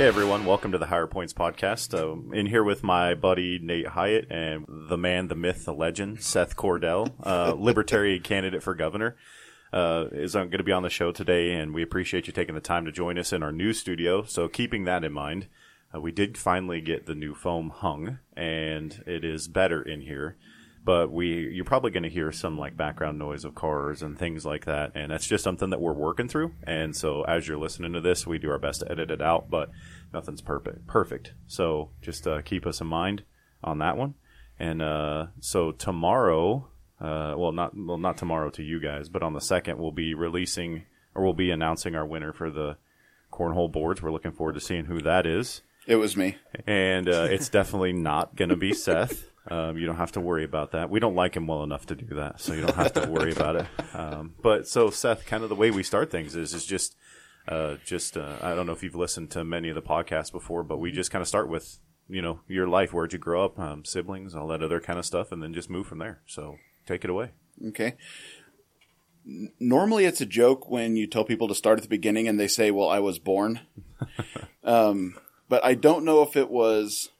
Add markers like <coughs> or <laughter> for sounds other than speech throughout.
Hey everyone, welcome to the Higher Points podcast. Uh, in here with my buddy Nate Hyatt and the man, the myth, the legend, Seth Cordell, uh, <laughs> libertarian candidate for governor, uh, is going to be on the show today, and we appreciate you taking the time to join us in our new studio. So, keeping that in mind, uh, we did finally get the new foam hung, and it is better in here. But we, you're probably going to hear some like background noise of cars and things like that, and that's just something that we're working through. And so, as you're listening to this, we do our best to edit it out, but nothing's perfect. Perfect. So, just uh, keep us in mind on that one. And uh, so tomorrow, uh, well, not well, not tomorrow to you guys, but on the second, we'll be releasing or we'll be announcing our winner for the cornhole boards. We're looking forward to seeing who that is, It was me. and uh, it's <laughs> definitely not going to be Seth. Um, you don't have to worry about that. We don't like him well enough to do that, so you don't have to worry about it. Um, but so Seth, kind of the way we start things is is just uh, just uh, I don't know if you've listened to many of the podcasts before, but we just kind of start with you know your life, where'd you grow up, um, siblings, all that other kind of stuff, and then just move from there. So take it away. Okay. Normally, it's a joke when you tell people to start at the beginning and they say, "Well, I was born." <laughs> um, but I don't know if it was,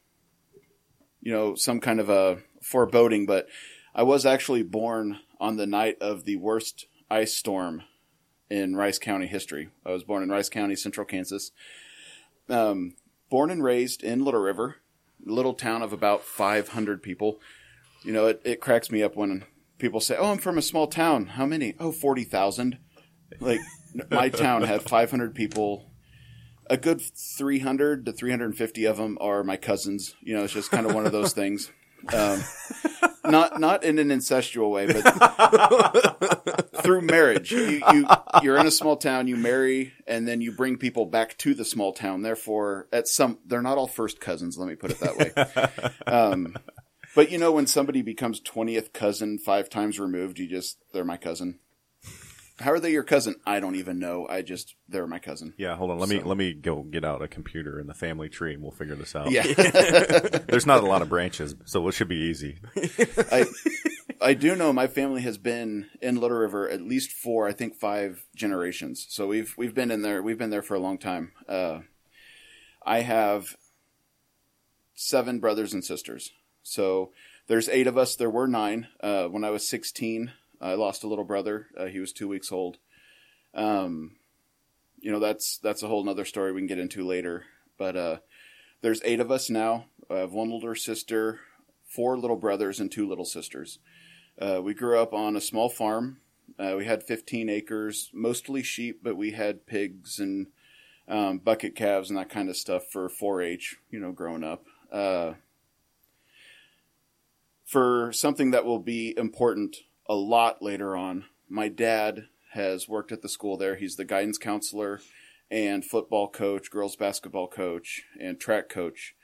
you know, some kind of a foreboding. But I was actually born on the night of the worst ice storm in Rice County history. I was born in Rice County, Central Kansas. Um, born and raised in Little River, little town of about 500 people. You know, it, it cracks me up when people say, "Oh, I'm from a small town. How many? Oh, 40,000." Like <laughs> my town had 500 people. A good 300 to 350 of them are my cousins. You know, it's just kind of one of those things. Um, not not in an incestual way, but <laughs> through marriage. You, you you're in a small town, you marry, and then you bring people back to the small town. Therefore, at some they're not all first cousins. Let me put it that way. <laughs> Um, but you know, when somebody becomes twentieth cousin five times removed, you just they're my cousin. How are they your cousin? I don't even know. I just they're my cousin. Yeah, hold on. Let me let me go get out a computer in the family tree, and we'll figure this out. Yeah, <laughs> There's not a lot of branches, so it should be easy. <laughs> I I do know my family has been in Little River at least four, I think five generations. So we've we've been in there. We've been there for a long time. Uh, I have seven brothers and sisters. So there's eight of us. There were nine. Uh, when I was 16, I lost a little brother. Uh, he was two weeks old. Um, you know that's that's a whole nother story we can get into later. But uh, there's eight of us now. I have one older sister, four little brothers, and two little sisters. Uh, we grew up on a small farm. Uh, we had 15 acres, mostly sheep, but we had pigs and um, bucket calves and that kind of stuff for 4-H. You know, growing up. Uh, for something that will be important a lot later on, my dad has worked at the school there. He's the guidance counselor and football coach, girls basketball coach, and track coach.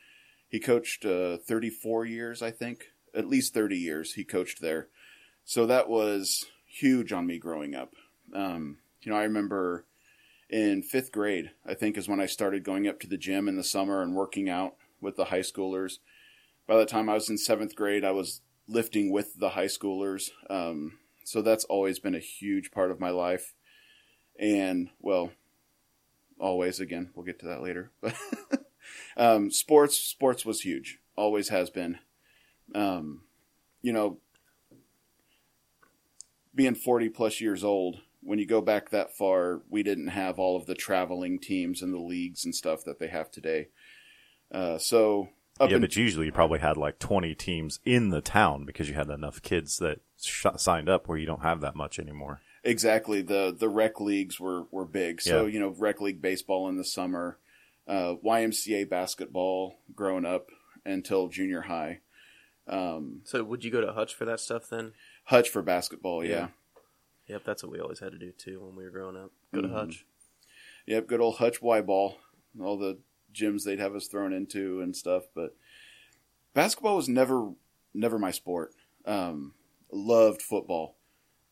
He coached uh, 34 years, I think, at least 30 years. He coached there, so that was huge on me growing up. Um, you know, I remember in fifth grade, I think, is when I started going up to the gym in the summer and working out with the high schoolers. By the time I was in seventh grade, I was lifting with the high schoolers. Um, so that's always been a huge part of my life. And, well, always again, we'll get to that later. <laughs> But um, sports, sports was huge, always has been. Um, you know, being 40 plus years old, when you go back that far, we didn't have all of the traveling teams and the leagues and stuff that they have today. Uh, so up yeah, in- but usually you probably had like 20 teams in the town because you had enough kids that sh- signed up where you don't have that much anymore. Exactly. The the rec leagues were were big. So, Yeah. you know, rec league baseball in the summer, uh, YMCA basketball growing up until junior high. Um, So would you go to Hutch for that stuff then? Hutch for basketball, yeah. Yeah. Yep, that's what we always had to do too when we were growing up. Go to Mhm. Hutch. Yep, good old Hutch Y ball. All the gyms they'd have us thrown into and stuff, but basketball was never never my sport. Um, loved football.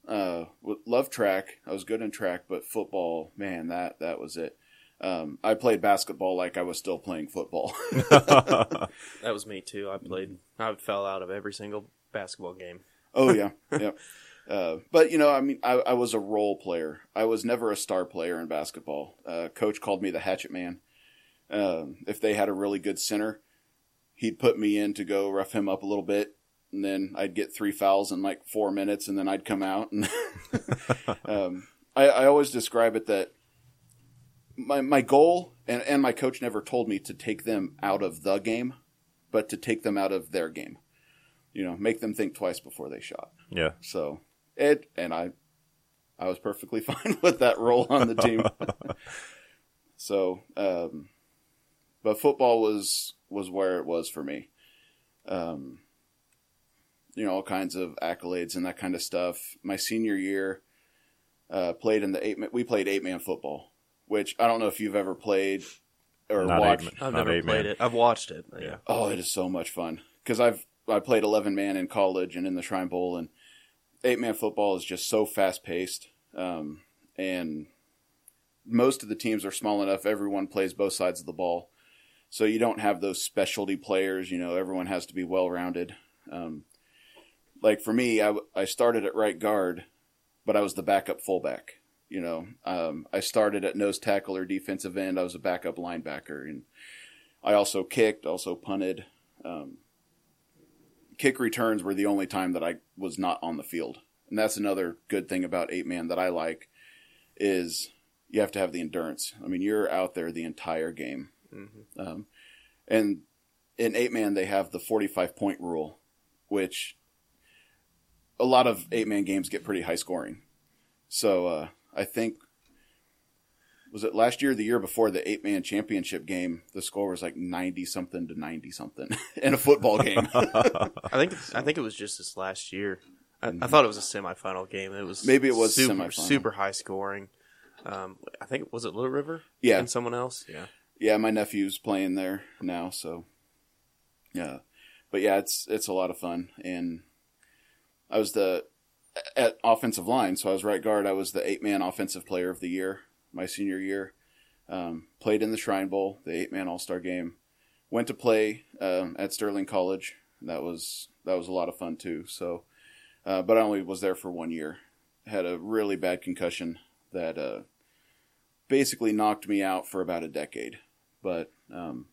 Uh, loved track. I was good in track, but football, man, that that was it. Um, I played basketball like I was still playing football. <laughs> <laughs> That was me too. I played. I fell out of every single basketball game. Oh yeah, <laughs> yeah. Uh, but you know, I mean, I, I was a role player. I was never a star player in basketball. Uh, coach called me the hatchet man. Um, if they had a really good center, he'd put me in to go rough him up a little bit, and then I'd get three fouls in like four minutes, and then I'd come out. And <laughs> um, I, I always describe it that my my goal and and my coach never told me to take them out of the game, but to take them out of their game. You know, make them think twice before they shot. Yeah. So it and I, I was perfectly <laughs> fine with that role on the team. <laughs> so, um, but football was was where it was for me. Um, you know, all kinds of accolades and that kind of stuff. My senior year, uh, played in the eight. We played eight man football, which I don't know if you've ever played or Not watched. eight, I've not never played man. it. I've watched it. Yeah. Yeah. Oh, it is so much fun because I've I played eleven man in college and in the Shrine Bowl, and eight man football is just so fast paced, um, and most of the teams are small enough. Everyone plays both sides of the ball, so you don't have those specialty players. You know, everyone has to be well rounded. Um, like for me, I, I started at right guard, but I was the backup fullback. You know, um, I started at nose tackle or defensive end. I was a backup linebacker, and I also kicked, also punted. Um, kick returns were the only time that I was not on the field, and that's another good thing about eight man that I like is you have to have the endurance. I mean, you're out there the entire game, um, and in eight man they have the forty five point rule, which a lot of eight man games get pretty high scoring. So uh, I think was it last year, or the year before the eight man championship game, the score was like ninety something to ninety something <laughs> in a football game. <laughs> I think it's, I think it was just this last year. I, I thought it was a semifinal game. It was Maybe it was super, semifinal. super high scoring. Um, I think was it Little River? Yeah. and someone else. Yeah, yeah, my nephew's playing there now, so yeah. But yeah, it's it's a lot of fun, and I was the at offensive line, so I was right guard. I was the eight man offensive player of the year my senior year. Um, played in the Shrine Bowl, the eight man All Star game. Went to play um, at Sterling College. That was that was a lot of fun too. So, uh, but I only was there for one year. Had a really bad concussion that uh, basically knocked me out for about a decade. But um,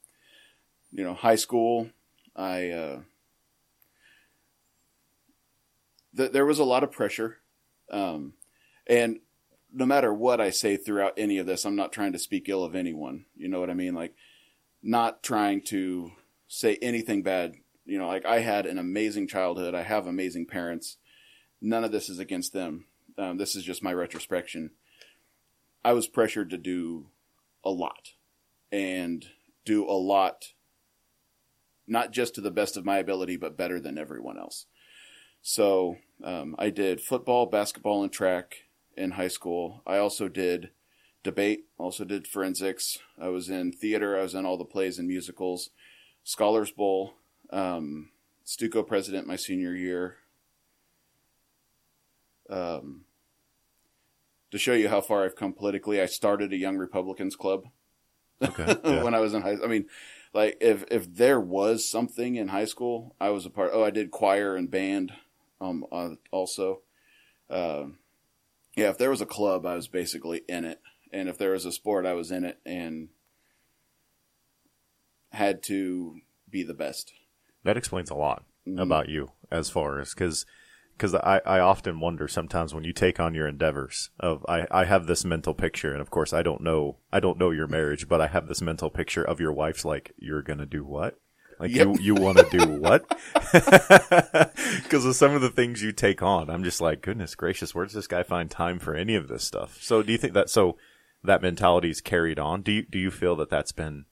you know, high school, I uh, th- there was a lot of pressure, um, and no matter what I say throughout any of this, I'm not trying to speak ill of anyone. You know what I mean? Like, not trying to say anything bad. You know, like I had an amazing childhood. I have amazing parents. None of this is against them. Um, this is just my retrospection. I was pressured to do a lot and do a lot, not just to the best of my ability, but better than everyone else. So um, I did football, basketball, and track in high school. I also did debate, also did forensics. I was in theater. I was in all the plays and musicals. Scholars Bowl, um, president my senior year. Um, to show you how far I've come politically, I started a Young Republicans Club Okay. <laughs> Yeah. when I was in high. School I mean, like if if there was something in high school, I was a part. Oh, I did choir and band, um, uh, also. Um, yeah, if there was a club, I was basically in it, and if there was a sport, I was in it, and had to be the best. That explains a lot Mm-hmm. about you as far as because because I, I often wonder sometimes when you take on your endeavors of I, I have this mental picture and of course I don't know I don't know your marriage but I have this mental picture of your wife's like you're gonna do what? Like Yep. you you want to do what? <laughs> Because of some of the things you take on I'm just like goodness gracious where does this guy find time for any of this stuff? So do you think that so that mentality is carried on? Do you do you feel that that's been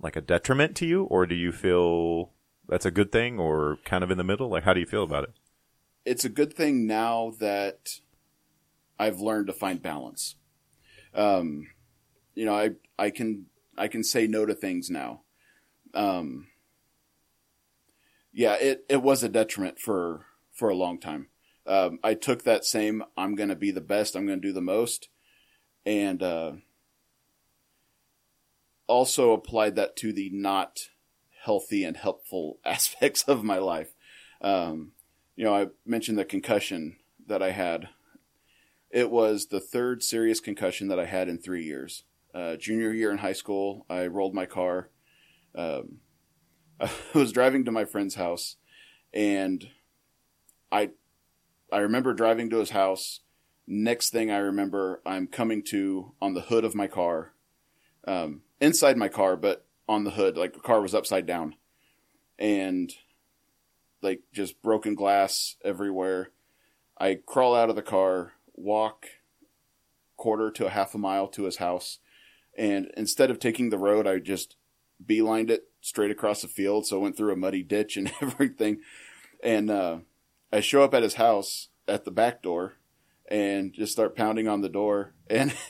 like a detriment to you or do you feel that's a good thing or kind of in the middle? Like how do you feel about it it's a good thing now that I've learned to find balance. Um, you know, I I can I can say no to things now. Um, yeah, it it was a detriment for for a long time. Um, I took that same I'm going to be the best, I'm going to do the most, and uh, also applied that to the not healthy and helpful <laughs> aspects of my life. Um, you know, I mentioned the concussion that I had. It was the third serious concussion that I had in three years. uh, junior year in high school. I rolled my car. Um, <laughs> I was driving to my friend's house, and I I remember driving to his house. Next thing I remember, I'm coming to on the hood of my car, um, inside my car, but on the hood, like the car was upside down, and like just broken glass everywhere. I crawl out of the car, walk quarter to a half a mile to his house, and instead of taking the road, I just beelined it straight across the field. So I went through a muddy ditch and <laughs> everything, and uh, I show up at his house at the back door and just start pounding on the door and. <laughs>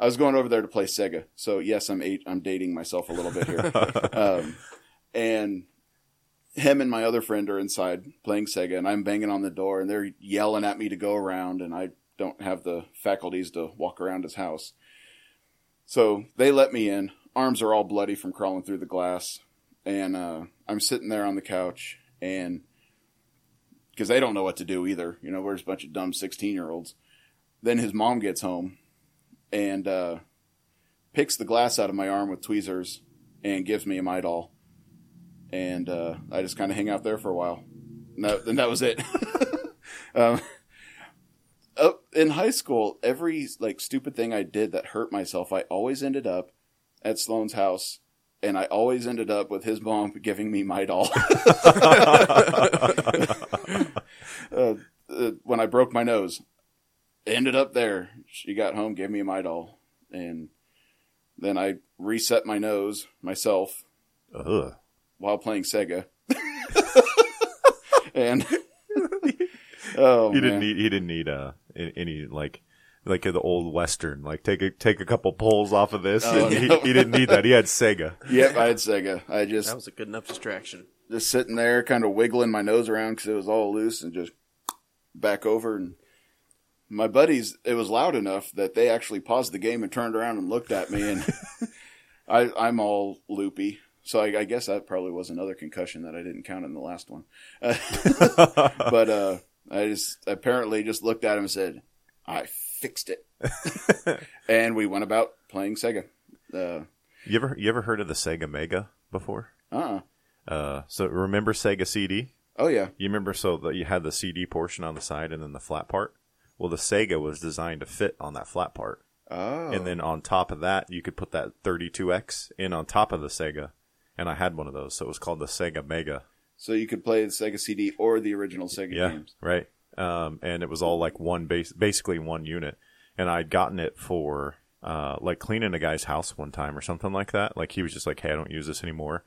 I was going over there to play Sega, so yes, I'm eight. I'm dating myself a little bit here, <laughs> um, and him and my other friend are inside playing Sega, and I'm banging on the door, and they're yelling at me to go around, and I don't have the faculties to walk around his house. So they let me in. Arms are all bloody from crawling through the glass, and uh, I'm sitting there on the couch, and because they don't know what to do either, you know, we're just a bunch of dumb 16 year olds. Then his mom gets home and uh, picks the glass out of my arm with tweezers and gives me a Midol. And uh, I just kind of hang out there for a while. And that, and that was it. <laughs> um, in high school, every like stupid thing I did that hurt myself, I always ended up at Sloan's house, and I always ended up with his mom giving me Midol. <laughs> uh, uh, when I broke my nose, ended up there. She got home, gave me Midol, and then I reset my nose myself Ugh. While playing Sega. <laughs> and <laughs> oh, He didn't man. need. He didn't need uh any like like the old western. Like take a take a couple pulls off of this. Oh, and he, he didn't need that. He had Sega. <laughs> Yep, I had Sega. I just That was a good enough distraction. just sitting there, kind of wiggling my nose around because it was all loose, and just back over. And my buddies, it was loud enough that they actually paused the game and turned around and looked at me, and I, I'm all loopy. So I, I guess that probably was another concussion that I didn't count in the last one. Uh, <laughs> but uh, I just apparently just looked at him and said, "I fixed it," <laughs> and we went about playing Sega. Uh, You ever you ever heard of the Sega Mega before? uh Uh, so remember Sega CD? Oh yeah. You remember so that you had the CD portion on the side and then the flat part. Well, the Sega was designed to fit on that flat part, Oh. and then on top of that, you could put that 32X in on top of the Sega. And I had one of those, so it was called the Sega Mega. So you could play the Sega CD or the original Sega Yeah, games. right. Um, and it was all like one base, basically one unit. And I'd gotten it for uh, like cleaning a guy's house one time or something like that. Like he was just like, "Hey, I don't use this anymore."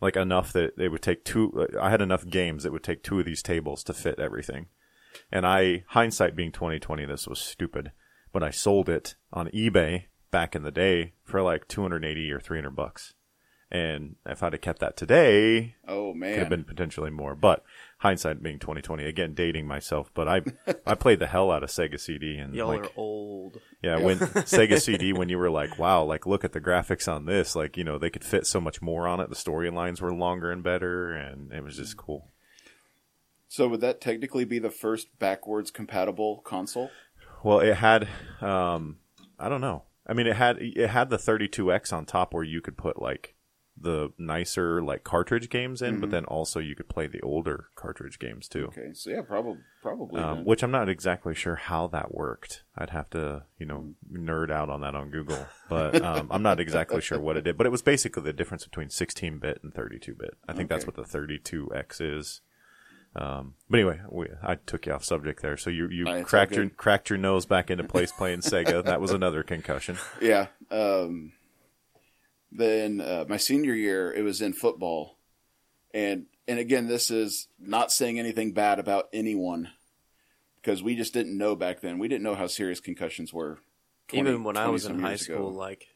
Like enough that it would take two. I had enough games that would take two of these tables to fit everything. And I, hindsight being twenty twenty, this was stupid. But I sold it on eBay back in the day for like two hundred eighty or three hundred bucks. And if I'd have kept that today, Oh man, could have been potentially more. But hindsight being twenty twenty, again dating myself. But I I played the hell out of Sega CD and Y'all like are old. yeah, when <laughs> Sega CD when you were like wow, like look at the graphics on this, like you know they could fit so much more on it. The storylines were longer and better, and it was just cool. So would that technically be the first backwards compatible console? Well, it had um I don't know. I mean, it had it had the 32X on top where you could put like the nicer like cartridge games in, but then also you could play the older cartridge games too. Okay, so yeah, probably probably. um, which I'm not exactly sure how that worked. I'd have to, you know, nerd out on that on Google, <laughs> but um, I'm not exactly sure what it did. But it was basically the difference between 16-bit and 32-bit. I think that's what the 32X is. Um, but anyway, we, I took you off subject there. So you you cracked your cracked your nose back into place playing <laughs> Sega. That was another concussion. yeah. Um, then uh, my senior year, it was in football, and and again, this is not saying anything bad about anyone because we just didn't know back then. We didn't know how serious concussions were. 20 Even when I was in high school, ago. like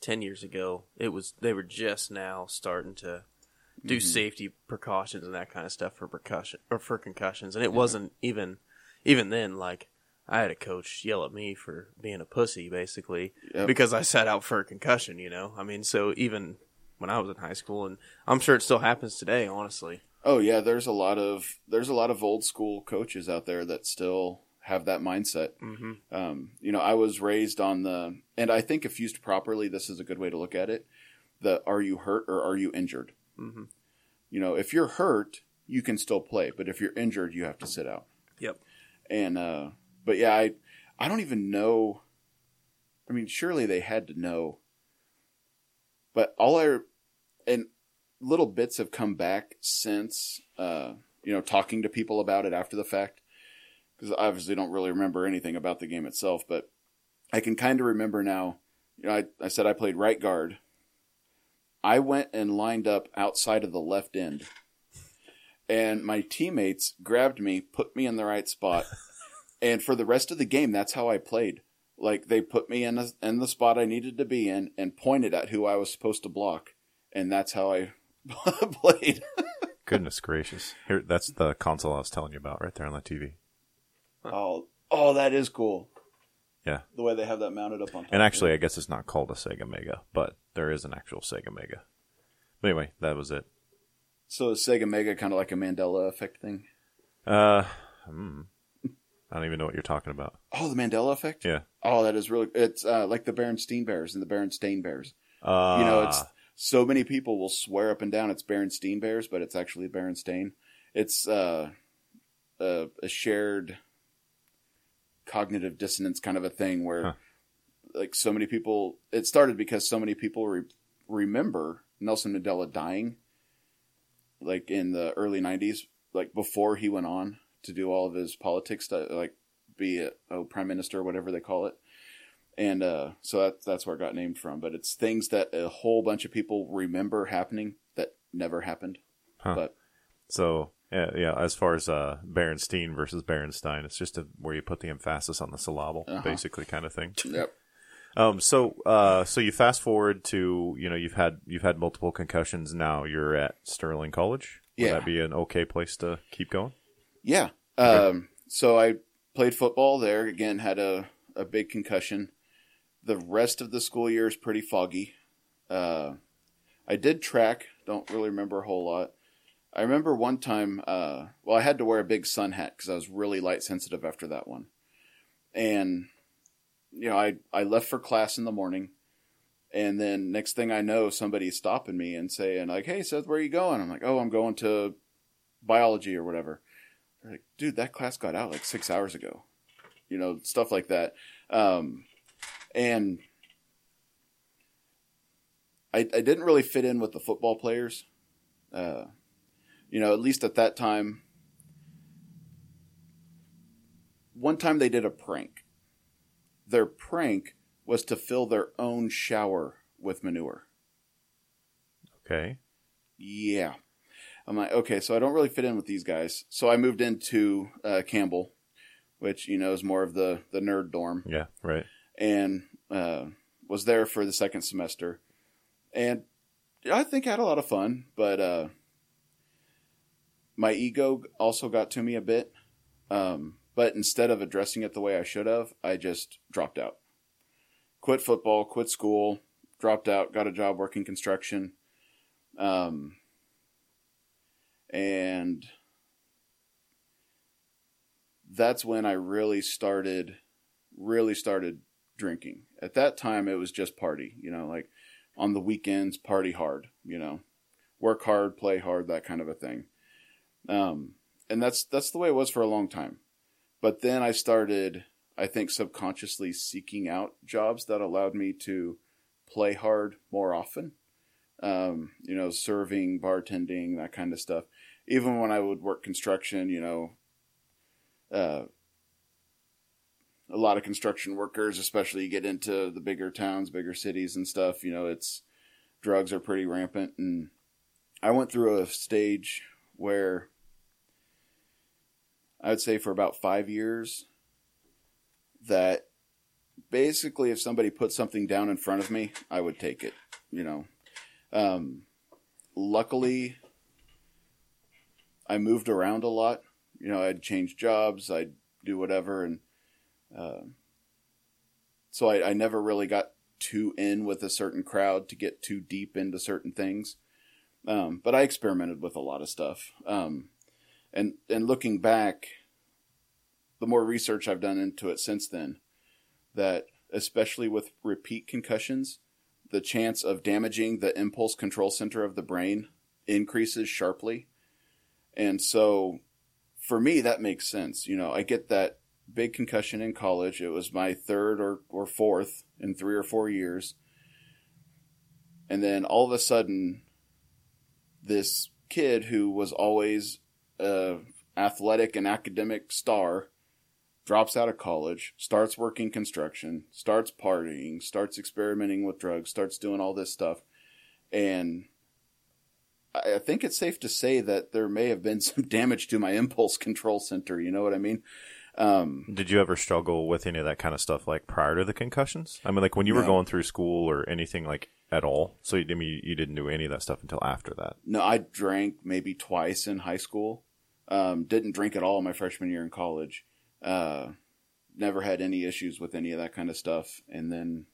ten years ago, it was they were just now starting to do Mm-hmm. safety precautions and that kind of stuff for percussion or for concussions, and it wasn't even even then like. I had a coach yell at me for being a pussy, basically, Yep. because I sat out for a concussion. You know, I mean, so even when I was in high school, and I'm sure it still happens today. Honestly, Oh yeah, there's a lot of there's a lot of old school coaches out there that still have that mindset. Mm-hmm. Um, you know, I was raised on the, and I think if used properly, this is a good way to look at it. The are you hurt or are you injured? Mm-hmm. You know, if you're hurt, you can still play, but if you're injured, you have to sit out. Yep. And uh, but yeah, I I don't even know. I mean, surely they had to know. But all I and little bits have come back since uh, you know talking to people about it after the fact because I obviously don't really remember anything about the game itself, but I can kind of remember now. You know, I, I said I played right guard. I went and lined up outside of the left end, and my teammates grabbed me, put me in the right spot, and for the rest of the game, that's how I played. Like they put me in the, in the spot I needed to be in, and pointed at who I was supposed to block, and that's how I <laughs> played. Goodness gracious! Here, that's the console I was telling you about right there on the TV. oh, oh, that is cool. Yeah. the way they have that mounted up on top. And actually, I guess it's not called a Sega Mega, but there is an actual Sega Mega. But anyway, that was it. so is Sega Mega kind of like a Mandela effect thing? Uh, hmm. I don't even know what you're talking about. Oh, the Mandela effect. Yeah. Oh, that is really. It's uh, like the Berenstein Bears and the Berenstain Bears. Uh, You know, it's so many people will swear up and down it's Berenstein Bears, but it's actually Berenstain. It's uh, a, a shared cognitive dissonance kind of a thing where, Huh. like, so many people. It started because so many people re- remember Nelson Mandela dying, like in the early '90s, like before he went on to do all of his politics, stuff, like be a oh, prime minister or whatever they call it and uh, so that, that's where it got named from. But it's things that a whole bunch of people remember happening that never happened. Huh. But So yeah, yeah. As far as uh, Berenstein versus Berenstein, it's just a, where you put the emphasis on the syllable, Uh-huh. basically, kind of thing. yep, Um, so, uh, so you fast forward to you know you've had you've had multiple concussions. Now you're at Sterling College. Would Yeah. that be an okay place to keep going? yeah. Um, so I played football there. Again, had a a big concussion. The rest of the school year is pretty foggy. Uh, I did track. Don't really remember a whole lot. I remember one time. Uh, well, I had to wear a big sun hat because I was really light sensitive after that one. And you know, I I left for class in the morning, and then next thing I know, somebody's stopping me and saying like, "Hey, Seth, where are you going?" I'm like, "Oh, I'm going to biology or whatever." They're like, "Dude, that class got out like six hours ago." You know, stuff like that. Um, and I, I didn't really fit in with the football players. Uh, you know, at least at that time. One time they did a prank. Their prank was to fill their own shower with manure. Okay. Yeah. I'm like, okay, so I don't really fit in with these guys. So I moved into uh, Campbell, which, you know, is more of the, the nerd dorm, Yeah. Right. and uh, was there for the second semester. And I think I had a lot of fun, but uh, my ego also got to me a bit. Um, but instead of addressing it the way I should have, I just dropped out. Quit football, quit school, dropped out, got a job working construction. Um, and that's when I really started, really started drinking. At that time, it was just party, you know, like on the weekends, party hard, you know, work hard, play hard, that kind of a thing. Um, and that's that's the way it was for a long time. But then I started, I think, subconsciously seeking out jobs that allowed me to play hard more often. Um, you know, serving, bartending, that kind of stuff. Even when I would work construction, you know, uh, a lot of construction workers, especially you get into the bigger towns, bigger cities and stuff, you know, it's drugs are pretty rampant. And I went through a stage where I would say for about five years that basically if somebody put something down in front of me, I would take it, you know. Um, luckily, I moved around a lot. You know, I'd change jobs, I'd do whatever, and uh, so I, I never really got too in with a certain crowd to get too deep into certain things. Um, but I experimented with a lot of stuff. Um, and and looking back, the more research I've done into it since then, that especially with repeat concussions, the chance of damaging the impulse control center of the brain increases sharply. And so for me, that makes sense. You know, I get that big concussion in college. It was my third or, or fourth in three or four years. And then all of a sudden, this kid who was always a athletic and academic star drops out of college, starts working construction, starts partying, starts experimenting with drugs, starts doing all this stuff. And I think it's safe to say that there may have been <laughs> some damage to my impulse control center. You know what I mean? Um, Did you ever struggle with any of that kind of stuff like prior to the concussions? I mean, like when you were going through school or anything like at all. So I mean, you didn't do any of that stuff until after that. no, I drank maybe twice in high school. Um, didn't drink at all my freshman year in college. Uh, never had any issues with any of that kind of stuff. And then,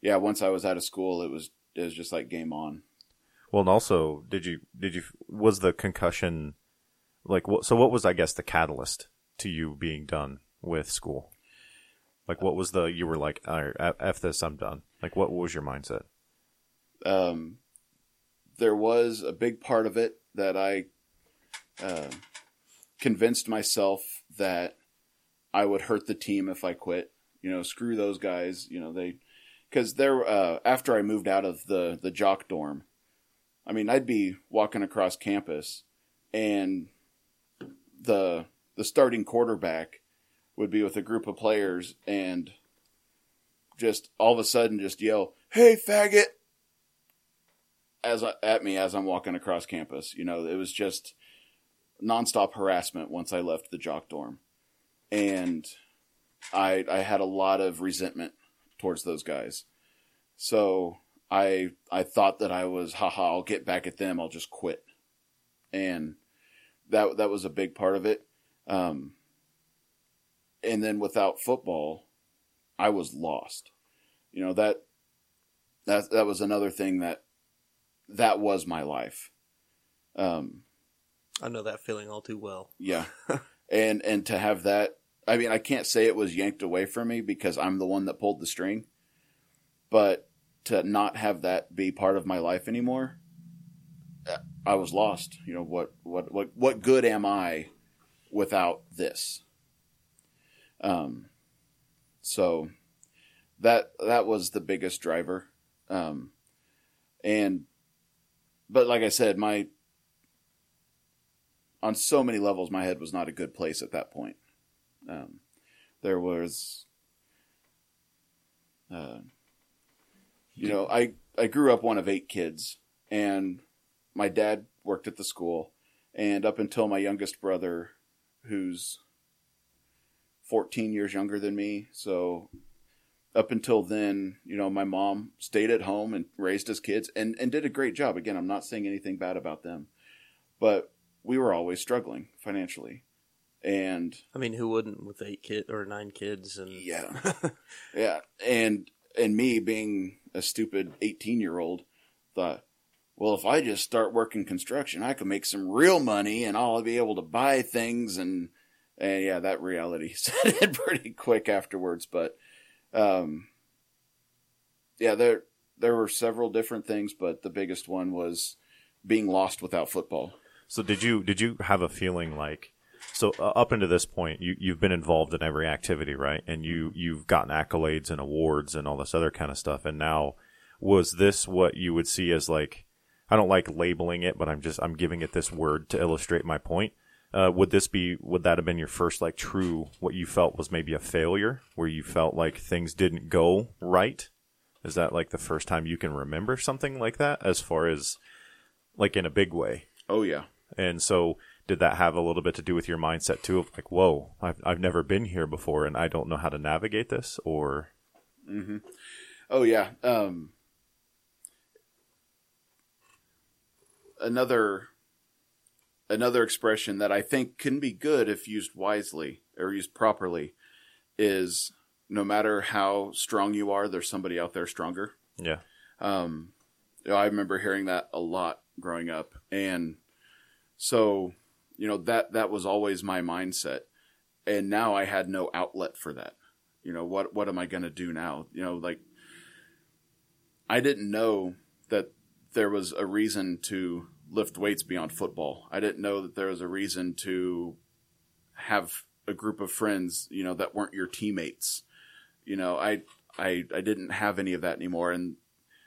yeah, once I was out of school, it was it was just like game on. Well, and also, did you did you was the concussion like what? So what was I guess the catalyst to you being done with school? Like what was the you were like, f- this, I'm done. Like what was your mindset? um, there was a big part of it that I uh, convinced myself that I would hurt the team if I quit. You know, screw those guys. You know, they because there uh, after I moved out of the the jock dorm, I mean, I'd be walking across campus, and the the starting quarterback would be with a group of players and just all of a sudden just yell, "Hey, faggot!" as at me as I'm walking across campus. You know, it was just nonstop harassment once I left the jock dorm, and I I had a lot of resentment towards those guys. So I I thought that I was haha I'll get back at them I'll just quit, and that that was a big part of it. Um, and then without football, I was lost. You know that that that was another thing that that was my life. Um, I know that feeling all too well. yeah, <laughs> and and to have that, I mean, I can't say it was yanked away from me because I'm the one that pulled the string, but to not have that be part of my life anymore, I was lost. You know what what what what good am I without this? Um, so that that was the biggest driver, um, and but like I said, my on so many levels, my head was not a good place at that point. Um, there was, uh, you know, I I grew up one of eight kids, and my dad worked at the school, and up until my youngest brother, who's 14 years younger than me, so up until then, you know, my mom stayed at home and raised us kids and, and did a great job. Again, I'm not saying anything bad about them, but we were always struggling financially. And I mean, who wouldn't with eight kid or nine kids and yeah, <laughs> yeah. And, and me being a stupid 18 year old thought, well, if I just start working construction, I can make some real money and I'll be able to buy things. And, and yeah, that reality <laughs> set in pretty quick afterwards. But, um, yeah, there, there were several different things, but the biggest one was being lost without football. So did you did you have a feeling like so uh, up into this point you you've been involved in every activity right? And you you've gotten accolades and awards and all this other kind of stuff. And now was this what you would see as like I don't like labeling it but I'm just I'm giving it this word to illustrate my point. Uh, would this be would that have been your first like true what you felt was maybe a failure where you felt like things didn't go right? Is that like the first time you can remember something like that as far as like in a big way? Oh yeah. and so, did that have a little bit to do with your mindset too? Of like, whoa, I've I've never been here before, and I don't know how to navigate this. Or Oh yeah. Um, another another expression that I think can be good if used wisely or used properly is no matter how strong you are, there's somebody out there stronger. yeah, Um, I remember hearing that a lot growing up, and so you know that that was always my mindset. and now I had no outlet for that. You know what? What am I going to do now? You know, like I didn't know that there was a reason to lift weights beyond football. I didn't know that there was a reason to have a group of friends, you know, that weren't your teammates. You know, I I I didn't have any of that anymore, and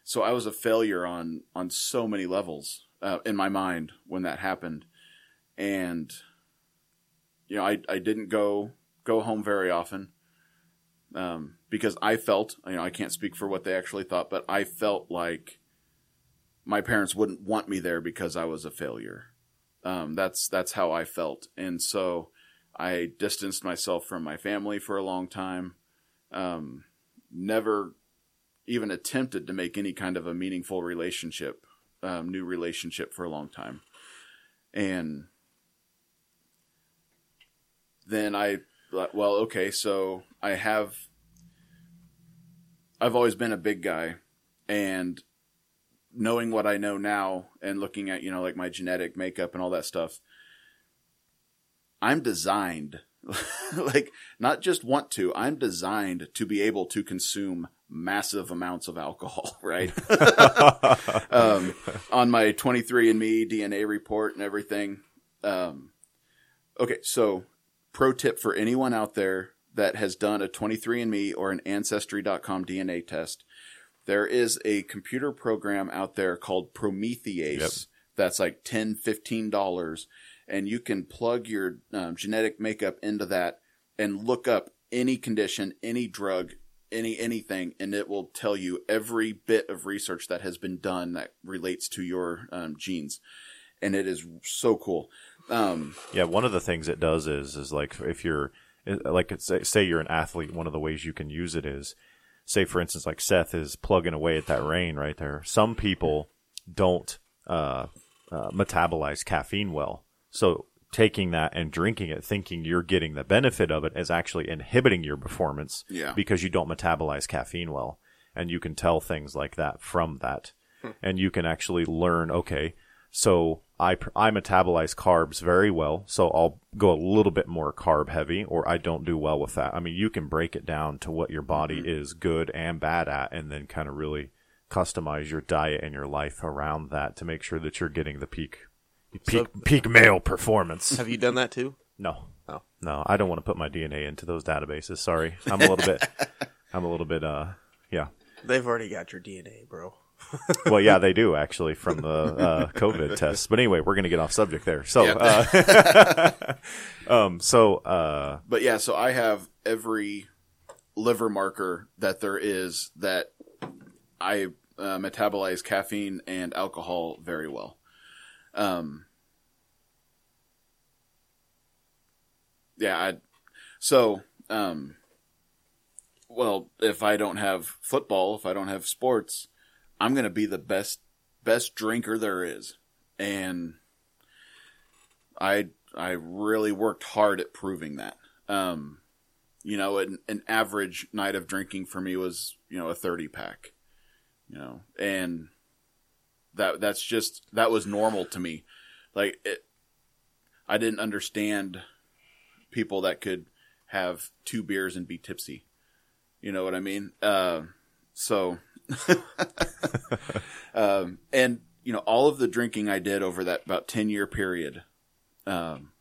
so I was a failure on on so many levels uh, in my mind when that happened, and you know, I I didn't go go home very often. Um, because I felt, you know, I can't speak for what they actually thought, but I felt like my parents wouldn't want me there because I was a failure. Um, that's that's how I felt, and so I distanced myself from my family for a long time. Um, never even attempted to make any kind of a meaningful relationship, um, new relationship for a long time, and then I well, okay, so I have I've always been a big guy and knowing what I know now and looking at, you know, like my genetic makeup and all that stuff, I'm designed <laughs> like not just want to, I'm designed to be able to consume massive amounts of alcohol, <laughs> right? <laughs> um, on my 23andMe DNA report and everything. Um, okay, so pro tip for anyone out there that has done a 23andMe or an Ancestry.com DNA test. There is a computer program out there called Promethease Yep. that's like 10 $15 and you can plug your um, genetic makeup into that and look up any condition, any drug, any anything, and it will tell you every bit of research that has been done that relates to your um, genes, and it is so cool. Um, Yeah, one of the things it does is is like if you're like say, say you're an athlete, one of the ways you can use it is say for instance like Seth is plugging away at that Reign right there. Some people don't uh, uh, metabolize caffeine well, so taking that and drinking it, thinking you're getting the benefit of it, is actually inhibiting your performance Yeah. because you don't metabolize caffeine well, and you can tell things like that from that, and you can actually learn. Okay, so I I metabolize carbs very well, so I'll go a little bit more carb heavy, or I don't do well with that. I mean, you can break it down to what your body is good and bad at, and then kind of really customize your diet and your life around that to make sure that you're getting the peak peak peak male performance. Have you done that too? No. Oh. No, I don't want to put my DNA into those databases. Sorry. I'm a little bit <laughs> I'm a little bit uh yeah. They've already got your DNA, bro. Well, yeah, they do actually from the uh, COVID <laughs> tests. But anyway, we're going to get off subject there. So, Yeah. uh, <laughs> um, so uh, But yeah, so I have every liver marker that there is that I uh, metabolize caffeine and alcohol very well. Um, yeah, I, so, um, well, if I don't have football, if I don't have sports, I'm going to be the best, best drinker there is. And I I really worked hard at proving that. Um, you know, an, an average night of drinking for me was you know a thirty pack, you know, and that that's just that was normal to me. Like it, I didn't understand people that could have two beers and be tipsy. You know what I mean? Uh, so, um, and you know, all of the drinking I did over that about ten year period. Um,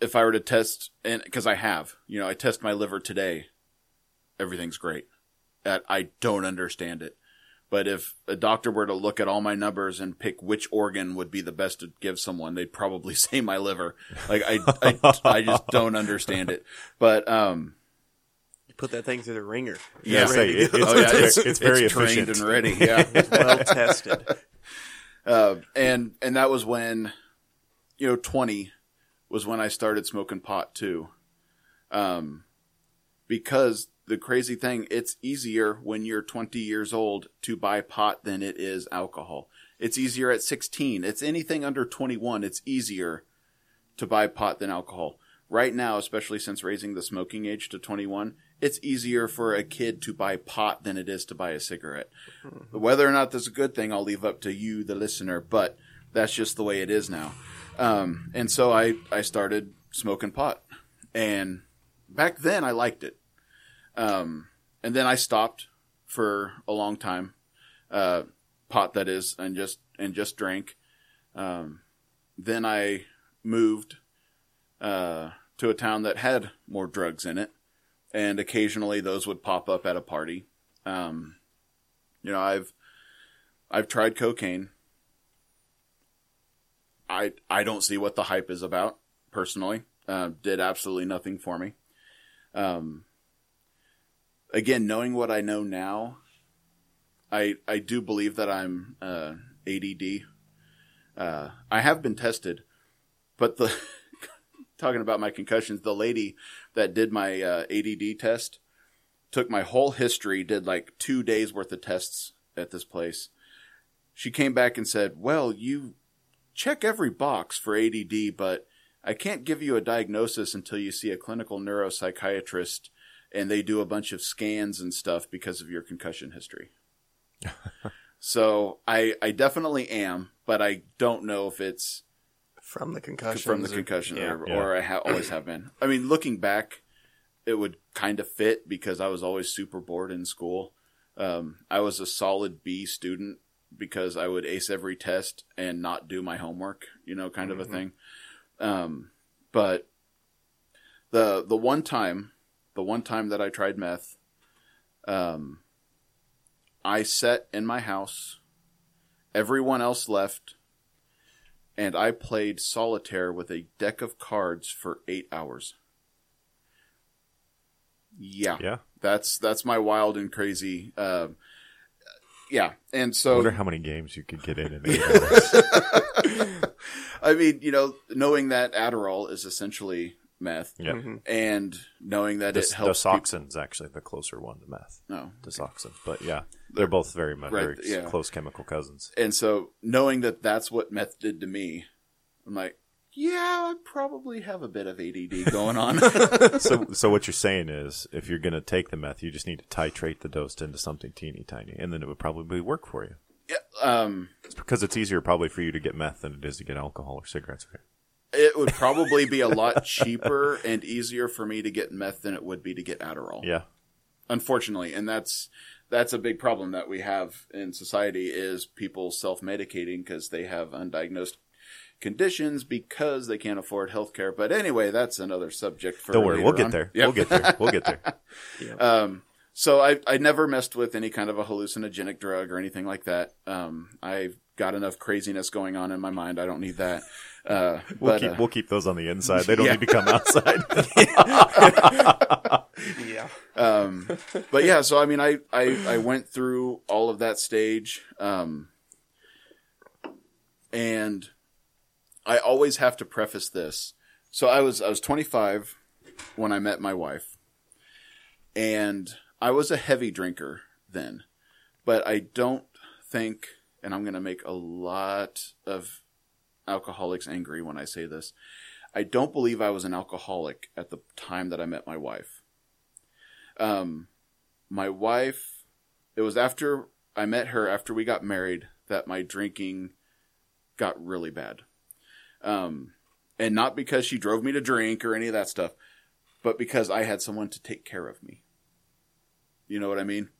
if I were to test, and because I have, you know, I test my liver today, everything's great. That I don't understand it. But if a doctor were to look at all my numbers and pick which organ would be the best to give someone, they'd probably <laughs> say my liver. Like I, I, I just don't understand it. But um, put that thing through the ringer. yeah, It's say it, it's, oh <laughs> yeah, it's, it's very trained efficient. and ready. Yeah. <laughs> well tested. Uh, and and that was when, you know, twenty was when I started smoking pot too. Um, because the crazy thing, it's easier when you're twenty years old to buy pot than it is alcohol. It's easier at sixteen. It's anything under twenty one. It's easier to buy pot than alcohol. Right now, especially since raising the smoking age to 21, it's easier for a kid to buy pot than it is to buy a cigarette. Whether or not that's a good thing, I'll leave up to you, the listener, but that's just the way it is now. Um, and so I, I started smoking pot. And back then I liked it. Um, and then I stopped for a long time. Uh, pot that is, and just, and just drank. Um, then I moved, uh, to a town that had more drugs in it. And occasionally those would pop up at a party. Um, you know, I've, I've tried cocaine. I I don't see what the hype is about personally. Uh, did absolutely nothing for me. Um, again, knowing what I know now, I I do believe that I'm uh, ADD. Uh, I have been tested, but the <laughs> talking about my concussions, the lady that did my uh, ADD test took my whole history, did like two days worth of tests at this place. She came back and said, "Well, you check every box for ADD, but I can't give you a diagnosis until you see a clinical neuropsychiatrist and they do a bunch of scans and stuff because of your concussion history. <laughs> so I I definitely am, but I don't know if it's from the concussion. from the concussion yeah. or, Yeah. or I ha- always have been. I mean, looking back, it would kind of fit because I was always super bored in school. Um, I was a solid B student because I would ace every test and not do my homework, you know, kind of a thing. Um, but the the one time, the one time that I tried meth, um, I sat in my house. Everyone else left, and I played solitaire with a deck of cards for eight hours. Yeah, Yeah. that's that's my wild and crazy. Um, yeah, and so I so wonder how many games you could get in in eight hours. <laughs> I mean, you know, knowing that Adderall is essentially meth, Yeah. Mm-hmm. and knowing that This, it helps. peop- Desoxyn's actually the closer one to meth. no, Desoxyn. But yeah, they're both very, mu- Right, very yeah. close chemical cousins. and so knowing that that's what meth did to me, I'm like, yeah, I probably have a bit of ADD going on. <laughs> <laughs> so, so what you're saying is, if you're going to take the meth, you just need to titrate the dose into something teeny tiny, and then it would probably work for you. yeah, um, It's because it's easier probably for you to get meth than it is to get alcohol or cigarettes. it would probably be a lot cheaper and easier for me to get meth than it would be to get Adderall. Yeah. unfortunately, and that's that's a big problem that we have in society is people self medicating because they have undiagnosed conditions because they can't afford health care. But anyway, that's another subject for Don't worry, we'll later get on. there. Yep. We'll get there. We'll get there. <laughs> Um, so I I never messed with any kind of a hallucinogenic drug or anything like that. Um, I've got enough craziness going on in my mind. I don't need that. Uh, We'll but keep uh, we'll keep those on the inside. They don't Yeah. need to <laughs> come outside. <laughs> Yeah. um, but yeah, so I mean, I, I, I went through all of that stage, um, and I always have to preface this. So I was I was 25 when I met my wife, and I was a heavy drinker then, but I don't think, and I'm going to make a lot of alcoholics angry when I say this. I don't believe I was an alcoholic at the time that I met my wife um, my wife, it was after I met her, after we got married, that my drinking got really bad. Um, and not because she drove me to drink or any of that stuff, but because I had someone to take care of me. You know what I mean?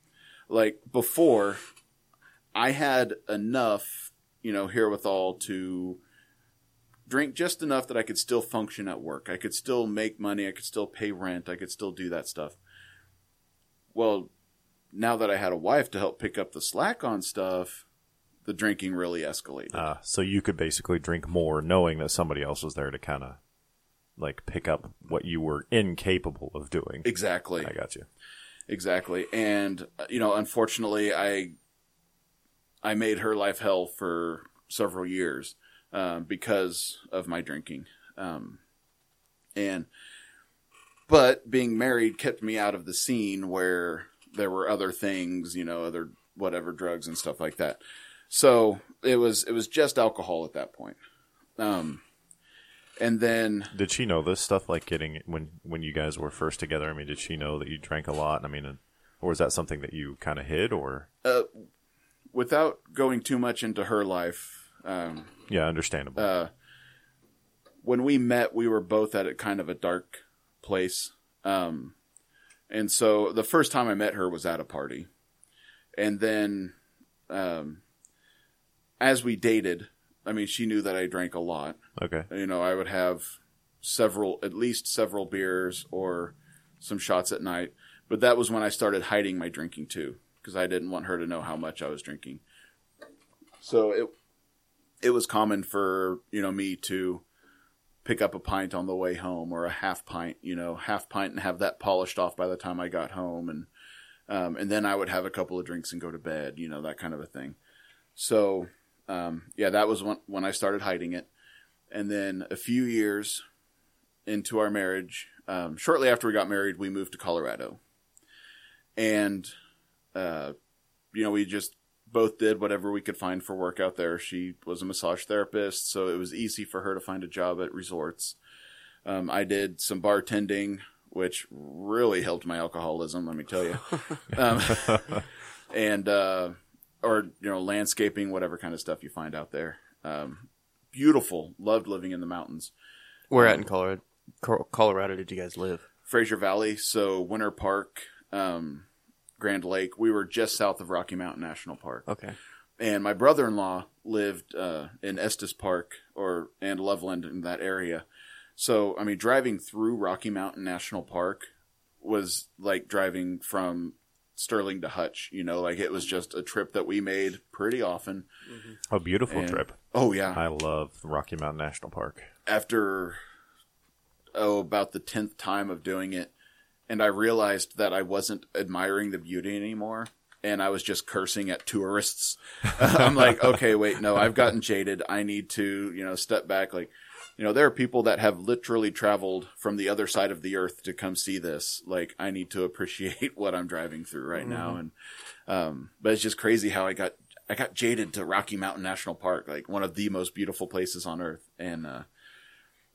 Like before, I had enough, you know, herewithal to drink just enough that I could still function at work. I could still make money. I could still pay rent. I could still do that stuff well, now that I had a wife to help pick up the slack on stuff, the drinking really escalated. Uh, so you could basically drink more, knowing that somebody else was there to kind of like pick up what you were incapable of doing. exactly. I got you. Exactly. And uh, you know, unfortunately, I I made her life hell for several years um, because of my drinking. Um, and but being married kept me out of the scene where there were other things, you know, other whatever drugs and stuff like that. So it was it was just alcohol at that point. Um, and then Did she know this stuff? Like getting when when you guys were first together. I mean, did she know that you drank a lot? I mean, or was that something that you kind of hid? Or uh, without going too much into her life, um, yeah, understandable. uh, when we met, we were both at a kind of a dark place. Um, and so the first time I met her was at a party. And then, um, as we dated, I mean, she knew that I drank a lot. Okay. You know, I would have several, at least several beers or some shots at night. But that was when I started hiding my drinking too, because I didn't want her to know how much I was drinking. So it it was common for you know me to pick up a pint on the way home or a half pint, you know, half pint and have that polished off by the time I got home, and um, and then I would have a couple of drinks and go to bed, you know, that kind of a thing. So um, yeah, that was when when I started hiding it, and then a few years into our marriage, um, shortly after we got married, we moved to Colorado, and uh, you know we just both did whatever we could find for work out there. She was a massage therapist, so it was easy for her to find a job at resorts. Um, I did some bartending, which really helped my alcoholism. Let me tell you, <laughs> um, <laughs> and uh, or you know landscaping, whatever kind of stuff you find out there. Um, beautiful, loved living in the mountains. Where at in Colorado? Colorado did you guys live? Fraser Valley, so Winter Park, um, Grand Lake. We were just south of Rocky Mountain National Park. Okay. and my brother-in-law lived uh, in Estes Park or and Loveland in that area. So I mean, driving through Rocky Mountain National Park was like driving from Sterling to Hutch. You know, like it was just a trip that we made pretty often. A beautiful And- trip. Oh yeah, I love Rocky Mountain National Park. after oh about the tenth time of doing it, and I realized that I wasn't admiring the beauty anymore, and I was just cursing at tourists. <laughs> I'm like, okay, wait, no, I've gotten jaded. I need to, you know, step back. Like, you know, there are people that have literally traveled from the other side of the earth to come see this. Like, I need to appreciate <laughs> what I'm driving through right now, and um, but it's just crazy how I got. I got jaded to Rocky Mountain National Park, like one of the most beautiful places on earth, and uh,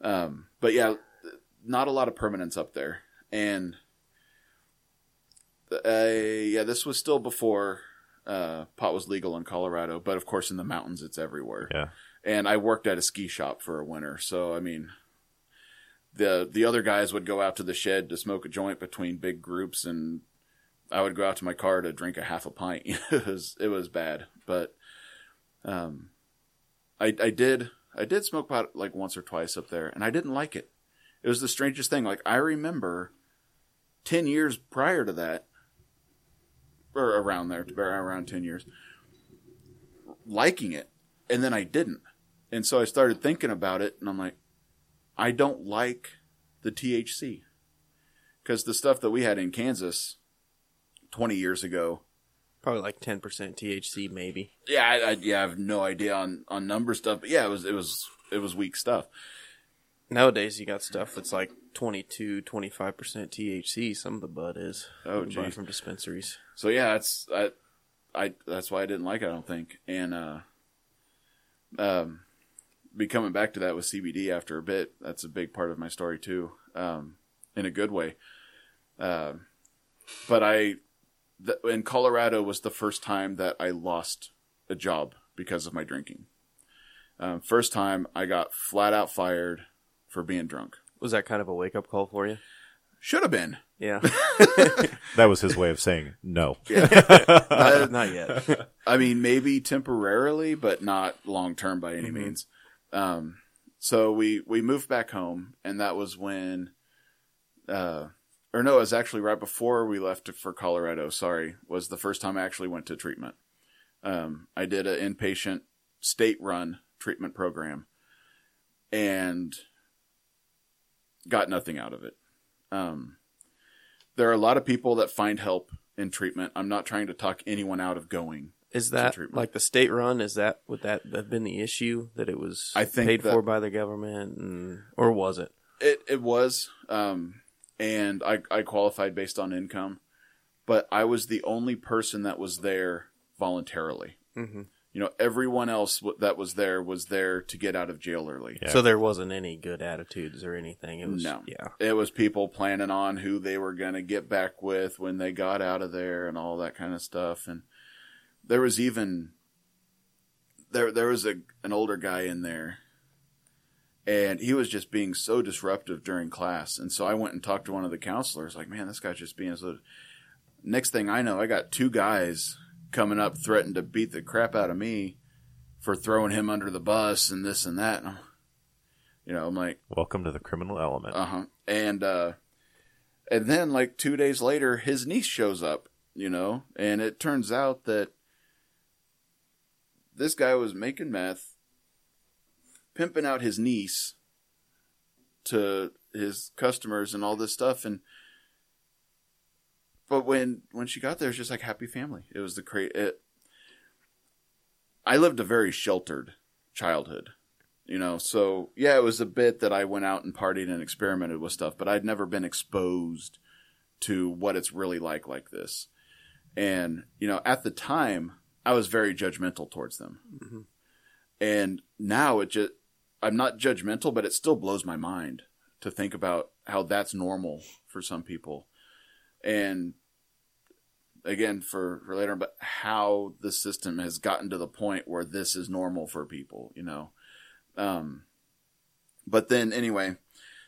um, but yeah, not a lot of permanence up there. And uh, yeah, this was still before uh, pot was legal in Colorado, but of course in the mountains it's everywhere. Yeah. And I worked at a ski shop for a winter, so I mean, the the other guys would go out to the shed to smoke a joint between big groups, and I would go out to my car to drink a half a pint. <laughs> it was it was bad, but um, I I did I did smoke pot like once or twice up there, and I didn't like it. It was the strangest thing. Like I remember, ten years prior to that, or around there, around ten years, liking it, and then I didn't, and so I started thinking about it, and I'm like, I don't like the THC because the stuff that we had in Kansas twenty years ago. Probably like ten percent THC, maybe. Yeah, I, I, yeah, I have no idea on on number stuff, but yeah, it was it was it was weak stuff. Nowadays, you got stuff that's like 22, 25 percent THC. Some of the bud is. Oh, buy geez. from dispensaries. So yeah, it's I, I that's why I didn't like it. I don't think. And uh, um, be coming back to that with CBD after a bit. That's a big part of my story too, um, in a good way. Uh, but I, th- in Colorado was the first time that I lost a job because of my drinking. Um, first time I got flat out fired for being drunk. Was that kind of a wake up call for you? Should have been. Yeah. <laughs> <laughs> That was his way of saying no. <laughs> not, not yet. I mean, maybe temporarily, but not long term by any Mhm. means. Um, so we we moved back home, and that was when, uh, or no, it was actually right before we left for Colorado. Sorry, was the first time I actually went to treatment. Um, I did an inpatient state run treatment program, and got nothing out of it. Um, there are a lot of people that find help in treatment. I'm not trying to talk anyone out of going. Is that treatment. like the state run? Is that would that have been the issue that it was I think paid for by the government, and, or was it? It it was, um, and I I qualified based on income, but I was the only person that was there voluntarily. Mm-hmm. You know, everyone else that was there was there to get out of jail early. Yeah. So there wasn't any good attitudes or anything. It was No. yeah. It was people planning on who they were going to get back with when they got out of there and all that kind of stuff. And there was even there there was a an older guy in there, and he was just being so disruptive during class. And so I went and talked to one of the counselors, like, man, this guy's just being so. Next thing I know, I got two guys coming up threatened to beat the crap out of me for throwing him under the bus and this and that. And you know, I'm like, Welcome to the criminal element. uh huh. And uh, and then like two days later, his niece shows up. You know, and it turns out that this guy was making meth, pimping out his niece to his customers and all this stuff, and but when when she got there, it was just like happy family. It was the cra It, I lived a very sheltered childhood you know so yeah it was a bit that i went out and partied and experimented with stuff but i'd never been exposed to what it's really like like this and you know at the time i was very judgmental towards them Mhm. and now it just i'm not judgmental but it still blows my mind to think about how that's normal for some people and again for, for later but how the system has gotten to the point where this is normal for people you know um, but then anyway,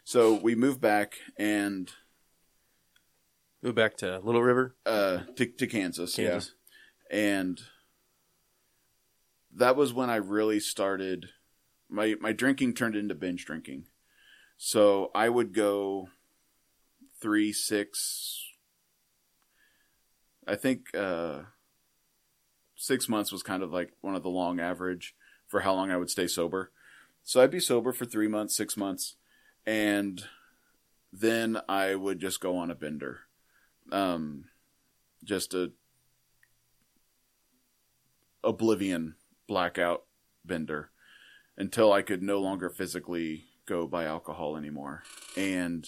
so we moved back and Move back to Little River, uh, to, to Kansas, Kansas. yeah, and that was when I really started. My my drinking turned into binge drinking, so I would go three, six. I think uh, six months was kind of like one of the long average for how long I would stay sober. So I'd be sober for three months, six months, and then I would just go on a bender. Um, just a oblivion blackout bender until I could no longer physically go buy alcohol anymore. And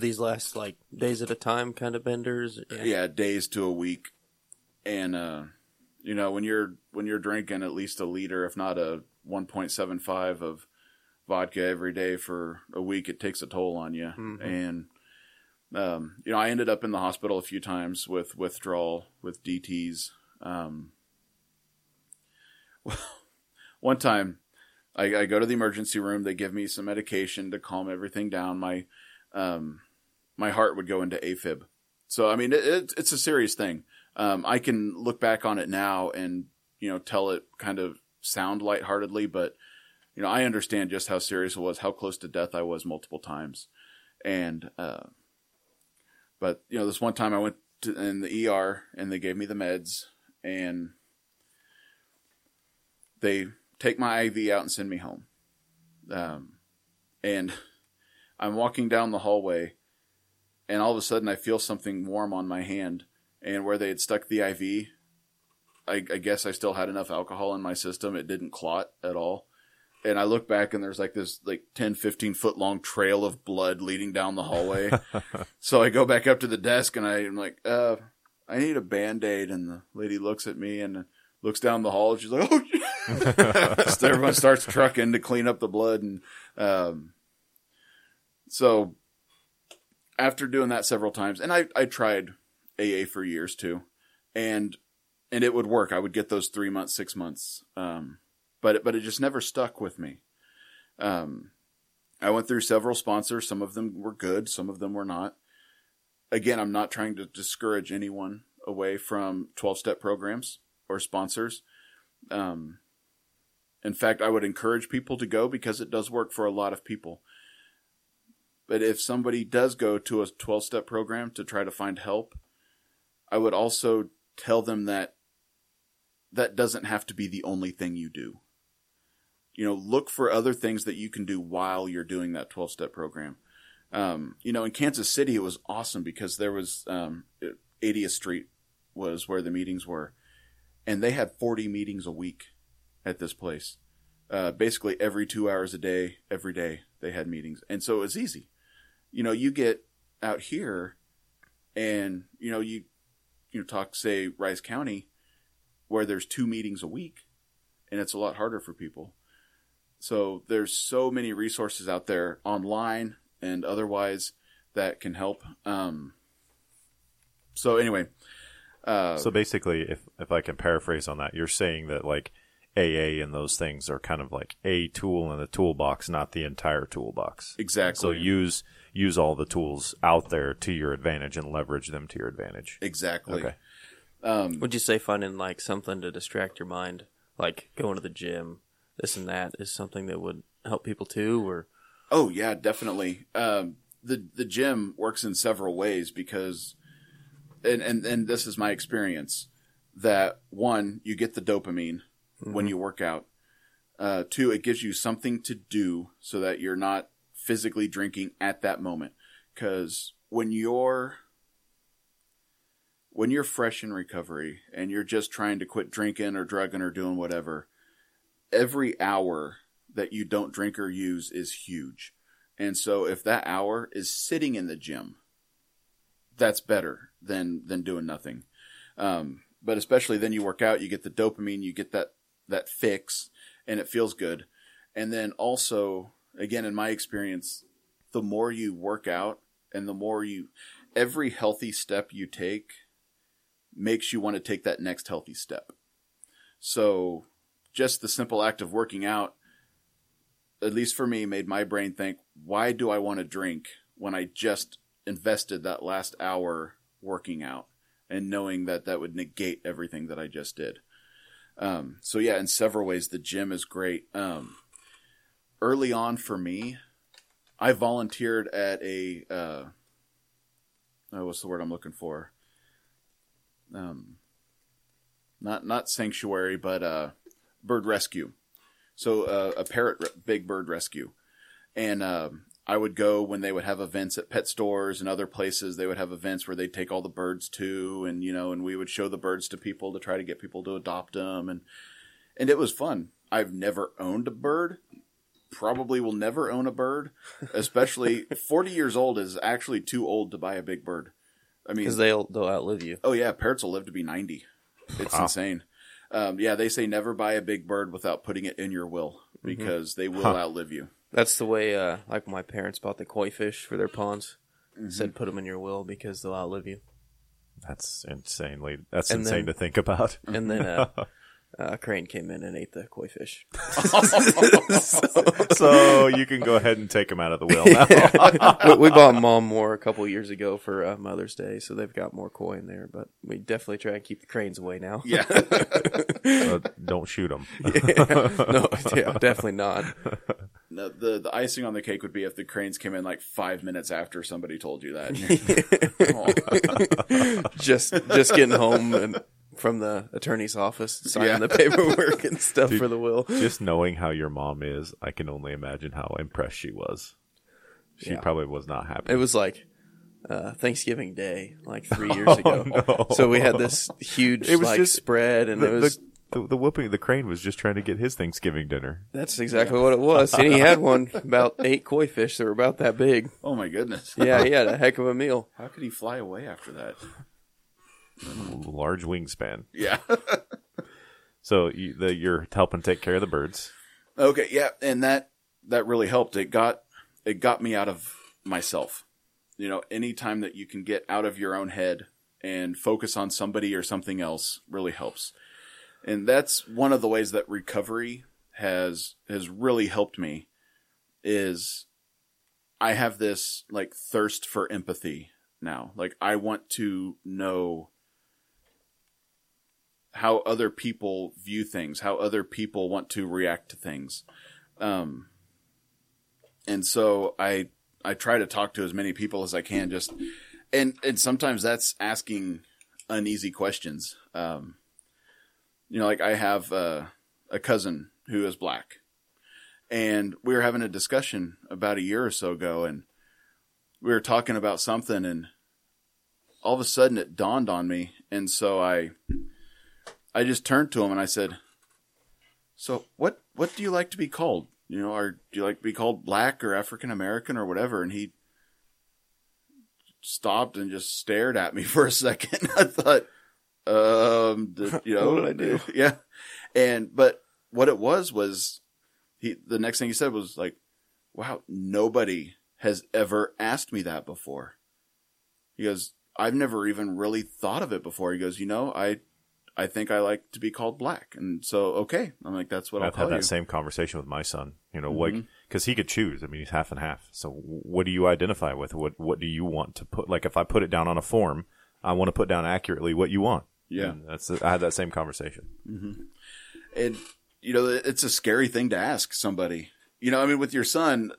these last like days at a time kind of benders? yeah, days to a week. And uh you know, when you're when you're drinking at least a liter, if not a 1.75 of vodka every day for a week, it takes a toll on you. Mhm. And um, you know, I ended up in the hospital a few times with withdrawal, with DTS. Um, well, <laughs> one time, I, I go to the emergency room. They give me some medication to calm everything down. My um, my heart would go into AFib. So I mean, it, it, it's a serious thing. Um, I can look back on it now and you know tell it kind of sound lightheartedly, but you know I understand just how serious it was, how close to death I was multiple times, and uh, but you know this one time I went to, in the ER and they gave me the meds and they take my IV out and send me home, um, and I'm walking down the hallway and all of a sudden I feel something warm on my hand, and where they had stuck the IV, I, I guess I still had enough alcohol in my system. It didn't clot at all. And I look back and there's like this like 10, 15 foot long trail of blood leading down the hallway. <laughs> so I go back up to the desk and I'm like, uh, I need a band aid. And the lady looks at me and looks down the hall and she's like, oh, shit." <laughs> so everyone starts trucking to clean up the blood. And, um, so after doing that several times, and I, I tried AA for years too, and and it would work. I would get those three months, six months, um, but but it just never stuck with me. Um, I went through several sponsors. Some of them were good, some of them were not. Again, I'm not trying to discourage anyone away from 12 step programs or sponsors. Um, in fact, I would encourage people to go because it does work for a lot of people. But if somebody does go to a 12 step program to try to find help, I would also tell them that that doesn't have to be the only thing you do. You know, look for other things that you can do while you're doing that 12 step program. Um, you know, in Kansas City, it was awesome because there was um, 80th Street was where the meetings were, and they had 40 meetings a week at this place. Uh, basically, every two hours a day, every day, they had meetings, and so it was easy. You know, you get out here, and you know you you know talk say Rice County, where there's two meetings a week, and it's a lot harder for people. So there's so many resources out there online and otherwise that can help. Um, so anyway, uh, So basically, if if I can paraphrase on that, you're saying that like AA and those things are kind of like a tool in the toolbox, not the entire toolbox. Exactly. So use use all the tools out there to your advantage and leverage them to your advantage. exactly. Okay. Would you say finding like something to distract your mind, like going to the gym, this and that, is something that would help people too? Or Oh yeah, definitely. Um, the the gym works in several ways because, and and and this is my experience that one you get the dopamine when you work out. Uh, two, it gives you something to do so that you're not physically drinking at that moment. Because when you're when you're fresh in recovery and you're just trying to quit drinking or drugging or doing whatever, every hour that you don't drink or use is huge. And so if that hour is sitting in the gym, that's better than than doing nothing. Um, but especially then you work out, you get the dopamine, you get that that fix, and it feels good. And then also, again, in my experience, the more you work out and the more you, every healthy step you take makes you want to take that next healthy step. So just the simple act of working out, at least for me, made my brain think, why do I want to drink when I just invested that last hour working out and knowing that that would negate everything that I just did? Um, so yeah, in several ways, the gym is great. Um, early on for me, I volunteered at a, uh, oh, what's the word I'm looking for? Um, not, not sanctuary, but, uh, bird rescue. So, uh, a parrot, re- big bird rescue. And, um, I would go when they would have events at pet stores and other places. They would have events where they'd take all the birds to, and you know, and we would show the birds to people to try to get people to adopt them, and and it was fun. I've never owned a bird. Probably will never own a bird. Especially <laughs> forty years old is actually too old to buy a big bird. I mean, because they'll they'll outlive you. oh yeah, parrots will live to be ninety. It's Wow. insane. Um, yeah, they say never buy a big bird without putting it in your will because they will Huh. outlive you. That's the way, uh, like my parents bought the koi fish for their ponds. Said put them in your will because they'll outlive you. That's insanely. That's And insane then- to think about. And then uh, <laughs> a crane came in and ate the koi fish. <laughs> so you can go ahead and take them out of the will now. <laughs> we, we bought mom more a couple years ago for uh, Mother's Day, so they've got more koi in there. But we definitely try and keep the cranes away now. Yeah. So <laughs> don't shoot them. no, yeah, definitely not. No, the the icing on the cake would be if the cranes came in like five minutes after somebody told you that. Oh. just just getting home and from the attorney's office, signing Yeah. the paperwork and <laughs> stuff Dude. for the will. Just knowing how your mom is, I can only imagine how impressed she was. She Yeah. probably was not happy. It was like uh, Thanksgiving Day, like three <laughs> years ago. no. So we had this huge It was like just- spread, and the, it was the, the, the whooping. The crane was just trying to get his Thanksgiving dinner. that's exactly what it was. And he had one <laughs> about eight koi fish that were about that big. oh my goodness. Yeah, he had a heck of a meal. How could he fly away after that? Large wingspan. Yeah. <laughs> So you, the, you're helping take care of the birds. okay. Yeah, and that that really helped. It got it got me out of myself. You know, any time that you can get out of your own head and focus on somebody or something else really helps. And that's one of the ways that recovery has has really helped me is I have this like thirst for empathy now. Like I want to know how other people view things, how other people want to react to things. Um and so I I try to talk to as many people as I can just and and sometimes that's asking uneasy questions. Um you know, like I have a cousin who is black, and we were having a discussion about a year or so ago, and we were talking about something, and all of a sudden it dawned on me, and so I, I just turned to him and I said, "So what? What do you like to be called? You know, or do you like to be called black or African American or whatever?" And he stopped and just stared at me <laughs> for a second. I thought, um, <laughs> you know, What did I do? <laughs> Yeah, and but what it was was he. The next thing he said was like, "Wow, nobody has ever asked me that before." He goes, "I've never even really thought of it before." He goes, "You know, I, I think I like to be called black, and so okay, I'm like that's what I'll I've call had that you. same conversation with my son. You know, like Mm-hmm. because he could choose. I mean, he's half and half. So, what do you identify with? What What do you want to put? Like, if I put it down on a form, I want to put down accurately what you want. Yeah. And that's I had that same conversation. and you know it's a scary thing to ask somebody you know i mean with your son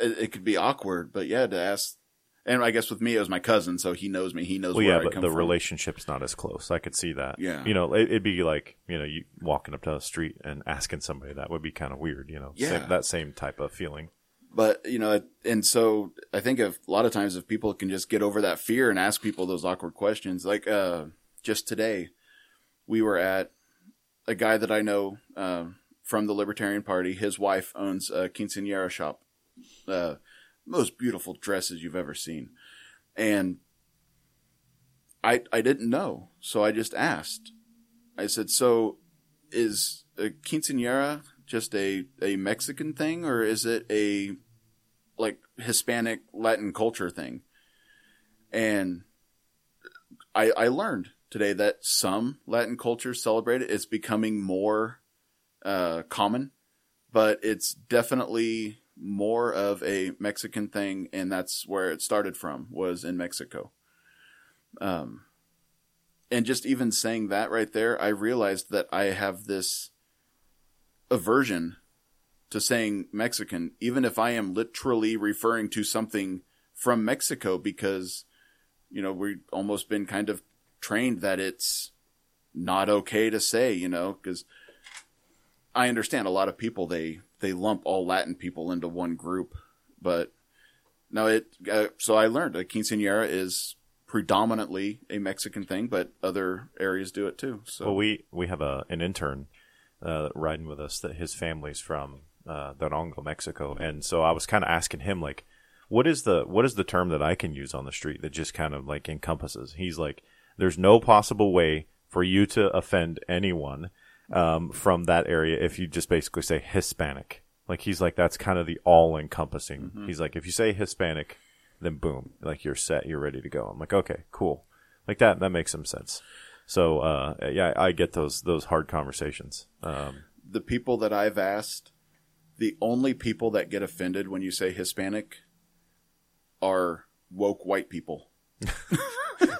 it, it could be awkward but yeah to ask and i guess with me it was my cousin so he knows me he knows Well, yeah, but the from. relationship's not as close. I could see that. Yeah. You know, it, it'd be like you know, you walking up to the street and asking somebody that would be kind of weird. You know, Yeah. Same- that same type of feeling. but you know and so i think if a lot of times if people can just get over that fear and ask people those awkward questions like uh just today we were at a guy that i know um, from the libertarian party his wife owns a quinceanera shop uh most beautiful dresses you've ever seen and i i didn't know so i just asked i said so is a quinceanera just a, a Mexican thing or is it a like Hispanic Latin culture thing? And I I learned today that some Latin cultures celebrate it. It's becoming more uh, common, but it's definitely more of a Mexican thing, and that's where it started from was in Mexico. Um, and just even saying that right there, I realized that I have this aversion to saying Mexican, even if I am literally referring to something from Mexico, because, you know, we've almost been kind of trained that it's not okay to say, you know, because I understand a lot of people, they, they lump all Latin people into one group, but no, it, uh, so I learned a quinceanera is predominantly a Mexican thing, but other areas do it too. So Well, we we have a an intern uh, riding with us that his family's from uh, Durango, Mexico, and so I was kind of asking him like, what is the what is the term that I can use on the street that just kind of like encompasses? He's like, there's no possible way for you to offend anyone um, from that area if you just basically say Hispanic. Like he's like that's kind of the all encompassing. He's like if you say Hispanic, then boom, like you're set, you're ready to go. I'm like okay, cool, like that that makes some sense. So uh, yeah, I get those those hard conversations. Um, the people that I've asked, the only people that get offended when you say Hispanic are woke white people. <laughs>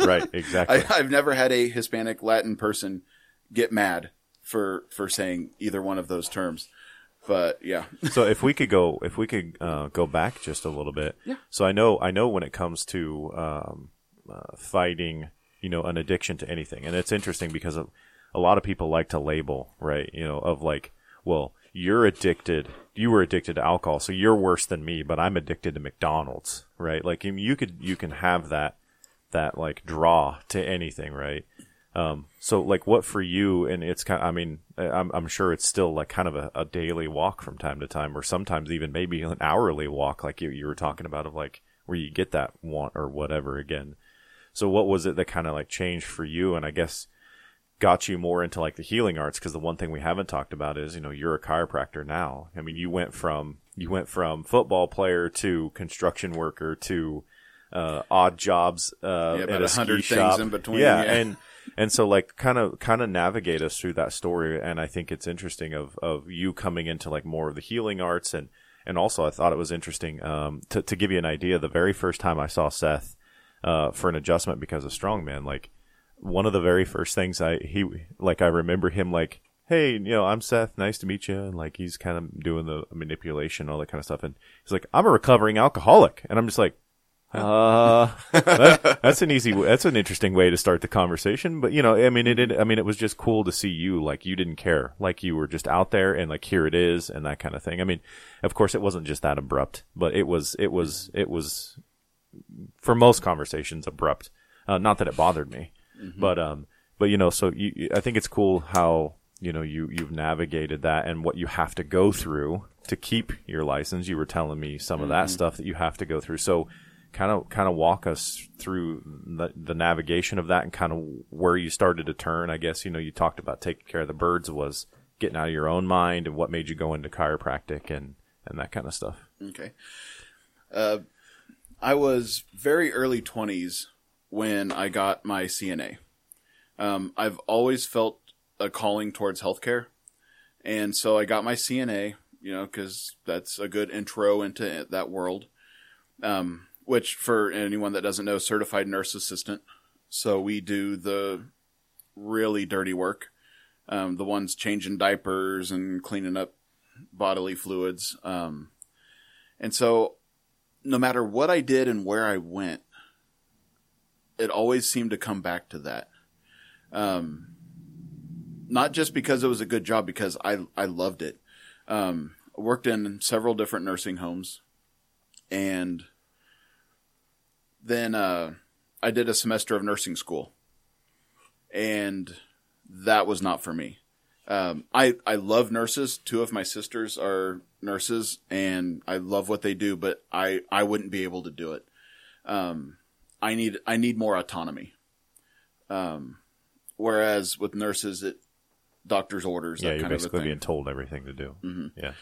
right, <laughs> exactly. I, I've never had a Hispanic Latin person get mad for for saying either one of those terms. But yeah, <laughs> so if we could go, if we could uh, go back just a little bit. Yeah. So I know, I know when it comes to um, uh, fighting, you know, an addiction to anything, and it's interesting because a lot of people like to label, right? You know, of like, well, you're addicted, you were addicted to alcohol, so you're worse than me, but I'm addicted to McDonald's, right? Like you- you could, you can have that, that like draw to anything, right? Um, so like what for you, and it's kind of, I mean, I'm, I'm sure it's still like kind of a, a daily walk from time to time, or sometimes even maybe an hourly walk, like you, you were talking about of like where you get that want or whatever again. So what was it that kind of like changed for you? And I guess got you more into like the healing arts because the one thing we haven't talked about is you know you're a chiropractor now. I mean you went from you went from football player to construction worker to uh, odd jobs uh, Yeah, about at a 100 ski things shop. in between, Yeah, yeah. and and so like kind of kind of navigate us through that story. And I think it's interesting of of you coming into like more of the healing arts and and also I thought it was interesting um, to to give you an idea. The very first time I saw Seth uh, for an adjustment because of strongman, like one of the very first things I he like I remember him like, hey, you know, I'm Seth, nice to meet you, and like he's kind of doing the manipulation, all that kind of stuff, and he's like, I'm a recovering alcoholic, and I'm just like. Uh, <laughs> that- that's an easy, that's an interesting way to start the conversation. But you know, I mean, it, it, I mean, it was just cool to see you, like you didn't care, like you were just out there and like, here it is and that kind of thing. I mean, of course it wasn't just that abrupt, but it was, it was, it was for most conversations abrupt. Uh, not that it bothered me, but um, but you know, so you, you- I think it's cool how you know you you've navigated that and what you have to go through to keep your license. You were telling me some of that stuff that you have to go through. So kind of kind of walk us through the, the navigation of that and kind of where you started to turn. I guess you know you talked about taking care of the birds was getting out of your own mind and what made you go into chiropractic and and that kind of stuff. Okay. Uh, I was very early 20s when I got my CNA. Um, I've always felt a calling towards healthcare, and so I got my CNA. You know, because that's a good intro into that world. Um, which for anyone that doesn't know, certified nurse assistant. So we do the really dirty work, um, the ones changing diapers and cleaning up bodily fluids. Um, and so no matter what I did and where I went, it always seemed to come back to that. Um, not just because it was a good job, because I I loved it. Um, worked in several different nursing homes, and then uh, I did a semester of nursing school, and that was not for me. Um, I I love nurses. Two of my sisters are nurses, and I love what they do. But I I wouldn't be able to do it. Um, I need I need more autonomy. Um, whereas with nurses, it doctor's orders. Yeah, that you're kind of a basically being told everything to do. Mm-hmm. Yeah.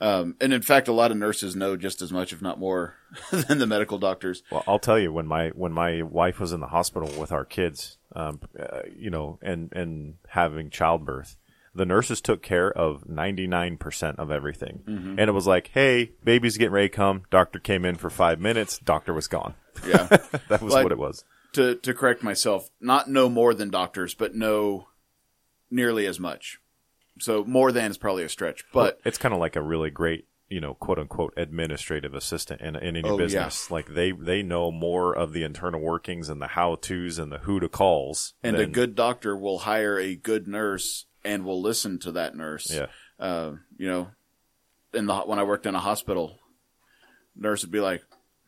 Um, and in fact, a lot of nurses know just as much, if not more, <laughs> than the medical doctors. Well, I'll tell you when my when my wife was in the hospital with our kids, um, uh, you know, and and having childbirth, the nurses took care of ninety nine percent of everything, Mm-hmm. and it was like, hey, baby's getting ready to come. Doctor came in for five minutes. Doctor was gone. Yeah. <laughs> That was what it was. to to correct myself, not know more than doctors, but know nearly as much. So more than is probably a stretch, but it's kind of like a really great, you know, quote unquote administrative assistant in, in any Oh, yeah. business. Like they they know more of the internal workings and the how tos and the who to calls. and a good doctor will hire a good nurse and will listen to that nurse. yeah. Uh, you know, in the when I worked in a hospital, nurse would be like,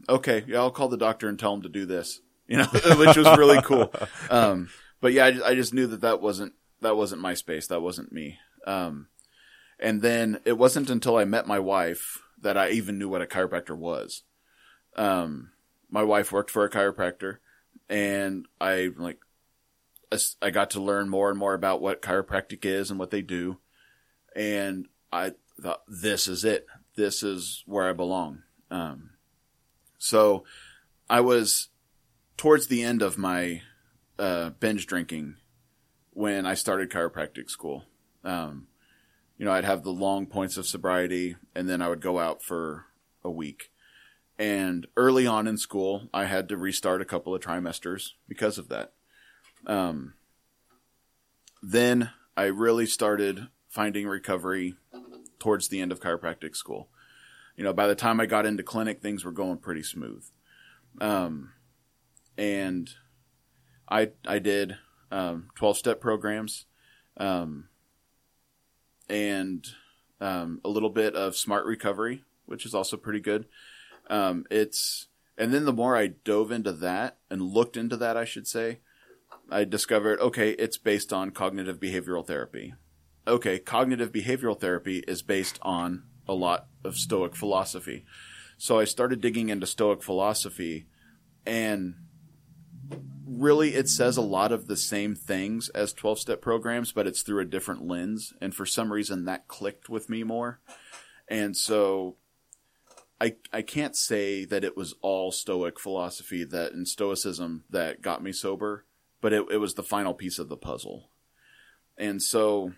"Okay, yeah, I'll call the doctor and tell him to do this." <laughs> You know, <laughs> which was really cool. Um, but yeah, I, just- I just knew that that wasn't that wasn't my space. That wasn't me. Um, and then it wasn't until I met my wife that I even knew what a chiropractor was. Um, my wife worked for a chiropractor, and I like I got to learn more and more about what chiropractic is and what they do, and I thought this is it. This is where I belong. Um, so I was towards the end of my uh, binge drinking when I started chiropractic school. Um, you know, I'd have the long points of sobriety, and then I would go out for a week. And early on in school, I had to restart a couple of trimesters because of that. Um, then I really started finding recovery towards the end of chiropractic school. You know, by the time I got into clinic, things were going pretty smooth. Um, and I I did um, twelve step programs, um, and um, a little bit of smart recovery, which is also pretty good. Um, it's and then the more I dove into that and looked into that, I should say, I discovered okay, it's based on cognitive behavioral therapy. Okay, cognitive behavioral therapy is based on a lot of Stoic philosophy. So I started digging into Stoic philosophy, and really it says a lot of the same things as 12 step programs, but it's through a different lens. And for some reason that clicked with me more. And so I, I can't say that it was all Stoic philosophy that and Stoicism that got me sober, but it, it was the final piece of the puzzle. And so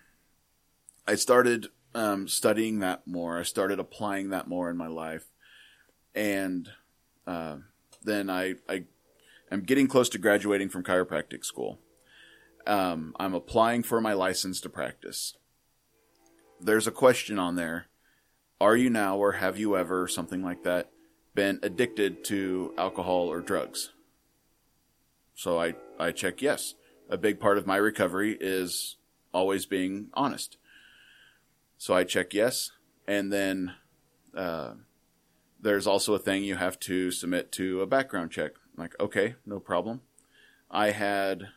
I started um, studying that more. I started applying that more in my life. And uh, then I, I am getting close to graduating from chiropractic school. Um, I'm applying for my license to practice. There's a question on there. Are you now, or have you ever, something like that, been addicted to alcohol or drugs? So I, I check yes. A big part of my recovery is always being honest. So I check yes. And then uh, there's also a thing you have to submit to a background check. Like, okay, no problem. I had,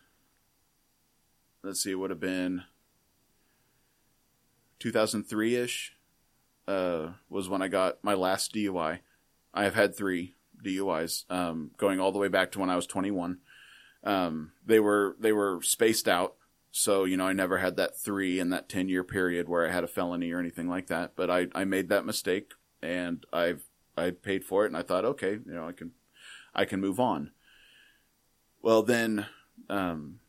let's see, it would have been 2003 ish, uh, was when I got my last DUI. I have had three DUIs, um, going all the way back to when I was 21. Um, they were, they were spaced out. So, you know, I never had that three in that 10 year period where I had a felony or anything like that. But I, I made that mistake and I've, I paid for it and I thought, okay, you know, I can, I can move on. Well, then, um,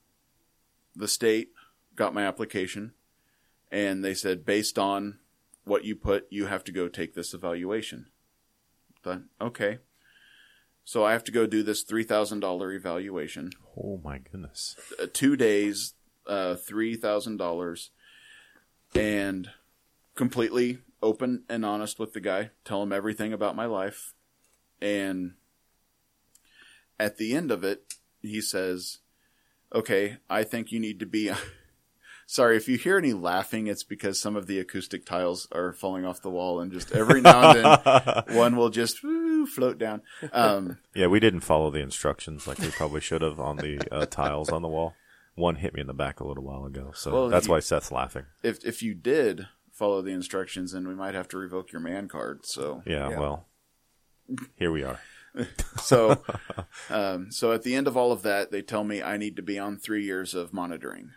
the state got my application and they said, based on what you put, you have to go take this evaluation. Thought, okay. So I have to go do this $3,000 evaluation. Oh my goodness. Uh, two days, uh, $3,000 and completely open and honest with the guy. Tell him everything about my life. And at the end of it, he says, okay, I think you need to be. <laughs> Sorry, if you hear any laughing, it's because some of the acoustic tiles are falling off the wall, and just every now and then <laughs> one will just woo, float down. Um, Yeah, we didn't follow the instructions like we probably should have on the uh, tiles on the wall. One hit me in the back a little while ago, so Well, that's you- why Seth's laughing. if if you did follow the instructions, then we might have to revoke your man card. So Yeah, well, here we are. <laughs> so <laughs> um, so at the end of all of that, they tell me I need to be on three years of monitoring.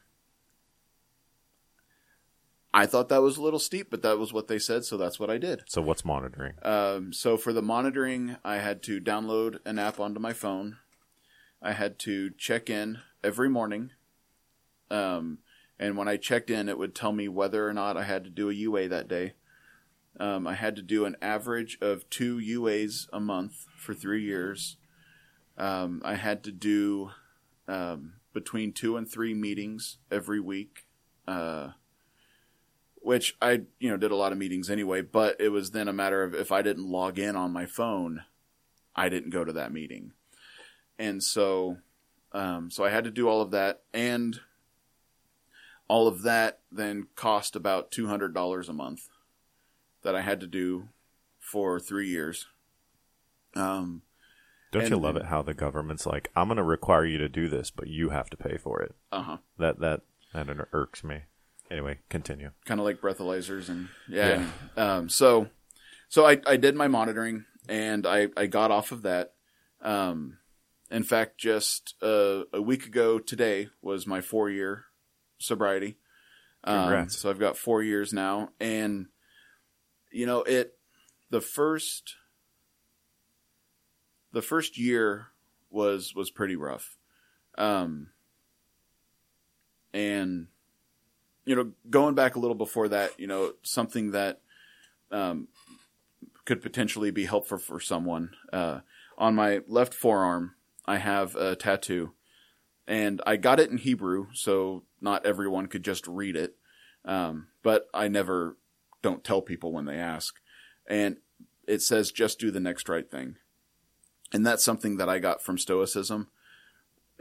I thought that was a little steep, but that was what they said, so that's what I did. So what's monitoring? Um, so for the monitoring, I had to download an app onto my phone. I had to check in every morning. Um, and when I checked in, it would tell me whether or not I had to do a UA that day. Um, I had to do an average of two UAs a month for three years. Um, I had to do um, between two and three meetings every week. Uh, which I, you know, did a lot of meetings anyway, but it was then a matter of if I didn't log in on my phone, I didn't go to that meeting. And so, um, so I had to do all of that and all of that then cost about $200 a month that I had to do for three years. Um, Don't you love it how the government's like, I'm going to require you to do this, but you have to pay for it. uh huh. That that that irks me. Anyway, continue. kind of like breathalyzers and yeah. Um, so, so I, I did my monitoring and I, I got off of that. Um, in fact, just uh, a week ago today was my four year sobriety. Um, Congrats. so I've got four years now, and you know it. The first, the first year was was pretty rough, um, and you know, going back a little before that, you know, something that um, could potentially be helpful for someone. Uh, on my left forearm, I have a tattoo, and I got it in Hebrew, so not everyone could just read it. Um, but I never don't tell people when they ask, and it says just do the next right thing, and that's something that I got from Stoicism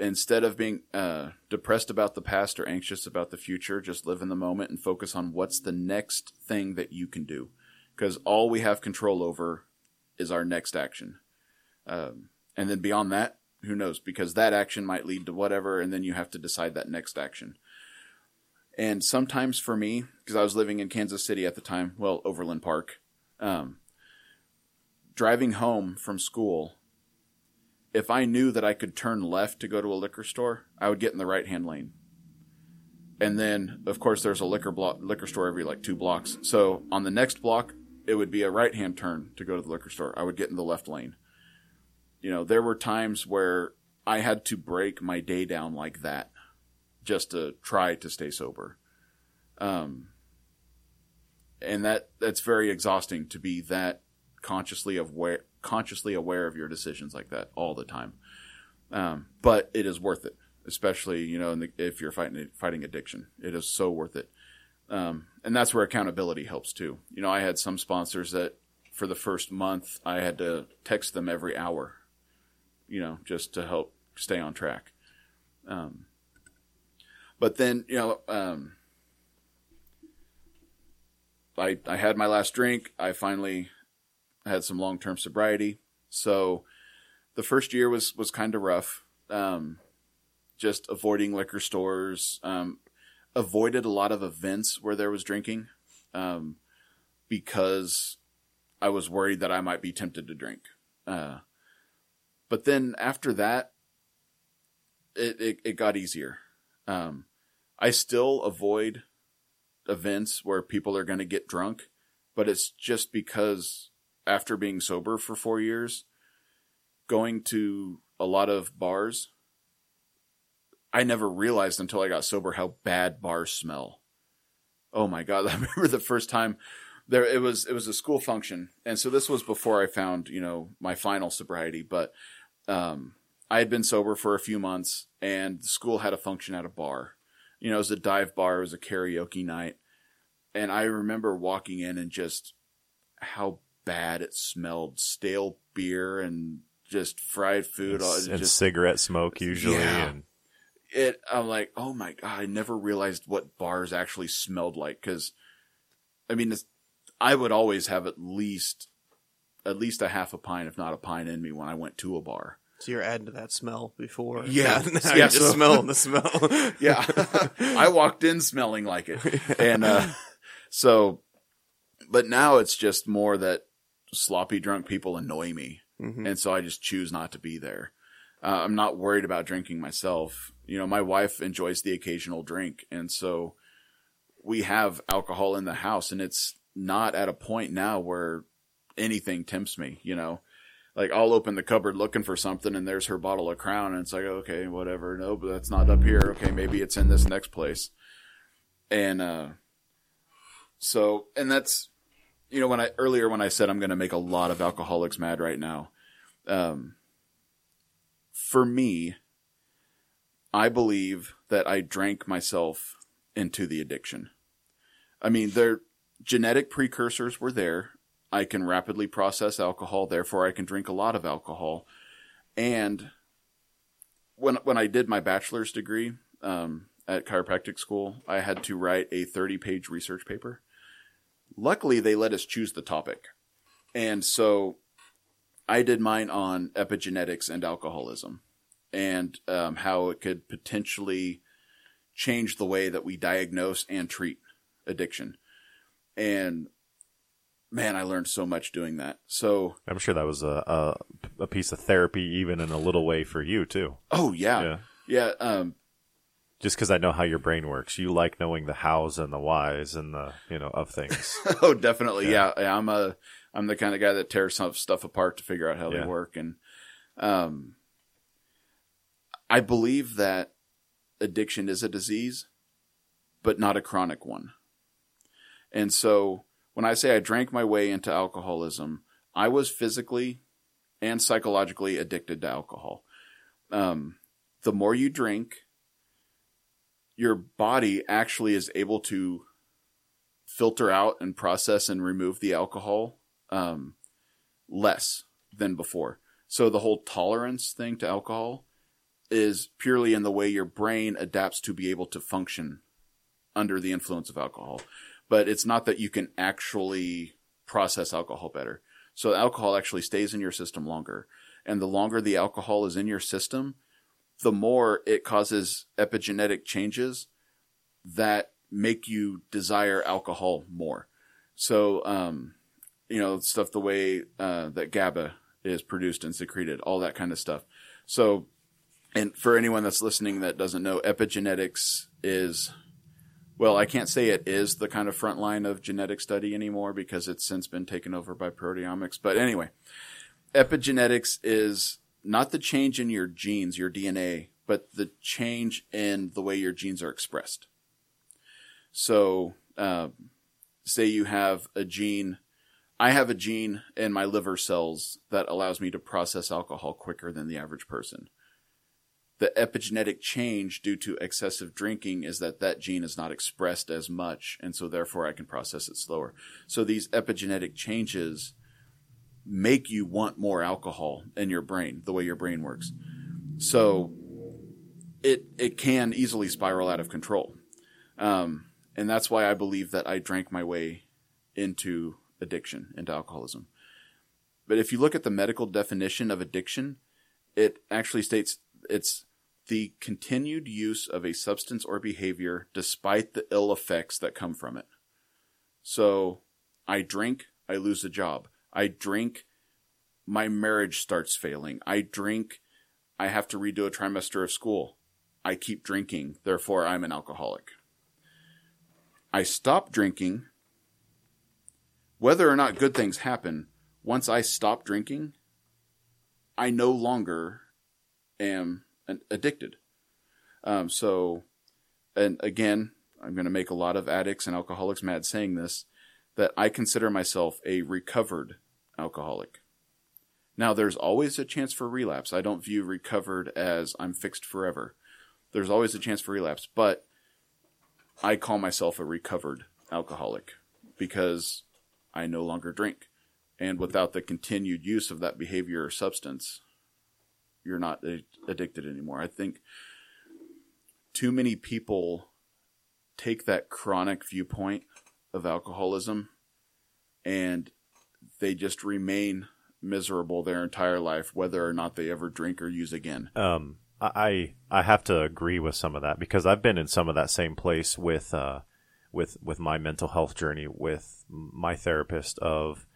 instead of being uh, depressed about the past or anxious about the future, just live in the moment and focus on what's the next thing that you can do. Because all we have control over is our next action. Um, and then beyond that, who knows? Because that action might lead to whatever, and then you have to decide that next action. And sometimes for me, because I was living in Kansas City at the time, well, Overland Park, um, driving home from school, if I knew that I could turn left to go to a liquor store, I would get in the right hand lane. And then, of course, there's a liquor block, liquor store every like two blocks. So on the next block, it would be a right hand turn to go to the liquor store. I would get in the left lane. You know, there were times where I had to break my day down like that just to try to stay sober. Um, and that that's very exhausting to be that consciously aware consciously aware of your decisions like that all the time. Um, but it is worth it, especially you know the, if you're fighting fighting addiction. It is so worth it, um, and that's where accountability helps too. You know, I had some sponsors that for the first month I had to text them every hour, you know, just to help stay on track. Um, but then you know. Um, I, I had my last drink. I finally had some long term sobriety. So the first year was, was kind of rough. Um, just avoiding liquor stores, um, avoided a lot of events where there was drinking, um, because I was worried that I might be tempted to drink. Uh, but then after that, it, it, it got easier. Um, I still avoid events where people are going to get drunk, but it's just because after being sober for four years, going to a lot of bars, I never realized until I got sober how bad bars smell. Oh my god! <laughs> I remember the first time there it was it was a school function, and so this was before I found you know my final sobriety, but um, I had been sober for a few months, and the school had a function at a bar. You know, it was a dive bar, it was a karaoke night, and I remember walking in and just how bad it smelled stale beer and just fried food all- and just cigarette smoke usually. Yeah. And it i'm like oh my god i never realized what bars actually smelled like because i mean it's, i would always have at least at least a half a pint if not a pint in me when i went to a bar So you're adding to that smell before. Yeah. <laughs> Now Yeah, you're just so- <laughs> smelling the smell. <laughs> yeah i walked in smelling like it and uh so but now it's just more that sloppy drunk people annoy me. Mhm. and so i just choose not to be there. Uh, i'm not worried about drinking myself. You know my wife enjoys the occasional drink. And so we have alcohol in the house and it's not at a point now where anything tempts me you know. Like I'll open the cupboard looking for something and there's her bottle of crown and it's like okay whatever. No but that's not up here. Okay maybe it's in this next place. And uh so and that's you know when I earlier when I said I'm going to make a lot of alcoholics mad right now um for me I believe that I drank myself into the addiction I mean their genetic precursors were there I can rapidly process alcohol, therefore I can drink a lot of alcohol. And when when I did my bachelor's degree um, at chiropractic school, I had to write a 30 page research paper. Luckily, they let us choose the topic, and so I did mine on epigenetics and alcoholism, and um, how it could potentially change the way that we diagnose and treat addiction. And man, I learned so much doing that. So, I'm sure that was a, a a piece of therapy, even in a little way for you too. oh yeah, Yeah. yeah. Um, Just because I know how your brain works, you like knowing the hows and the whys and the you know of things. <laughs> oh, definitely. Yeah. yeah. I'm a, I'm the kind of guy that tears some stuff apart to figure out how Yeah. they work. And, um, I believe that addiction is a disease, but not a chronic one. And so when I say I drank my way into alcoholism, I was physically and psychologically addicted to alcohol. Um, the more you drink, your body actually is able to filter out and process and remove the alcohol um, less than before. So the whole tolerance thing to alcohol is purely in the way your brain adapts to be able to function under the influence of alcohol. But it's not that you can actually process alcohol better. So alcohol actually stays in your system longer. And the longer the alcohol is in your system, the more it causes epigenetic changes that make you desire alcohol more. So, um, you know, stuff the way uh, that GABA is produced and secreted, all that kind of stuff. So, and for anyone that's listening that doesn't know, epigenetics is, well, I can't say it is the kind of front line of genetic study anymore because it's since been taken over by proteomics. But anyway, epigenetics is not the change in your genes, your DNA, but the change in the way your genes are expressed. So, uh, say you have a gene. I have a gene in my liver cells that allows me to process alcohol quicker than the average person. The epigenetic change due to excessive drinking is that that gene is not expressed as much, and so therefore I can process it slower. So these epigenetic changes make you want more alcohol in your brain, the way your brain works. So it it can easily spiral out of control. Um, and that's why I believe that I drank my way into addiction, into alcoholism. But if you look at the medical definition of addiction, it actually states it's the continued use of a substance or behavior despite the ill effects that come from it. So I drink, I lose a job. I drink, my marriage starts failing. I drink, I have to redo a trimester of school. I keep drinking, therefore I'm an alcoholic. I stop drinking. Whether or not good things happen, once I stop drinking, I no longer am addicted. Um, so, and again, I'm going to make a lot of addicts and alcoholics mad saying this, that I consider myself a recovered alcoholic. Now, there's always a chance for relapse. I don't view recovered as I'm fixed forever. There's always a chance for relapse, but I call myself a recovered alcoholic because I no longer drink. And without the continued use of that behavior or substance, you're not addicted anymore. I think too many people take that chronic viewpoint of alcoholism and they just remain miserable their entire life, whether or not they ever drink or use again. Um, I I have to agree with some of that because I've been in some of that same place with uh, with with my mental health journey with my therapist of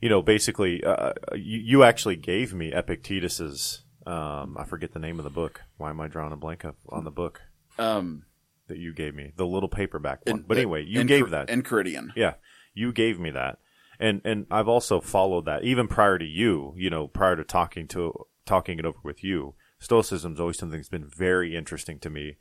you know, basically, uh, you, you, actually gave me Epictetus's. Um, I forget the name of the book. Why am I drawing a blank up on the book um, that you gave me? The little paperback one. But anyway, you gave that. Enchiridion. Yeah, you gave me that, and and I've also followed that even prior to you. You know, prior to talking to talking it over with you, Stoicism is always something that's been very interesting to me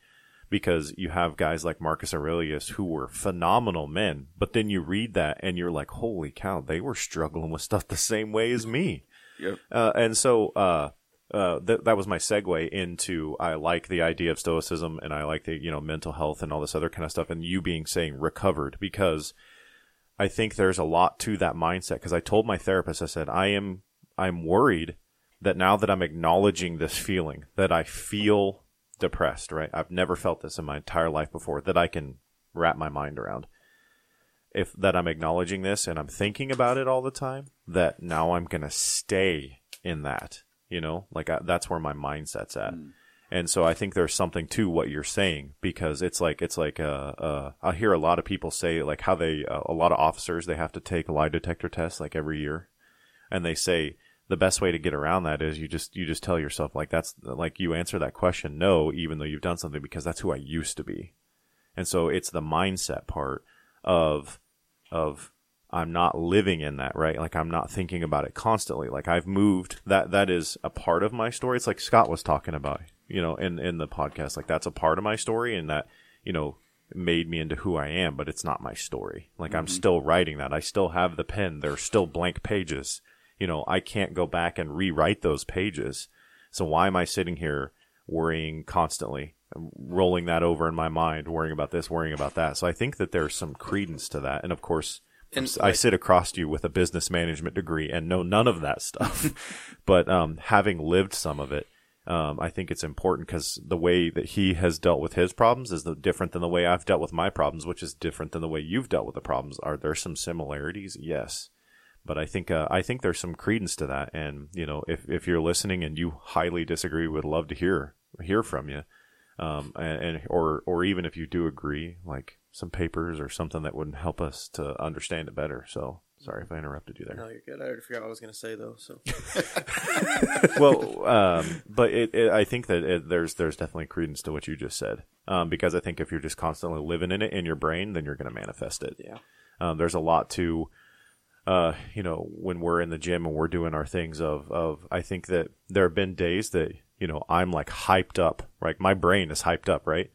because you have guys like Marcus Aurelius who were phenomenal men, but then you read that and you're like, holy cow, they were struggling with stuff the same way as me. Yep. Uh, and so, uh, uh, th- that was my segue into I like the idea of stoicism and I like the you know mental health and all this other kind of stuff and you being saying recovered because I think there's a lot to that mindset because I told my therapist I said I am I'm worried that now that I'm acknowledging this feeling that I feel depressed, right? I've never felt this in my entire life before that I can wrap my mind around. If that I'm acknowledging this and I'm thinking about it all the time, that now I'm going to stay in that, you know, like I, that's where my mindset's at. Mm. And so I think there's something to what you're saying because it's like, it's like, uh, uh, I hear a lot of people say like how they, uh, a lot of officers, they have to take lie detector tests like every year. And they say, the best way to get around that is you just you just tell yourself like that's like you answer that question no even though you've done something because that's who I used to be. And so it's the mindset part of of I'm not living in that, right? Like I'm not thinking about it constantly. Like I've moved that that is a part of my story. It's like Scott was talking about, you know, in in the podcast. Like that's a part of my story and that, you know, made me into who I am, but it's not my story. Like mm-hmm. I'm still writing that. I still have the pen. There's still blank pages you know, I can't go back and rewrite those pages. So why am I sitting here worrying constantly, rolling that over in my mind, worrying about this, worrying about that? So I think that there's some credence to that. And of course, and I sit across you with a business management degree and know none of that stuff. <laughs> but um, having lived some of it, um, I think it's important because the way that he has dealt with his problems is the, different than the way I've dealt with my problems, which is different than the way you've dealt with the problems. Are there some similarities? Yes. But I think uh, I think there's some credence to that, and you know, if if you're listening and you highly disagree, would love to hear hear from you, um, and, and or or even if you do agree, like some papers or something that would help us to understand it better. So sorry if I interrupted you there. No, you're good. I already forgot what I was going to say though. So <laughs> well, um, but it, it, I think that it, there's there's definitely credence to what you just said, um, because I think if you're just constantly living in it in your brain, then you're going to manifest it. Yeah. Um, there's a lot to uh, you know, when we're in the gym and we're doing our things of, of, I think that there have been days that, you know, I'm like hyped up, right? My brain is hyped up, right?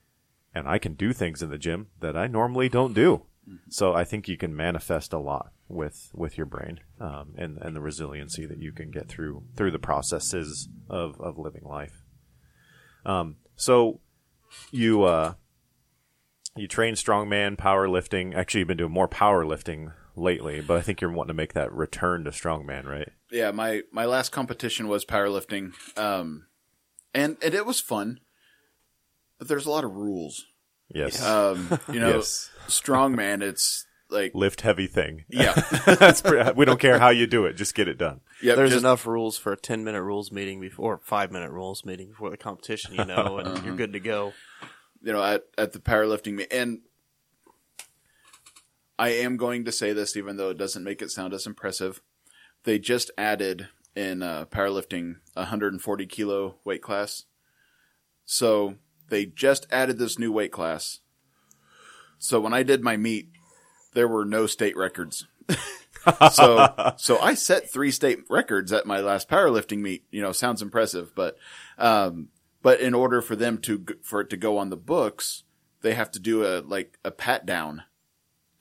And I can do things in the gym that I normally don't do. Mm-hmm. So I think you can manifest a lot with, with your brain, um, and, and the resiliency that you can get through, through the processes of, of living life. Um, so you, uh, you train strongman, powerlifting. Actually, you've been doing more powerlifting lately, but I think you're wanting to make that return to strongman, right? Yeah, my my last competition was powerlifting, um, and and it was fun, but there's a lot of rules. Yes, um, you know, yes. strongman. It's like lift heavy thing. Yeah, <laughs> pretty, we don't care how you do it, just get it done. Yeah, there's just, enough rules for a ten minute rules meeting before five minute rules meeting before the competition, you know, and uh-huh. you're good to go. You know, at at the powerlifting meet. and I am going to say this, even though it doesn't make it sound as impressive. They just added in uh, powerlifting 140 kilo weight class. So they just added this new weight class. So when I did my meet, there were no state records. <laughs> so so I set three state records at my last powerlifting meet. You know, sounds impressive, but um, But in order for them to for it to go on the books, they have to do a like a pat down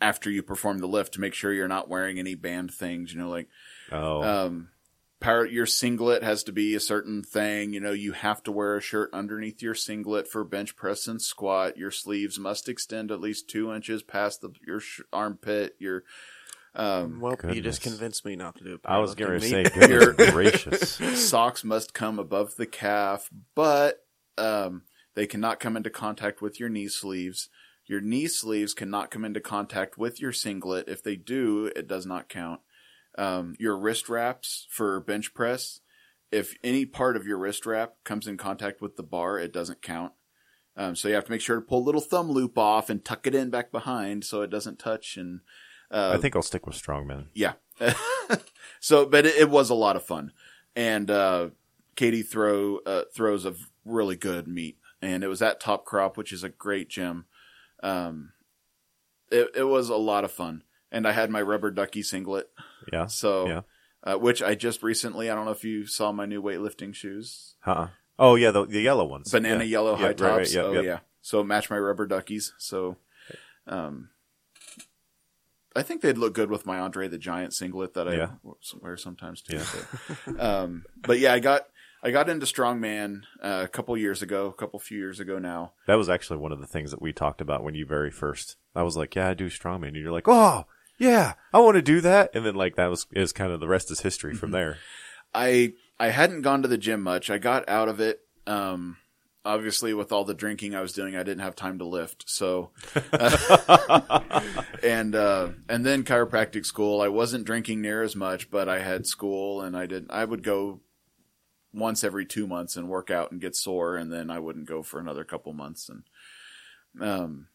after you perform the lift to make sure you're not wearing any band things. You know, like Oh, um, power, your singlet has to be a certain thing. You know, you have to wear a shirt underneath your singlet for bench press and squat. Your sleeves must extend at least two inches past the, your sh- armpit. Your, um, Well, you just convinced me not to do it. I was going to say, meet. <laughs> goodness gracious. <laughs> socks must come above the calf, but, um, they cannot come into contact with your knee sleeves. Your knee sleeves cannot come into contact with your singlet. If they do, it does not count. Um, your wrist wraps for bench press, if any part of your wrist wrap comes in contact with the bar, it doesn't count. Um, so you have to make sure to pull a little thumb loop off and tuck it in back behind so it doesn't touch. And uh, I think I'll stick with strongman. yeah. <laughs> so, but it, it was a lot of fun, and uh, Katie throw uh, throws a really good meet, and it was at Top Crop, which is a great gym. Um, it it was a lot of fun, and I had my rubber ducky singlet, Yeah. so Yeah. uh, which I just recently. I don't know if you saw my new weightlifting shoes, Huh. Oh yeah, the the yellow ones. banana Yeah. yellow high right, tops. right, yep, oh yep. yeah, so match my rubber duckies. So, um, I think they'd look good with my Andre the Giant singlet that I Yeah. wear sometimes too. Yeah. But, um, but yeah, I got I got into strongman uh, a couple years ago, a couple few years ago now. That was actually one of the things that we talked about when you very first. I was like, "Yeah, I do strongman," and you're like, "Oh, yeah, I want to do that." And then like that was is kind of the rest is history Mm-hmm. from there. I I hadn't gone to the gym much. I got out of it. Um, obviously, with all the drinking I was doing, I didn't have time to lift. So, <laughs> and uh, and then chiropractic school. I wasn't drinking near as much, but I had school, and I didn't. I would go once every two months and work out and get sore, and then I wouldn't go for another couple months, and um,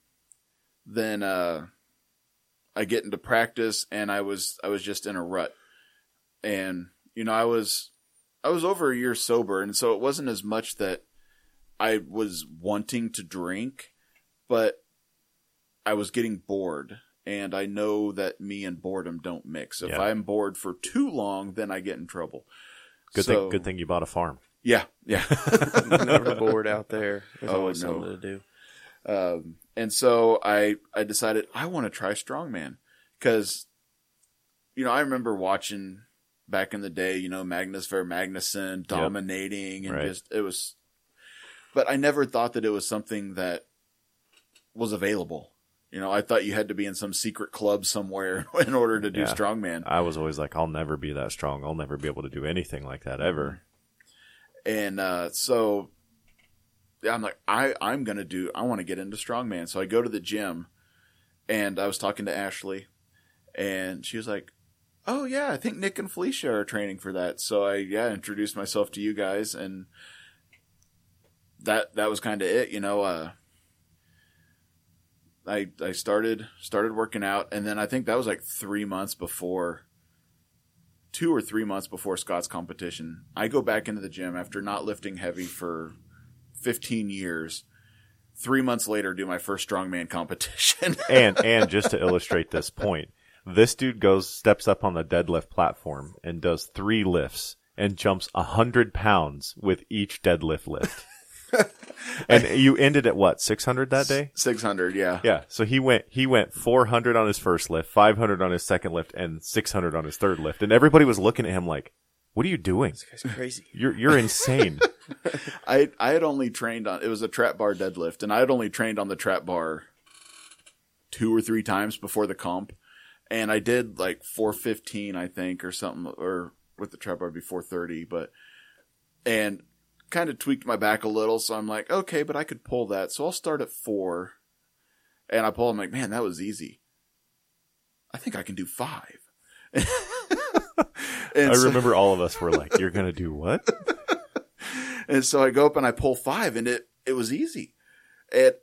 then uh, I get into practice, and I was I was just in a rut, and you know I was I was over a year sober, and so it wasn't as much that I was wanting to drink, but I was getting bored. And I know that me and boredom don't mix. If Yeah. I'm bored for too long, then I get in trouble. Good So- thing. Good thing you bought a farm. Yeah, yeah. <laughs> Never bored out there. <laughs> There's Oh, always no. something to do. Um, and so I, I decided I want to try strongman because, you know, I remember watching back in the day, you know, Magnus Ver Magnusson dominating and Right. just, it was, but I never thought that it was something that was available. You know, I thought you had to be in some secret club somewhere <laughs> in order to do Yeah. strongman. I was always like, "I'll never be that strong. I'll never be able to do anything like that ever." And uh, so I'm like, I, I'm going to do, I want to get into strongman. So I go to the gym and I was talking to Ashley and she was like, Oh, yeah, I think Nick and Felicia are training for that. So I, yeah, introduced myself to you guys and that, that was kind of it, you know, uh, I, I started, started working out and then I think that was like three months before two or three months before Scott's competition, I go back into the gym after not lifting heavy for 15 years. Three months later, do my first strongman <laughs> competition. and and just to illustrate this point, this dude goes steps up on the deadlift platform and does three lifts and jumps a hundred pounds with each deadlift lift. <laughs> and you ended at what six hundred that day? 600, yeah. Yeah. So he went he went four hundred on his first lift, five hundred on his second lift, and six hundred on his third lift, and everybody was looking at him like, "What are you doing? This guy's crazy. You're you're insane." <laughs> <laughs> I I had only trained on it was a trap bar deadlift, and I had only trained on the trap bar two or three times before the comp, and I did like 415, I think, or something, or with the trap bar before 30, but and kind of tweaked my back a little, so I'm like, okay, but I could pull that, so I'll start at four, and I pull. I'm like, man, that was easy. I think I can do five. <laughs> <laughs> And I remember all of us were like, "You're gonna do what?" And so I go up and I pull five, and it it was easy. And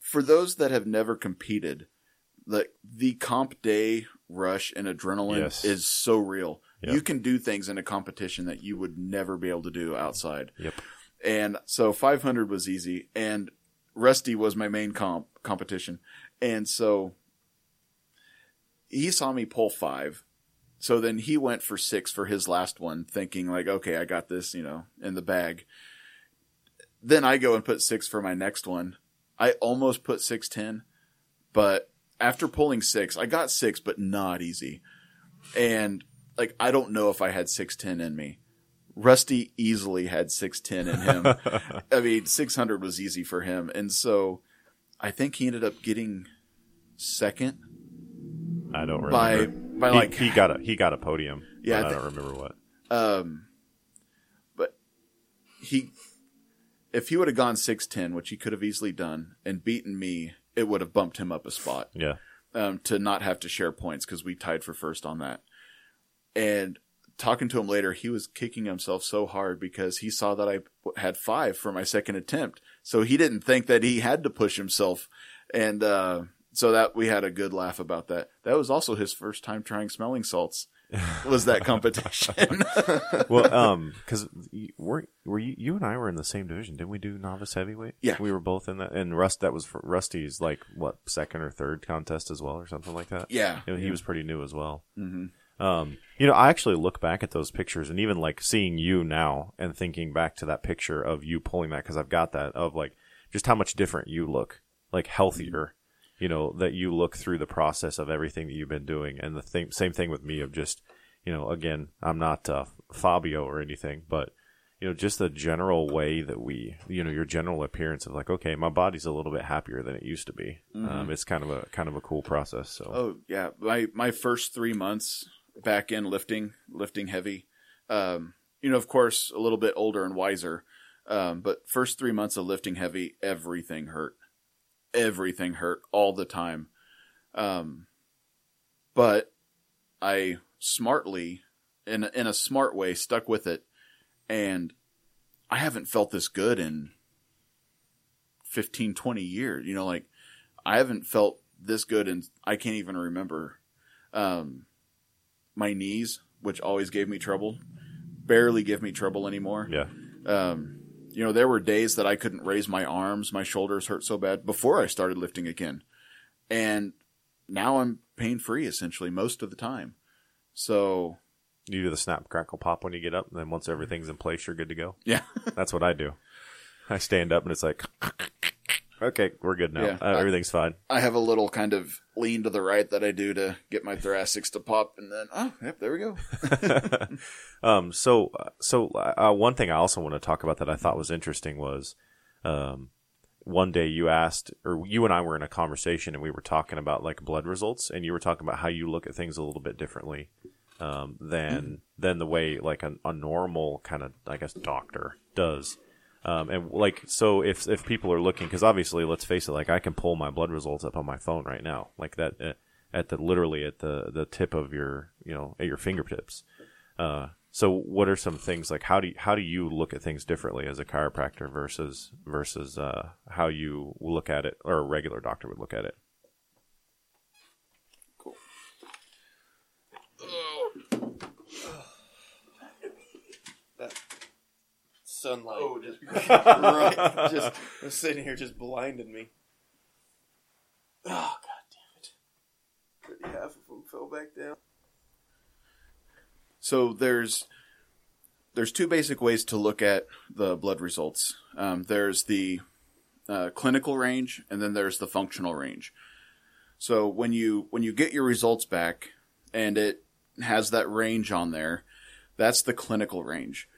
for those that have never competed, like the comp day rush and adrenaline Yes. is so real. Yep. You can do things in a competition that you would never be able to do outside. Yep. And so 500 was easy, and Rusty was my main comp competition, and so he saw me pull five. So then he went for six for his last one, thinking like, okay, I got this, you know, in the bag. then I go and put six for my next one. I almost put six ten, but after pulling six, I got six, but not easy. And like I don't know if I had six ten in me. Rusty easily had six ten in him. <laughs> I mean, six hundred was easy for him, and so I think he ended up getting second I don't remember. by he, like he got a he got a podium. Yeah, I I don't remember what. Um, but he, if he would have gone six ten, which he could have easily done, and beaten me, it would have bumped him up a spot Yeah, um, to not have to share points because we tied for first on that. And talking to him later, he was kicking himself so hard because he saw that I had five for my second attempt, so he didn't think that he had to push himself, and uh, so that we had a good laugh about that. That was also his first time trying smelling salts. Was that <laughs> competition? <laughs> well, um, because were were you you and I were in the same division? Didn't we do novice heavyweight? Yeah. we were both in that. And Rust, that was for Rusty's like what second or third contest as well, or something like that. Yeah. Know, he was pretty new as well. Mhm. Um, you know, I actually look back at those pictures and even like seeing you now and thinking back to that picture of you pulling that because I've got that of like just how much different you look, like healthier. You know that you look through the process of everything that you've been doing, and the thing, same thing with me of just, you know, again, I'm not uh, Fabio or anything, but you know, just the general way that we, you know, your general appearance of like, okay, my body's a little bit happier than it used to be. Um, it's kind of a kind of a cool process. So Oh yeah, my my first three months back in lifting, lifting heavy. Um, you know, of course, a little bit older and wiser. Um, but first three months of lifting heavy, everything hurt. Everything hurt all the time. Um, but I smartly, in a- in a smart way, stuck with it, and I haven't felt this good in 15, 20 years. You know, like I haven't felt this good and I can't even remember. Um, my knees, which always gave me trouble, barely give me trouble anymore. yeah, Um, you know, there were days that I couldn't raise my arms, my shoulders hurt so bad before I started lifting again. And now I'm pain free essentially most of the time. So, you do the snap crackle pop when you get up, and then once everything's in place, you're good to go. yeah. <laughs> That's what I do. I stand up and it's like, <laughs> okay, we're good now. Yeah. Uh, everything's fine. I have a little kind of lean to the right that I do to get my thoracics to pop and then, oh, yep, there we go. <laughs> <laughs> Um, so, uh, so uh, one thing I also want to talk about that I thought was interesting was, um, one day you asked, or you and I were in a conversation and we were talking about like blood results, and you were talking about how you look at things a little bit differently um, than than the way like a, a normal kind of I guess doctor does. Um, and like so, if if people are looking, because obviously, let's face it, like I can pull my blood results up on my phone right now, like that uh, at the literally at the the tip of your you know at your fingertips. Uh, so what are some things like how do you, how do you look at things differently as a chiropractor versus versus uh, how you look at it or a regular doctor would look at it? Sunlight. Oh, just <laughs> right. Just I'm sitting here, just blinded me. Oh god damn it! Pretty half of them fell back down. So there's there's two basic ways to look at the blood results. Um, there's the uh, clinical range, and then there's the functional range. So when you when you get your results back, and it has that range on there, that's the clinical range.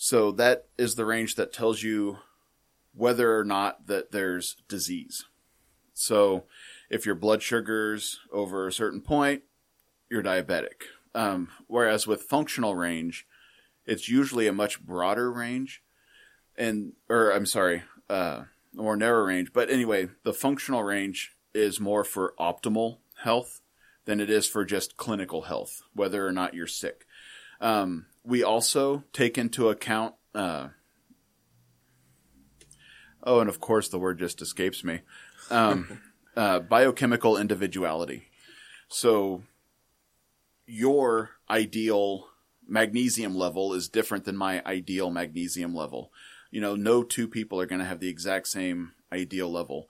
So that is the range that tells you whether or not that there's disease. So if your blood sugar's over a certain point, you're diabetic. Um, whereas with functional range, it's usually a much broader range, and or I'm sorry, uh, a more narrow range. But anyway, the functional range is more for optimal health than it is for just clinical health, whether or not you're sick. Um, we also take into account. Uh, oh, and of course, the word just escapes me. Um, <laughs> uh, biochemical individuality. So your ideal magnesium level is different than my ideal magnesium level. You know, no two people are going to have the exact same ideal level.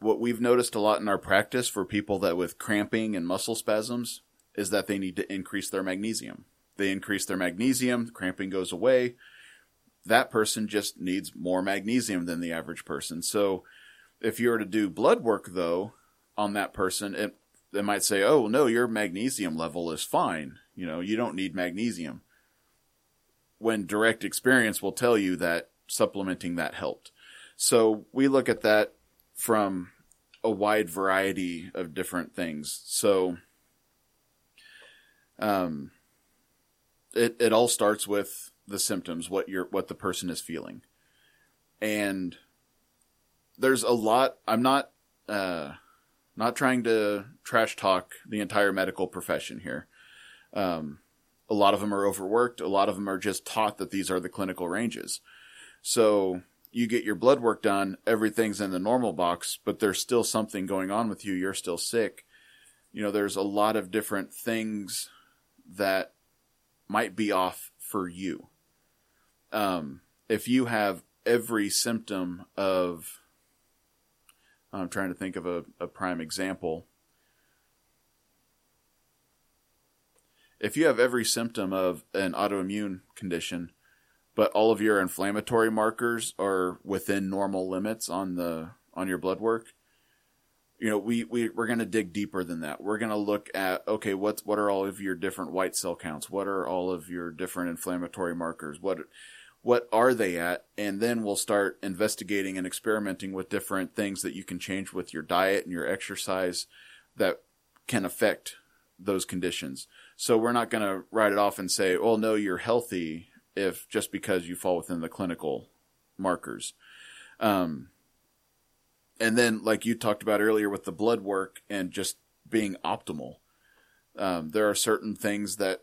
What we've noticed a lot in our practice for people that with cramping and muscle spasms is that they need to increase their magnesium. They increase their magnesium, cramping goes away, that person just needs more magnesium than the average person. So if you were to do blood work though on that person, it, they might say, "Oh, no, your magnesium level is fine. You know, you don't need magnesium." When direct experience will tell you that supplementing that helped. So we look at that from a wide variety of different things. So um it it all starts with the symptoms, what you're what the person is feeling. And there's a lot I'm not uh not trying to trash talk the entire medical profession here. Um a lot of them are overworked, a lot of them are just taught that these are the clinical ranges. So you get your blood work done, everything's in the normal box, but there's still something going on with you, you're still sick. You know, there's a lot of different things that might be off for you. Um, if you have every symptom of, I'm trying to think of a, a prime example. If you have every symptom of an autoimmune condition, but all of your inflammatory markers are within normal limits on the on your blood work, you know, we, we, we're going to dig deeper than that. We're going to look at, okay, what, what are all of your different white cell counts? What are all of your different inflammatory markers? What, what are they at? And then we'll start investigating and experimenting with different things that you can change with your diet and your exercise that can affect those conditions. So we're not going to write it off and say, well, no, you're healthy if just because you fall within the clinical markers. Um, and then like you talked about earlier with the blood work and just being optimal um, there are certain things that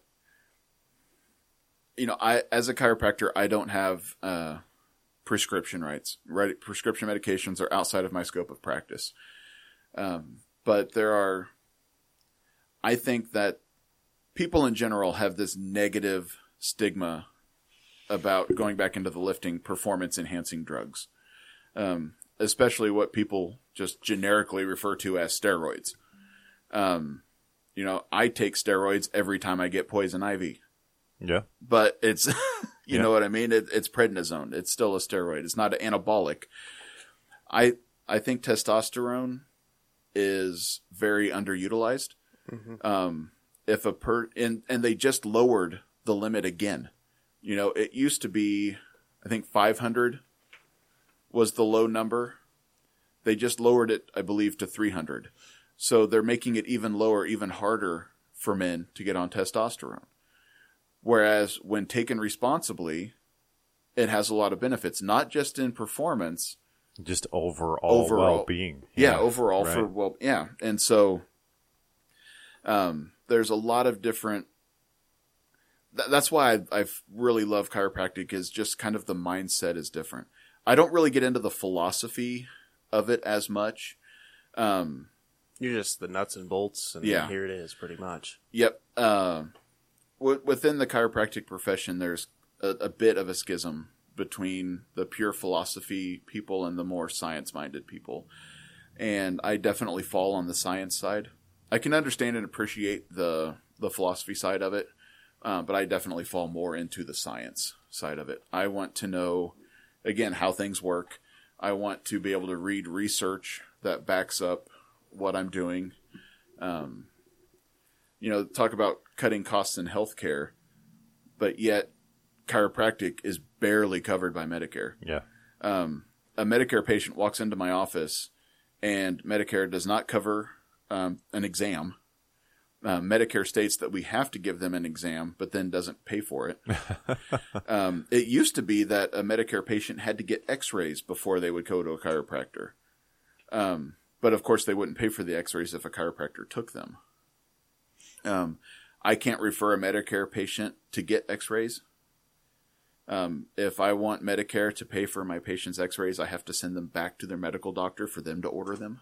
you know i as a chiropractor i don't have uh, prescription rights right? Prescription medications are outside of my scope of practice. Um, but there are i think that people in general have this negative stigma about going back into the lifting performance enhancing drugs. Um, especially what people just generically refer to as steroids. Um, you know, I take steroids every time I get poison ivy. Yeah. But it's, <laughs> you yeah. know what I mean? It, it's prednisone. It's still a steroid. It's not an anabolic. I, I think testosterone is very underutilized. Mm-hmm. Um, if a per, and, and they just lowered the limit again. You know, it used to be, I think 500 was the low number. They just lowered it, I believe, to 300. So they're making it even lower, even harder for men to get on testosterone. Whereas when taken responsibly, it has a lot of benefits, not just in performance, just overall, overall well-being. Yeah, yeah overall right. for well, yeah. And so, um, there's a lot of different. Th- that's why I, I really love chiropractic. Is just kind of the mindset is different. I don't really get into the philosophy of it as much. Um, You're just the nuts and bolts, and yeah. here it is, pretty much. Yep. Uh, w- within the chiropractic profession, there's a, a, bit of a schism between the pure philosophy people and the more science-minded people, and I definitely fall on the science side. I can understand and appreciate the the philosophy side of it, uh, but I definitely fall more into the science side of it. I want to know again how things work. I want to be able to read research that backs up what I'm doing. Um, you know, talk about cutting costs in healthcare, but yet chiropractic is barely covered by Medicare. Yeah. Um, a Medicare patient walks into my office and Medicare does not cover um, an exam uh, Medicare states that we have to give them an exam, but then doesn't pay for it. <laughs> um, it used to be that a Medicare patient had to get X-rays before they would go to a chiropractor. Um, but of course, they wouldn't pay for the X-rays if a chiropractor took them. Um, I can't refer a Medicare patient to get X-rays. Um, if I want Medicare to pay for my patient's X-rays, I have to send them back to their medical doctor for them to order them.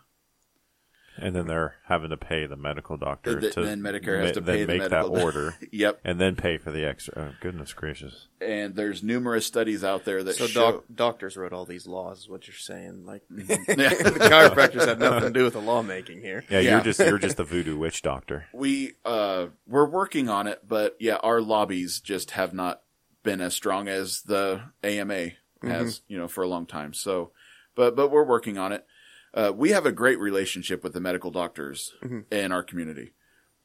And then they're having to pay the medical doctor the, to then Medicare has to pay then make that order. <laughs> yep, and then pay for the extra. Oh, goodness gracious! And there's numerous studies out there that so show doc- doctors wrote all these laws. Is what you're saying? Like the <laughs> <laughs> chiropractors have nothing to do with the lawmaking here. Yeah, yeah, you're just you're just the voodoo witch doctor. We uh we're working on it, but yeah, our lobbies just have not been as strong as the AMA has, you know, for a long time. So, but but we're working on it. Uh, we have a great relationship with the medical doctors in our community.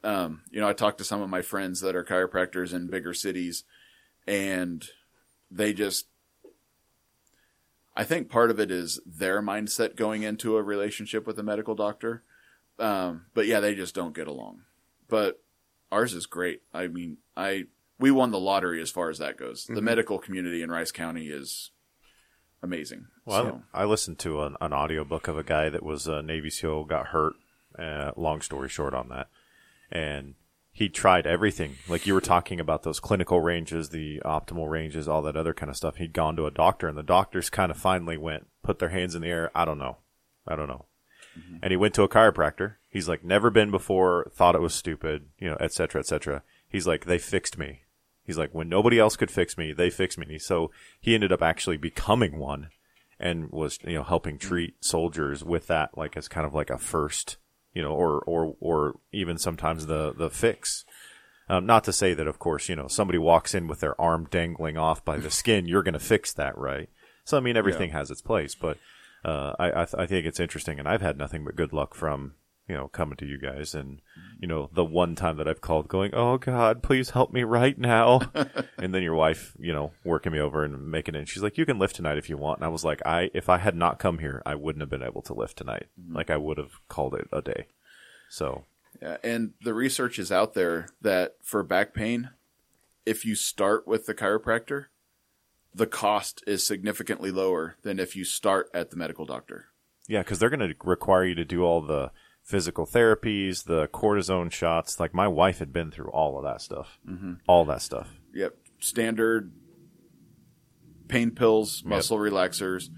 Um, you know, I talked to some of my friends that are chiropractors in bigger cities, and they just. I think part of it is their mindset going into a relationship with a medical doctor. Um, but yeah, they just don't get along. But ours is great. I mean, I we won the lottery as far as that goes. The medical community in Rice County is amazing. Well, So- I listened to an, an audiobook of a guy that was a Navy SEAL, got hurt. Uh, long story short on that. And he tried everything. Like you were talking about those clinical ranges, the optimal ranges, all that other kind of stuff. He'd gone to a doctor, and the doctors kind of finally went, put their hands in the air. I don't know. I don't know. And he went to a chiropractor. He's like, never been before, thought it was stupid, you know, et cetera, et cetera. He's like, they fixed me. He's like, when nobody else could fix me, they fixed me. So he ended up actually becoming one and was, you know, helping treat soldiers with that, like as kind of like a first, you know, or, or, or even sometimes the, the fix. Um, not to say that, of course, you know, somebody walks in with their arm dangling off by the <laughs> skin, you're going to fix that, right? So, I mean, everything has its place, but, uh, I, I, th- I think it's interesting and I've had nothing but good luck from, you know, coming to you guys and, mm-hmm. you know, the one time that I've called going, Oh God, please help me right now. <laughs> and then your wife, you know, working me over and making it. And she's like, you can lift tonight if you want. And I was like, I, if I had not come here, I wouldn't have been able to lift tonight. Mm-hmm. Like I would have called it a day. So Yeah, and the research is out there that for back pain, if you start with the chiropractor, the cost is significantly lower than if you start at the medical doctor. Yeah, because they're going to require you to do all the physical therapies, the cortisone shots. Like my wife had been through all of that stuff, mm-hmm. all that stuff. Yep, standard pain pills, muscle relaxers.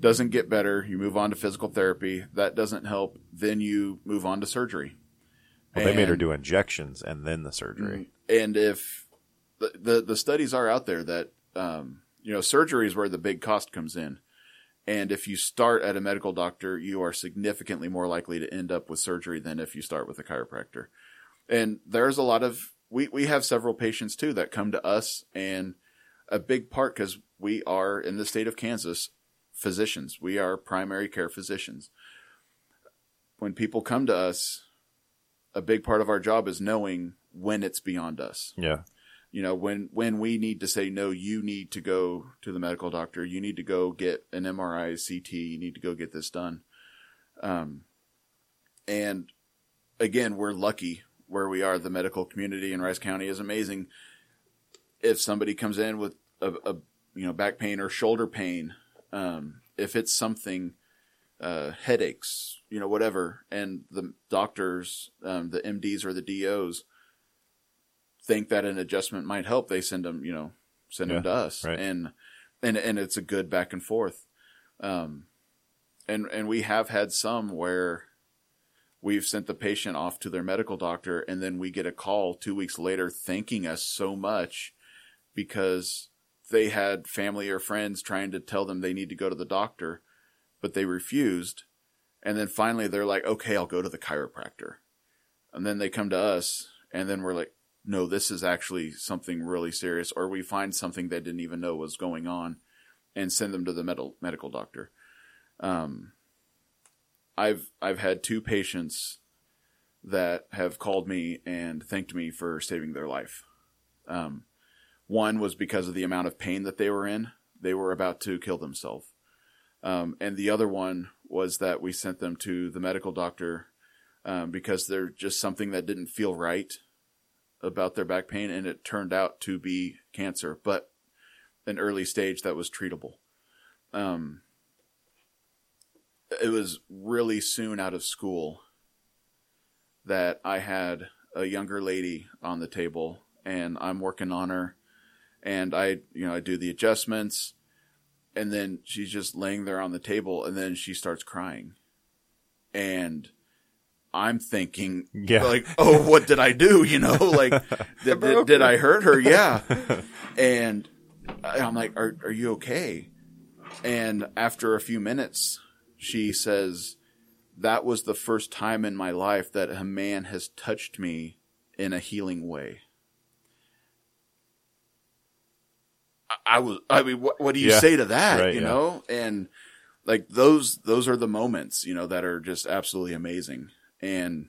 Doesn't get better. You move on to physical therapy. That doesn't help. Then you move on to surgery. Well, they made her do injections and then the surgery. And if the, the, the studies are out there that, um, you know, surgery is where the big cost comes in. And if you start at a medical doctor, you are significantly more likely to end up with surgery than if you start with a chiropractor. And there's a lot of, we, we have several patients too that come to us and a big part because we are in the state of Kansas physicians. We are primary care physicians. When people come to us, a big part of our job is knowing when it's beyond us. Yeah. You know, when when we need to say no, you need to go to the medical doctor. You need to go get an MRI, CT. You need to go get this done. Um, and again, we're lucky where we are. The medical community in Rice County is amazing. If somebody comes in with a, a you know back pain or shoulder pain, um, if it's something uh, headaches, you know, whatever, and the doctors, um, the MDs or the DOs think that an adjustment might help, they send them, you know, send Yeah, them to us, right. and and and it's a good back and forth. Um, and and we have had some where we've sent the patient off to their medical doctor, and then we get a call two weeks later thanking us so much because they had family or friends trying to tell them they need to go to the doctor, but they refused. And then finally they're like, okay, I'll go to the chiropractor. And then they come to us and then we're like, no, this is actually something really serious. Or we find something they didn't even know was going on and send them to the medical, medical doctor. Um, I've, I've had two patients that have called me and thanked me for saving their life. Um, one was because of the amount of pain that they were in. They were about to kill themselves. Um, and the other one was that we sent them to the medical doctor um, because there's just something that didn't feel right about their back pain, and it turned out to be cancer, but an early stage that was treatable. Um, it was really soon out of school that I had a younger lady on the table, and I'm working on her, and I, you know, I do the adjustments and then she's just laying there on the table and then she starts crying and i'm thinking Yeah. like oh what did i do <laughs> you know like <laughs> did, did, did i hurt her yeah <laughs> and i'm like are, are you okay and after a few minutes she says that was the first time in my life that a man has touched me in a healing way I, I was. I mean, what, what do you Yeah. say to that? Right, you yeah. know, and like those those are the moments you know that are just absolutely amazing, and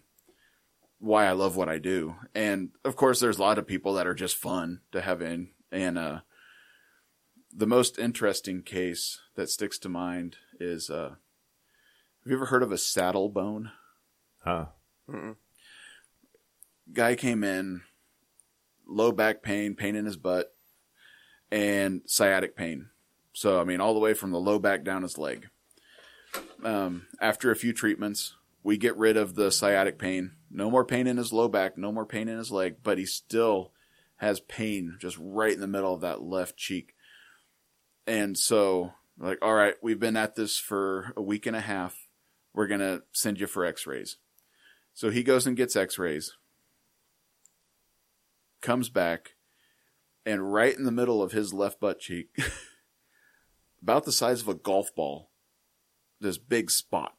why I love what I do. And of course, there's a lot of people that are just fun to have in, and uh, the most interesting case that sticks to mind is. Uh, have you ever heard of a saddle bone? Huh. guy came in, low back pain, pain in his butt, and sciatic pain. So, I mean, all the way from the low back down his leg. Um, after a few treatments, we get rid of the sciatic pain. No more pain in his low back, no more pain in his leg, but he still has pain just right in the middle of that left cheek. And so, like, all right, we've been at this for a week and a half. We're going to send you for x rays. So he goes and gets x rays comes back, and right in the middle of his left butt cheek, <laughs> about the size of a golf ball, this big spot.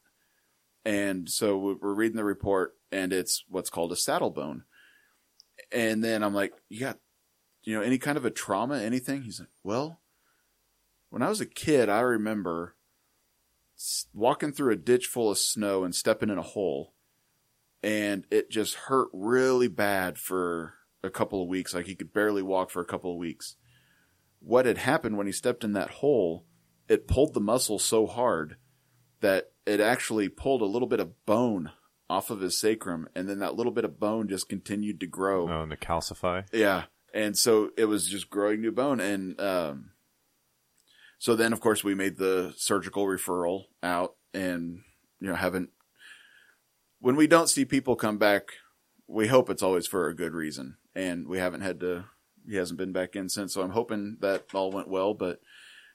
And so we- we're reading the report, and it's what's called a saddle bone. And then I'm like, you got, you know, any kind of a trauma, anything? He's like, well, when I was a kid, I remember walking through a ditch full of snow and stepping in a hole and it just hurt really bad for a couple of weeks. Like he could barely walk for a couple of weeks. What had happened when he stepped in that hole, it pulled the muscle so hard that it actually pulled a little bit of bone off of his sacrum, and then that little bit of bone just continued to grow. Oh, and the calcify. Yeah. And so it was just growing new bone. And um, so then, of course, we made the surgical referral out and, you know, haven't. When we don't see people come back, we hope it's always for a good reason. And we haven't had to, he hasn't been back in since. So I'm hoping that all went well. But,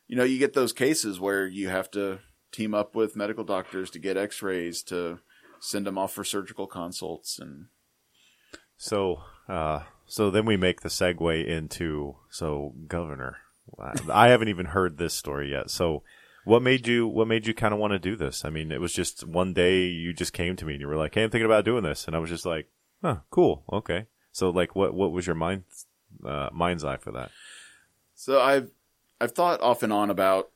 you know, you get those cases where you have to team up with medical doctors to get x rays, to send them off for surgical consults. And So, uh, so then we make the segue into so governor. I haven't even heard this story yet. So, what made you what made you kind of want to do this? I mean, it was just one day you just came to me and you were like, "Hey, I'm thinking about doing this," and I was just like, "Huh, cool, okay." So, like, what what was your mind uh, mind's eye for that? So I've I've thought off and on about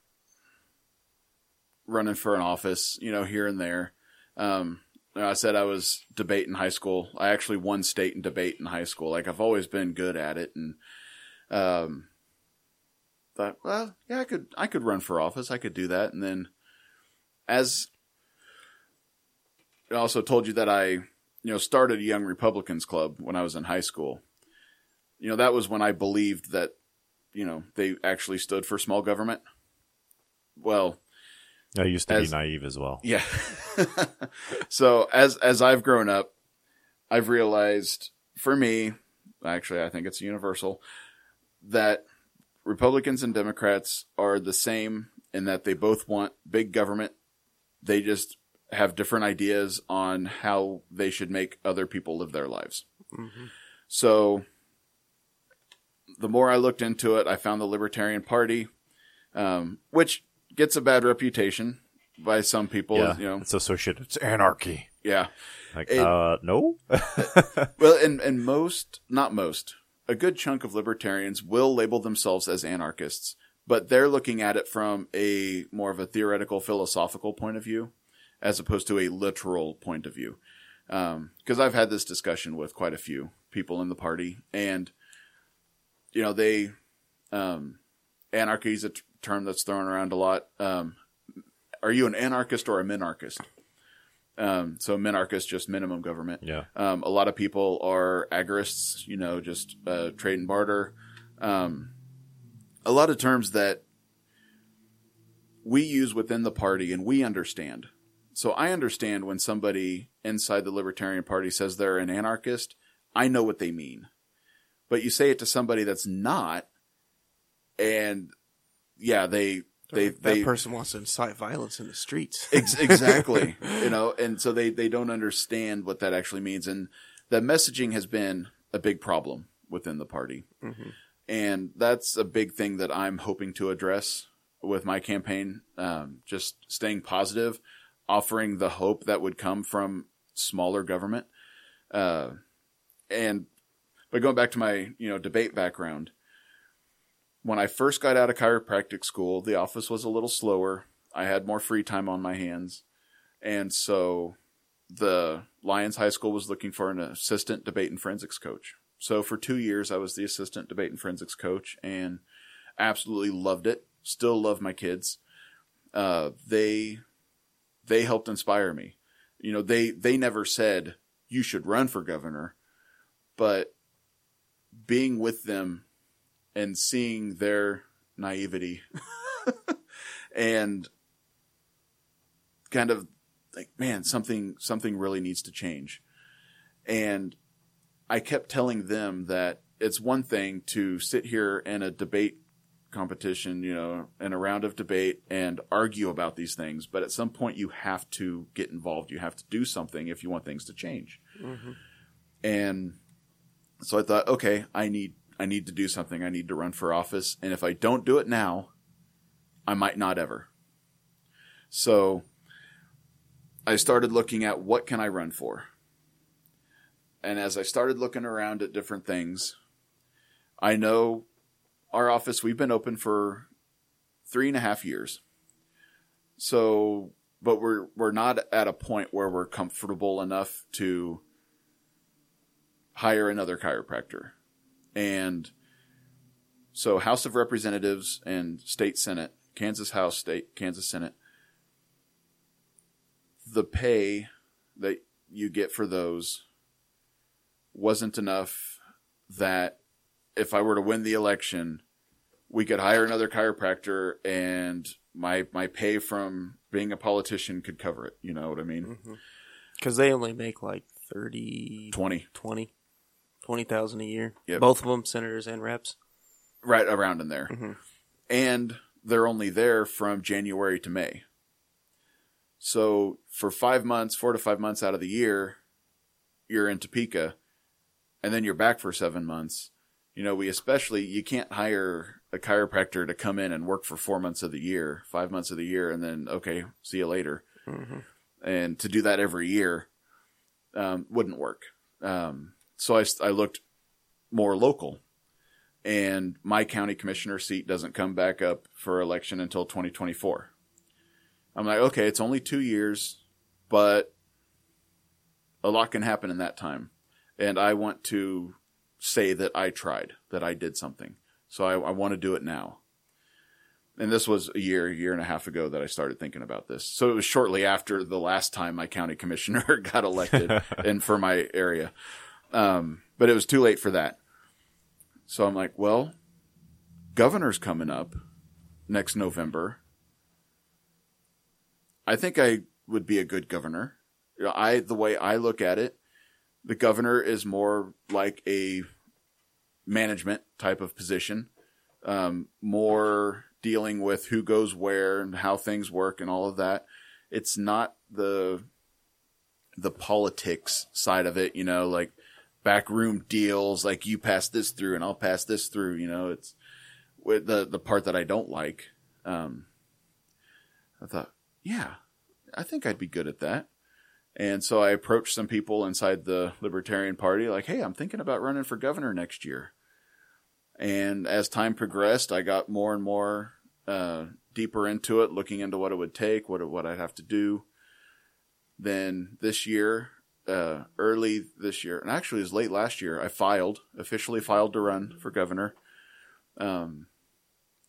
running for an office, you know, here and there. Um, I said I was debate in high school. I actually won state in debate in high school. Like I've always been good at it, and um, thought, well, yeah, I could I could run for office. I could do that, and then as I also told you that I you know started a young Republicans club when I was in high school. You know, that was when I believed that you know, they actually stood for small government. Well, I used to As- be naive as well. yeah. <laughs> so as as I've grown up, I've realized for me, actually I think it's universal, that Republicans and Democrats are the same in that they both want big government. They just have different ideas on how they should make other people live their lives. So the more I looked into it, I found the Libertarian Party, um, which gets a bad reputation by some people. Yeah, You know, it's associated. It's anarchy. yeah. Like, It- uh, no. <laughs> Well, and and most, not most, a good chunk of libertarians will label themselves as anarchists, but they're looking at it from a more of a theoretical, philosophical point of view, as opposed to a literal point of view. Because I've had this discussion with quite a few people in the party, and you know they, um, anarchy is a t- term that's thrown around a lot. Um, are you an anarchist or a minarchist? Um, so minarchist, just minimum government. Yeah. Um, a lot of people are agorists, you know, just uh, trade and barter. Um, a lot of terms that we use within the party and we understand. So I understand when somebody inside the Libertarian Party says they're an anarchist, I know what they mean. But you say it to somebody that's not, and yeah, they they that they person wants to incite violence in the streets. <laughs> Ex- exactly. <laughs> you know, and so they, they don't understand what that actually means. And the messaging has been a big problem within the party. And that's a big thing that I'm hoping to address with my campaign. Um, just staying positive, offering the hope that would come from smaller government. Uh, and, but going back to my, you know, debate background, when I first got out of chiropractic school, the office was a little slower. I had more free time on my hands. And so the Lyons High School was looking for an assistant debate and forensics coach. So for two years, I was the assistant debate and forensics coach and absolutely loved it. Still love my kids. Uh, they they helped inspire me. You know, they they never said you should run for governor, but being with them and seeing their naivety. <laughs> And kind of like man something something really needs to change. And i kept telling them that it's one thing to sit here in a debate competition you know in a round of debate and argue about these things but at some point you have to get involved. You have to do something if you want things to change. Mm-hmm. and so i thought okay i need i need to do something i need to run for office and if i don't do it now i might not ever so I started looking at what can I run for. And as I started looking around at different things, I know our office, we've been open for three and a half years. So, but we're, we're not at a point where we're comfortable enough to hire another chiropractor. And so House of Representatives and State Senate, Kansas House, State, Kansas Senate, the pay that you get for those wasn't enough that if I were to win the election, we could hire another chiropractor and my my pay from being a politician could cover it. You know what I mean? Mm-hmm. Because they only make like 30, 20. 20, 20,000 a year. Yep. Both of them, senators and reps. Right around in there. Mhm. And they're only there from January to May. So for five months, four to five months out of the year, you're in Topeka, and then you're back for seven months. You know, we especially you can't hire a chiropractor to come in and work for four months of the year, five months of the year, and then okay, see you later. Mhm. And to do that every year um, wouldn't work. Um, so I, I looked more local, and my county commissioner seat doesn't come back up for election until 2024. I'm like, okay, it's only two years, but a lot can happen in that time. And I want to say that I tried, that I did something. So I, I want to do it now. And this was a year, year and a half ago that I started thinking about this. So it was shortly after the last time my county <laughs> commissioner got elected <laughs> and for my area. Um, but it was too late for that. So I'm like, well, governor's coming up next November. I think I would be a good governor. I the way I look at it, the governor is more like a management type of position, um, more dealing with who goes where and how things work and all of that. It's not the the politics side of it, you know, like backroom deals, like you pass this through and I'll pass this through. You know, it's with the the part that I don't like. Um, I thought, yeah, I think I'd be good at that. And so I approached some people inside the Libertarian Party, like, hey, I'm thinking about running for governor next year. And as time progressed, I got more and more uh, deeper into it, looking into what it would take, what what I'd have to do. Then this year, uh, early this year, and actually it was late last year, I filed, officially filed to run for governor, um,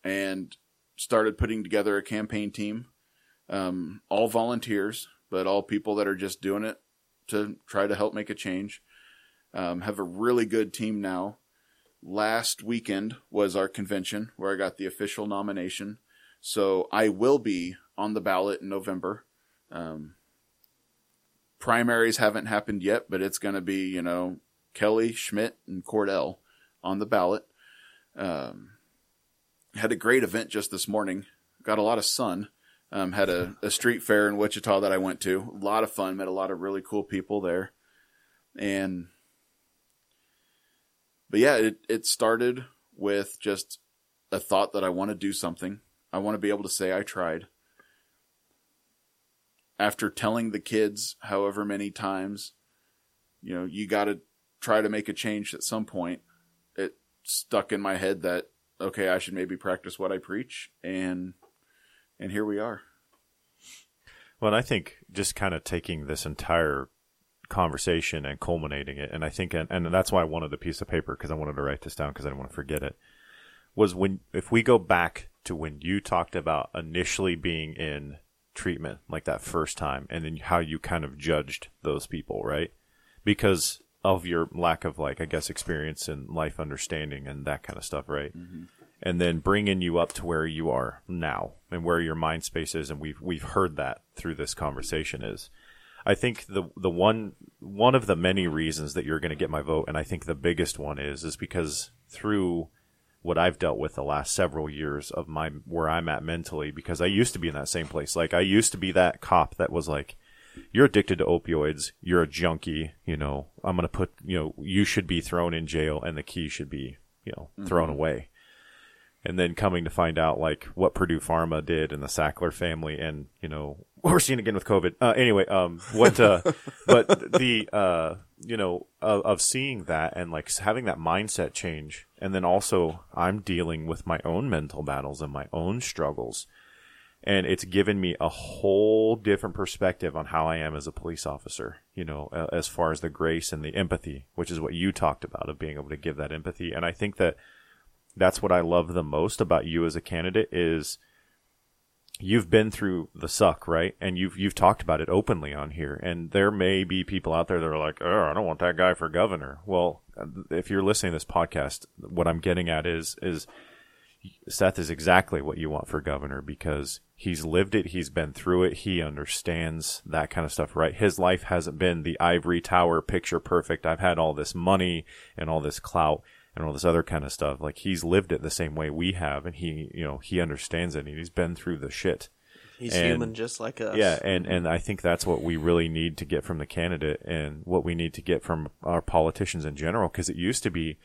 and started putting together a campaign team, um, all volunteers, but all people that are just doing it to try to help make a change. Um, have a really good team now. Last weekend was our convention where I got the official nomination. So I will be on the ballot in November. Um, primaries haven't happened yet, but it's going to be, you know, Kelly, Schmidt, and Cordell on the ballot. Um, had a great event just this morning. Got a lot of sun. Um, had a, a street fair in Wichita that I went to. A lot of fun. Met a lot of really cool people there. And, but yeah, it, it started with just a thought that I want to do something. I want to be able to say I tried after telling the kids however many times, you know, you got to try to make a change at some point, it stuck in my head that okay, I should maybe practice what I preach, and and here we are. Well, I think just kind of taking this entire conversation and culminating it, and I think, and, and that's why I wanted a piece of paper because I wanted to write this down because I didn't want to forget it. Was when if we go back to when you talked about initially being in treatment, like that first time, and then how you kind of judged those people, right? Because of your lack of like I guess experience and life understanding and that kind of stuff, right? Mm-hmm. And then bringing you up to where you are now and where your mind space is, and we've we've heard that through this conversation is. I think the the one one of the many reasons that you're going to get my vote, and I think the biggest one is is because through what I've dealt with the last several years of my where I'm at mentally, because I used to be in that same place. Like I used to be that cop that was like, you're addicted to opioids, you're a junkie, you know, I'm going to put, you know, you should be thrown in jail and the key should be, you know, mm-hmm. thrown away. And then coming to find out like what Purdue Pharma did and the Sackler family and, you know, <laughs> we're seeing again with COVID. Uh, anyway, um, what, uh, <laughs> but the, uh, you know, of, of seeing that and like having that mindset change. And then also I'm dealing with my own mental battles and my own struggles and it's given me a whole different perspective on how I am as a police officer, you know, as far as the grace and the empathy, which is what you talked about of being able to give that empathy. And I think that that's what I love the most about you as a candidate is you've been through the suck, right? And you've you've talked about it openly on here. And there may be people out there that are like, "Oh, I don't want that guy for governor." Well, if you're listening to this podcast, what I'm getting at is is Seth is exactly what you want for governor because he's lived it, he's been through it, he understands that kind of stuff, right? His life hasn't been the ivory tower picture perfect. I've had all this money and all this clout and all this other kind of stuff. Like he's lived it the same way we have and he, you know, he understands it and he's been through the shit. He's and, human just like us. Yeah, and, and I think that's what we really need to get from the candidate and what we need to get from our politicians in general because it used to be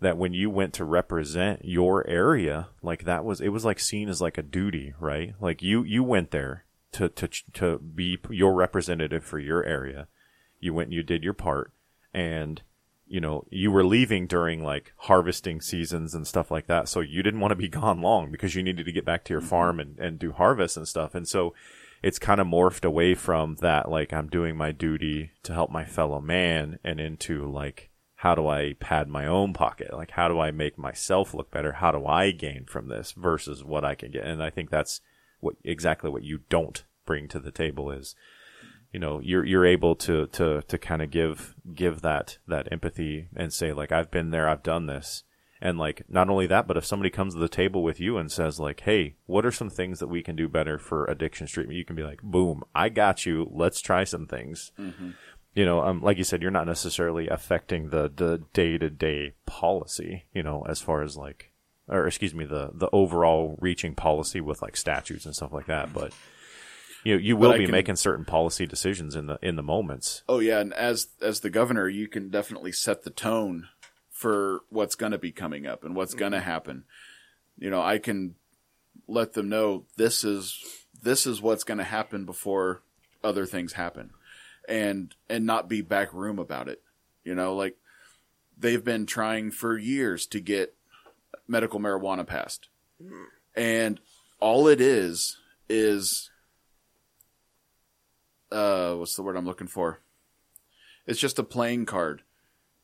that when you went to represent your area, like that was, it was like seen as like a duty, right? Like you, you went there to, to, to be your representative for your area. You went and you did your part and, you know, you were leaving during like harvesting seasons and stuff like that. So you didn't want to be <laughs> gone long because you needed to get back to your mm-hmm. farm and, and do harvest and stuff. And so it's kind of morphed away from that, like I'm doing my duty to help my fellow man and into like, how do I pad my own pocket? Like, how do I make myself look better? How do I gain from this versus what I can get? And I think that's what exactly what you don't bring to the table is, you know, you're, you're able to, to, to kind of give, give that, that empathy and say, like, I've been there, I've done this. And like, not only that, but if somebody comes to the table with you and says like, Hey, what are some things that we can do better for addiction treatment? You can be like, boom, I got you. Let's try some things. Mm-hmm you know, um, like you said, you're not necessarily affecting the the day to day policy, you know, as far as like, or excuse me, the the overall reaching policy with like statutes and stuff like that. But you know, you will be can, making certain policy decisions in the in the moments. Oh yeah, and as as the governor, you can definitely set the tone for what's going to be coming up and what's going to mm-hmm. happen. You know, I can let them know this is this is what's going to happen before other things happen and and not be back room about it. You know, like they've been trying for years to get medical marijuana passed. Mm. And all it is is uh what's the word I'm looking for? It's just a playing card.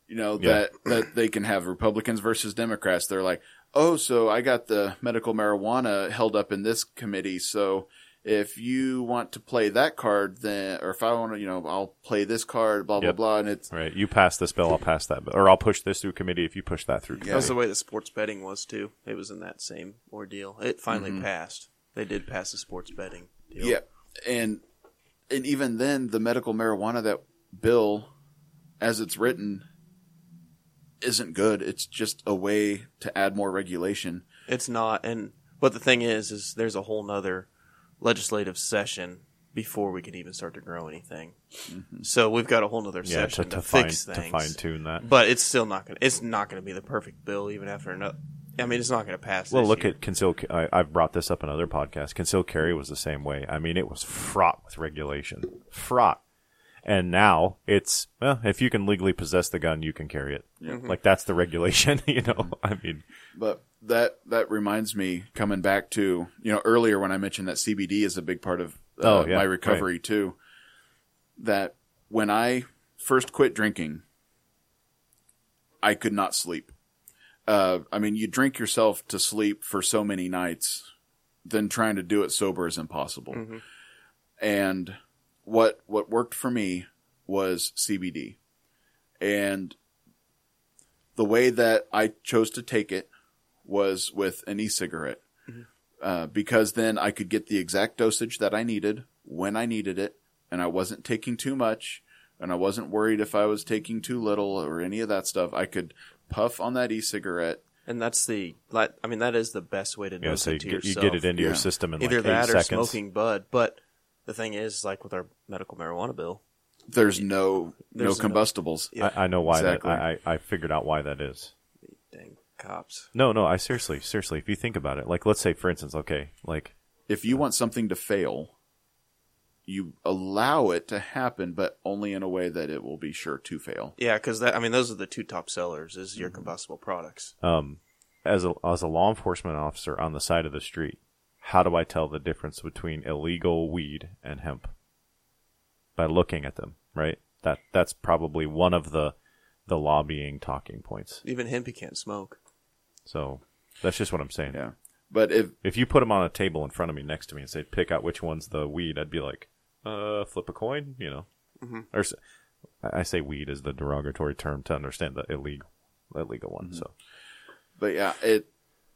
You know, yeah. that that they can have Republicans versus Democrats. They're like, "Oh, so I got the medical marijuana held up in this committee, so if you want to play that card, then, or if I want to, you know, I'll play this card, blah, yep. blah, blah. And it's. Right. You pass this bill, I'll pass that bill. Or I'll push this through committee if you push that through committee. That was the way the sports betting was, too. It was in that same ordeal. It finally mm-hmm. passed. They did pass the sports betting deal. Yeah. And, and even then, the medical marijuana that bill, as it's written, isn't good. It's just a way to add more regulation. It's not. And, but the thing is, is there's a whole nother legislative session before we can even start to grow anything. Mm-hmm. So we've got a whole other yeah, session to, to, to fix fine, things, to fine tune that. But it's still not going. to It's not going to be the perfect bill even after another. I mean, it's not going to pass. Well, look year. at conceal. I, have brought this up in other podcasts. Conceal carry was the same way. I mean, it was fraught with regulation, fraught. And now it's well, if you can legally possess the gun, you can carry it. Mm-hmm. Like that's the regulation, <laughs> you know. I mean, but that that reminds me coming back to you know earlier when I mentioned that CBD is a big part of uh, Oh, yeah, my recovery too. That when I first quit drinking, I could not sleep. Uh, I mean, you drink yourself to sleep for so many nights, then trying to do it sober is impossible. And what what worked for me was CBD, and the way that I chose to take it was with an e-cigarette, uh, because then I could get the exact dosage that I needed when I needed it, and I wasn't taking too much, and I wasn't worried if I was taking too little or any of that stuff. I could puff on that e-cigarette. And that's the, like, I mean, that is the best way to Yeah, dose so you it to get, you yourself. get it into your Yeah. system in Either like that eight or seconds. smoking bud. But the thing is, like with our medical marijuana bill, There's no There's no no- combustibles. Yeah. I, I know why Exactly. that. I, I I figured out why that is. dang cops. No, no, I seriously, seriously. If you think about it, like let's say, for instance, okay, like If you want something to fail, you allow it to happen, but only in a way that it will be sure to fail. Yeah, because that, I mean, those are the two top sellers is Mm-hmm. your combustible products. um, as a as a law enforcement officer on the side of the street, how do I tell the difference between illegal weed and hemp? By looking at them, right? That that's probably one of the the lobbying talking points. Even hemp you can't smoke. So that's just what I'm saying. Yeah. But if If you put them on a table in front of me next to me and say, "Pick out which one's the weed," I'd be like, "Uh, flip a coin," you know. Or s- I say weed is the derogatory term to understand the illegal illegal one. So But yeah, it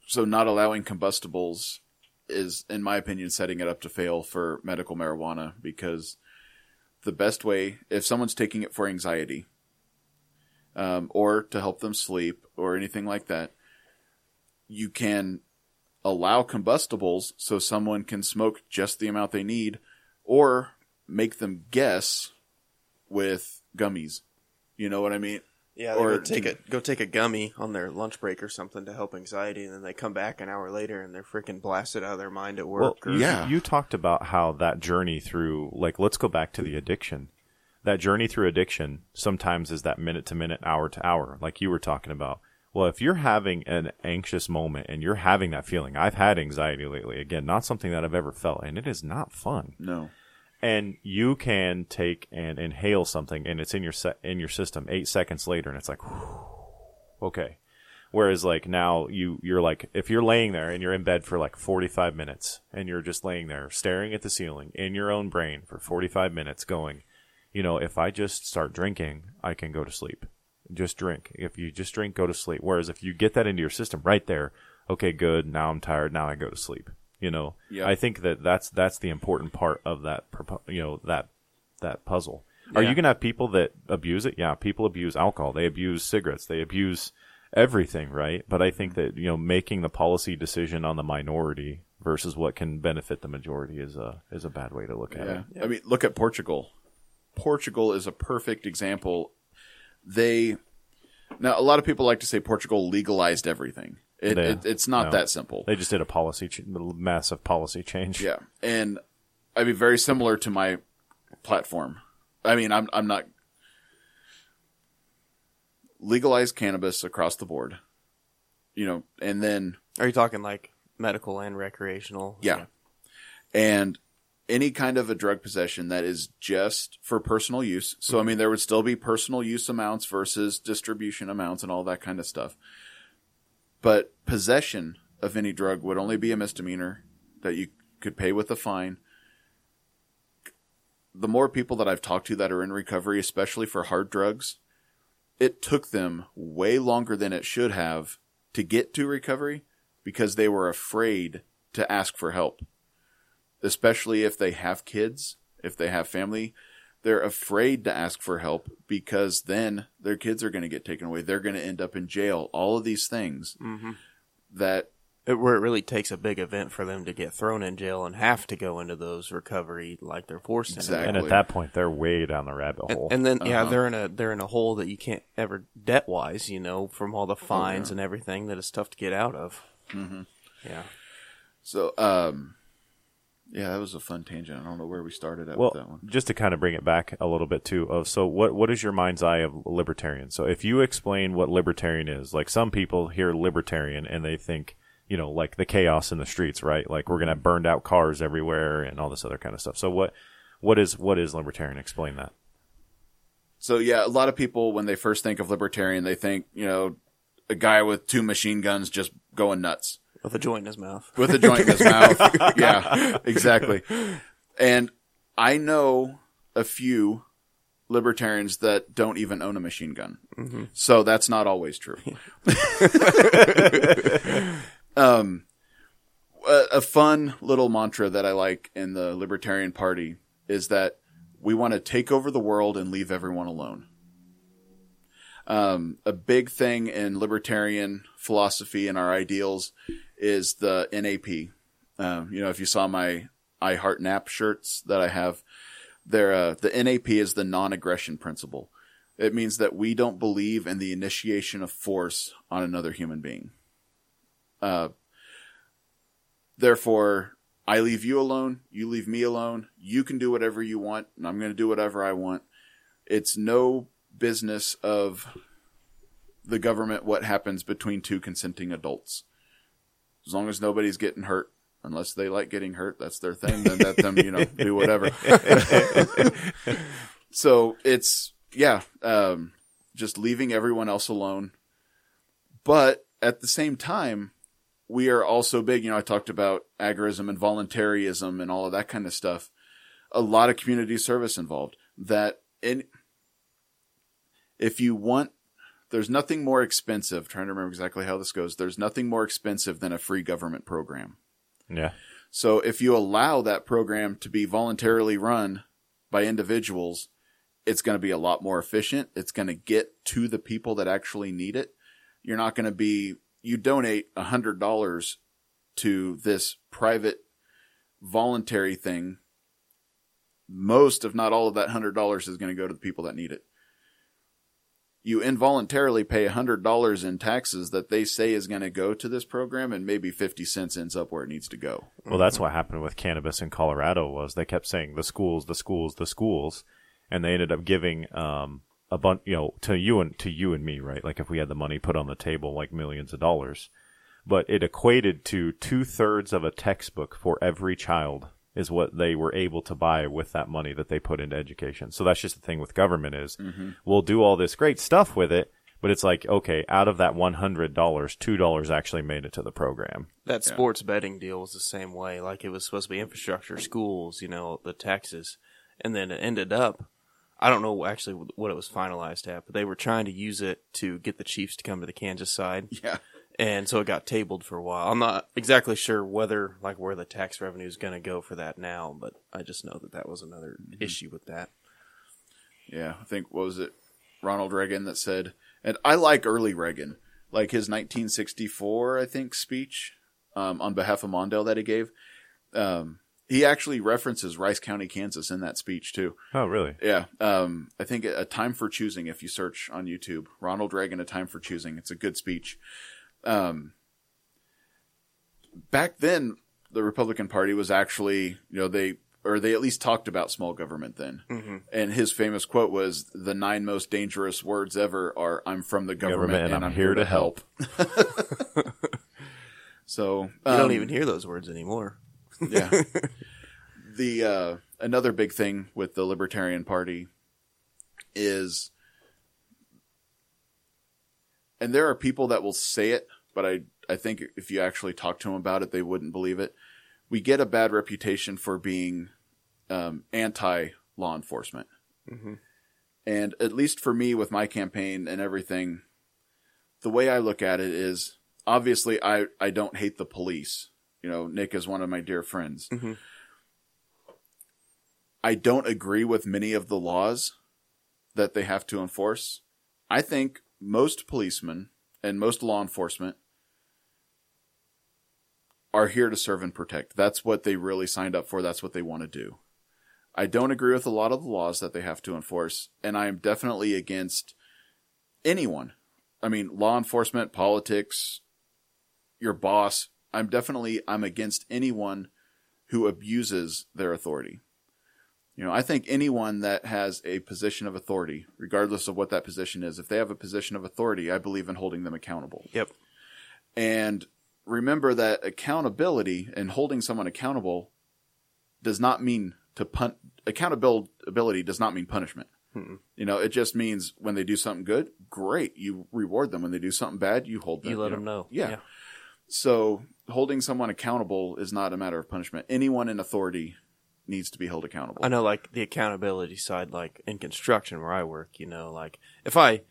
so not allowing combustibles is, in my opinion, setting it up to fail for medical marijuana because the best way, if someone's taking it for anxiety, um, or to help them sleep or anything like that, you can allow combustibles so someone can smoke just the amount they need, or make them guess with gummies. You know what I mean? Yeah, Or or go take to- a go take a gummy on their lunch break or something to help anxiety, and then they come back an hour later and they're freaking blasted out of their mind at Well, work. or, Yeah. you talked about how that journey through, like, let's go back to the addiction. That journey through addiction sometimes is that minute to minute, hour to hour, like you were talking about. Well, if you're having an anxious moment and you're having that feeling, I've had anxiety lately. Again, not something that I've ever felt, and it is not fun. No. And you can take and inhale something, and it's in your se- in your system eight seconds later, and it's like, okay. Whereas like now you you're like if you're laying there and you're in bed for like 45 minutes and you're just laying there staring at the ceiling in your own brain for 45 minutes going, you know, if I just start drinking, I can go to sleep. Just drink. If you just drink, go to sleep. Whereas if you get that into your system right there, okay, good. Now I'm tired. Now I go to sleep. You know, Yeah. I think that that's that's the important part of that. You know that that puzzle. Are you gonna have people that abuse it? Yeah, people abuse alcohol. They abuse cigarettes. They abuse everything, right? But I think that you know making the policy decision on the minority versus what can benefit the majority is a is a bad way to look at Yeah. it. I mean, look at Portugal. Portugal is a perfect example. They now a lot of people like to say Portugal legalized everything. It, Yeah. it, it's not No. that simple. They just did a policy, ch- massive policy change. Yeah, and I mean very similar to my platform. I mean, I'm I'm not legalize cannabis across the board. You know, and then Are you talking like medical and recreational? Yeah. And any kind of a drug possession that is just for personal use. So, I mm-hmm. mean, there would still be personal use amounts versus distribution amounts and all that kind of stuff. But possession of any drug would only be a misdemeanor that you could pay with a fine. The more people that I've talked to that are in recovery, especially for hard drugs, it took them way longer than it should have to get to recovery because they were afraid to ask for help. Especially if they have kids, if they have family, they're afraid to ask for help because then their kids are going to get taken away. They're going to end up in jail. All of these things Mm-hmm. that It, where it really takes a big event for them to get thrown in jail and have to go into those recovery like they're forced into. And at that point, they're way down the rabbit hole. And, and then yeah, Uh-huh. they're in a they're in a hole that you can't ever debt wise, you know, from all the fines and everything that it's tough to get out of. Mm-hmm. Yeah. So, um, Yeah, that was a fun tangent. I don't know where we started at Well, with that one. just to kind of bring it back a little bit too. Of so, what what is your mind's eye of libertarian? So, if you explain what libertarian is, like some people hear libertarian and they think, you know, like the chaos in the streets, right? Like we're gonna have burned out cars everywhere and all this other kind of stuff. So, what what is what is libertarian? Explain that. So yeah, a lot of people when they first think of libertarian, they think you know a guy with two machine guns just going nuts With a joint in his mouth. with a joint in his mouth. <laughs> Yeah, exactly. And I know a few libertarians that don't even own a machine gun. So that's not always true. <laughs> um, a, a fun little mantra that I like in the Libertarian Party is that we want to take over the world and leave everyone alone. Um, a big thing in libertarian philosophy and our ideals is the NAP. Um, you know, if you saw my I Heart Nap shirts that I have, there, uh, the NAP is the non-aggression principle. It means that we don't believe in the initiation of force on another human being. Uh, therefore, I leave you alone. You leave me alone. You can do whatever you want, and I'm going to do whatever I want. It's no business of the government what happens between two consenting adults. As long as nobody's getting hurt, unless they like getting hurt, that's their thing. Then let them, you know, do whatever. <laughs> so it's yeah, um, just leaving everyone else alone. But at the same time, we are also big. You know, I talked about agorism and voluntarism and all of that kind of stuff. A lot of community service involved. That in if you want, there's nothing more expensive. Trying to remember exactly how this goes. There's nothing more expensive than a free government program. Yeah. So if you allow that program to be voluntarily run by individuals, it's going to be a lot more efficient. It's going to get to the people that actually need it. You're not going to be, you donate a hundred dollars to this private voluntary thing. Most, if not all of that hundred dollars is going to go to the people that need it. You involuntarily pay a hundred dollars in taxes that they say is going to go to this program and maybe 50 cents ends up where it needs to go. Well, that's what happened with cannabis in Colorado was they kept saying the schools, the schools, the schools, and they ended up giving um, a bunch, you know, to you and to you and me, right? Like if we had the money put on the table, like millions of dollars, but it equated to two thirds of a textbook for every child is what they were able to buy with that money that they put into education. So that's just the thing with government is mm-hmm. we'll do all this great stuff with it, but it's like okay, out of that one hundred dollars, two dollars actually made it to the program. That sports betting deal was the same way. Like it was supposed to be infrastructure, schools, you know, the taxes, and then it ended up. I don't know actually what it was finalized at, but they were trying to use it to get the Chiefs to come to the Kansas side, <laughs> Yeah. And so it got tabled for a while. I'm not exactly sure whether like where the tax revenue is going to go for that now, but I just know that that was another issue with that. Yeah, I think what was it, Ronald Reagan that said, and I like early Reagan, like his 1964, I think, speech um, on behalf of Mondale that he gave. Um, he actually references Rice County, Kansas, in that speech too. Oh, really? Yeah, um, I think a time for choosing. If you search on YouTube, Ronald Reagan, a time for choosing. It's a good speech. Um, back then, the Republican Party was actually, you know, they or they at least talked about small government then. Mm-hmm. And his famous quote was, "The nine most dangerous words ever are I'm from the government, and, I'm, here to help." <laughs> so You don't um, even hear those words anymore. <laughs> yeah. the uh, another big thing with the Libertarian Party is, and there are people that will say it, but I I think if you actually talk to them about it, they wouldn't believe it. We get a bad reputation for being um, anti law enforcement, Mhm. and at least for me, with my campaign and everything, the way I look at it is obviously I I don't hate the police. You know, Nick is one of my dear friends. Mhm. I don't agree with many of the laws that they have to enforce. I think most policemen and most law enforcement are here to serve and protect. That's what they really signed up for. That's what they want to do. I don't agree with a lot of the laws that they have to enforce, and I am definitely against anyone. I mean, law enforcement, politics, your boss. I'm definitely I'm against anyone who abuses their authority. You know, I think anyone that has a position of authority, regardless of what that position is, if they have a position of authority, I believe in holding them accountable. Yep. And remember that accountability and holding someone accountable does not mean to pun accountability does not mean punishment. Hmm. You know, it just means when they do something good, great, you reward them. When they do something bad, you hold them. You let them know. Yeah. So holding someone accountable is not a matter of punishment. Anyone in authority needs to be held accountable. I know, like the accountability side, like in construction where I work, you know, like if I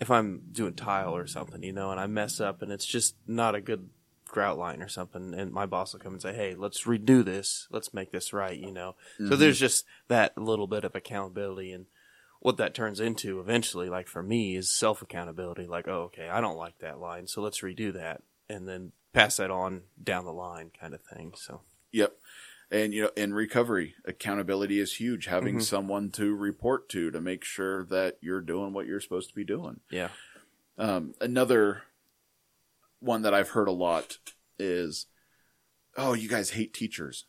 if I'm doing tile or something, you know, and I mess up and it's just not a good grout line or something, and my boss will come and say, "Hey, let's redo this. Let's make this right," you know. So there's just that little bit of accountability and what that turns into eventually, like for me, is self accountability. Like, oh, okay, I don't like that line, so let's redo that, and then pass that on down the line, kind of thing. So Yep. And you know, in recovery, accountability is huge. Having someone to report to to make sure that you're doing what you're supposed to be doing. yeah, Um, another one that I've heard a lot is, "Oh, you guys hate teachers."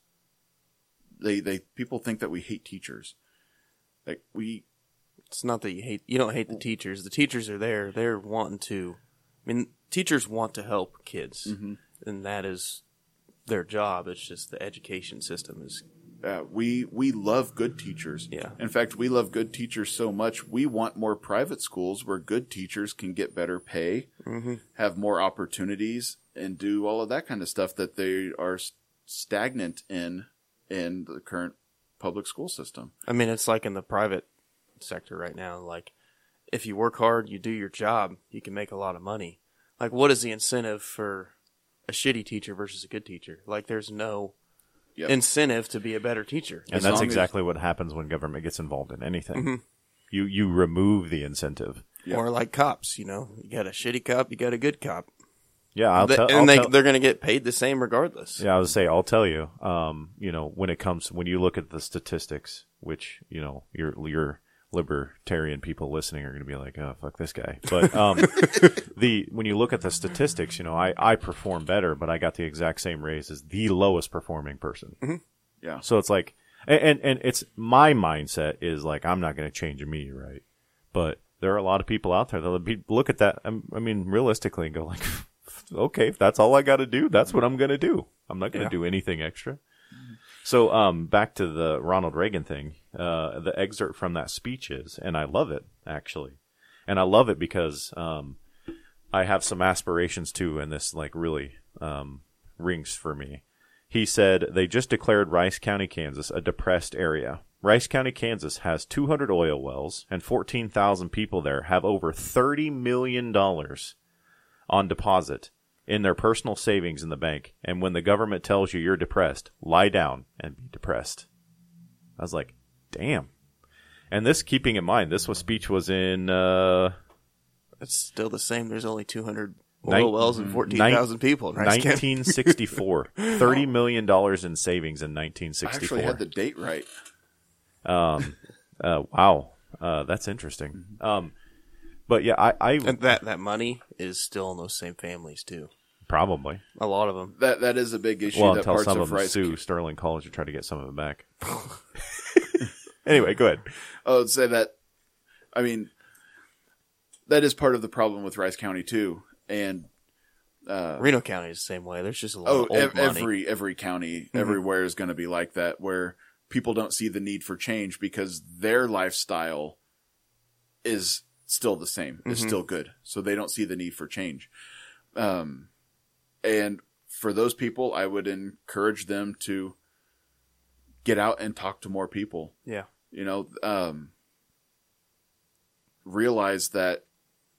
They they people think that we hate teachers. Like we it's not that you hate you don't hate the teachers. The teachers are there. They're wanting to. I mean, teachers want to help kids, mm-hmm. and that is their job. It's just the education system is uh, we we love good teachers. Yeah. In fact, we love good teachers so much. We want more private schools where good teachers can get better pay, have more opportunities, and do all of that kind of stuff that they are stagnant in in the current public school system. I mean, it's like in the private sector right now. Like, if you work hard, you do your job, you can make a lot of money. Like, what is the incentive for a shitty teacher versus a good teacher? Like, there's no Yep. incentive to be a better teacher. And As that's long as- exactly what happens when government gets involved in anything. Mm-hmm. You you remove the incentive. Yeah. Or like cops, you know, you got a shitty cop, you got a good cop, Yeah, I'll Th- tell. and I'll they tell- they're going to get paid the same regardless. Yeah, I would say I'll tell you. Um, you know, when it comes when you look at the statistics, which you know your your libertarian people listening are going to be like, oh fuck this guy. But um, <laughs> the when you look at the statistics, you know, I I perform better, but I got the exact same raise as the lowest performing person. Yeah. So it's like, and and, and it's my mindset is like I'm not going to change a right? but there are a lot of people out there that be, look at that. I'm- I mean, realistically, and go like, <laughs> okay, if that's all I got to do, that's what I'm going to do. I'm not going to Yeah. do anything extra. So, um, back to the Ronald Reagan thing. Uh, the excerpt from that speech is, and I love it actually, and I love it because um, I have some aspirations too, and this like really um, rings for me. He said they just declared Rice County, Kansas, a depressed area. Rice County, Kansas has 200 oil wells, and 14,000 people there have over 30 million dollars on deposit in their personal savings in the bank. And when the government tells you you're depressed, lie down and be depressed. I was like, damn. And this, keeping in mind, this was speech was in uh, It's still the same. There's only 200 oil wells and 14,000 people. in 1964. <laughs> Thirty million dollars in savings in I 1964. actually had the date right. Um, <laughs> uh, wow, uh, that's interesting. Um, but yeah, I, I And that, that money is still in those same families, too. Probably. A lot of them. That that is a big issue. Well, that until parts some of of them Rice sue Sterling College to try to get some of it back. <laughs> <laughs> anyway, go ahead. I would say that, I mean, that is part of the problem with Rice County too. And uh, Reno County is the same way. There's just a lot oh, of old ev- money. every every county mm-hmm. everywhere is going to be like that, where people don't see the need for change because their lifestyle is still the same, is mm-hmm. still good, so they don't see the need for change. Um, and for those people, I would encourage them to get out and talk to more people. Yeah. you know um realize that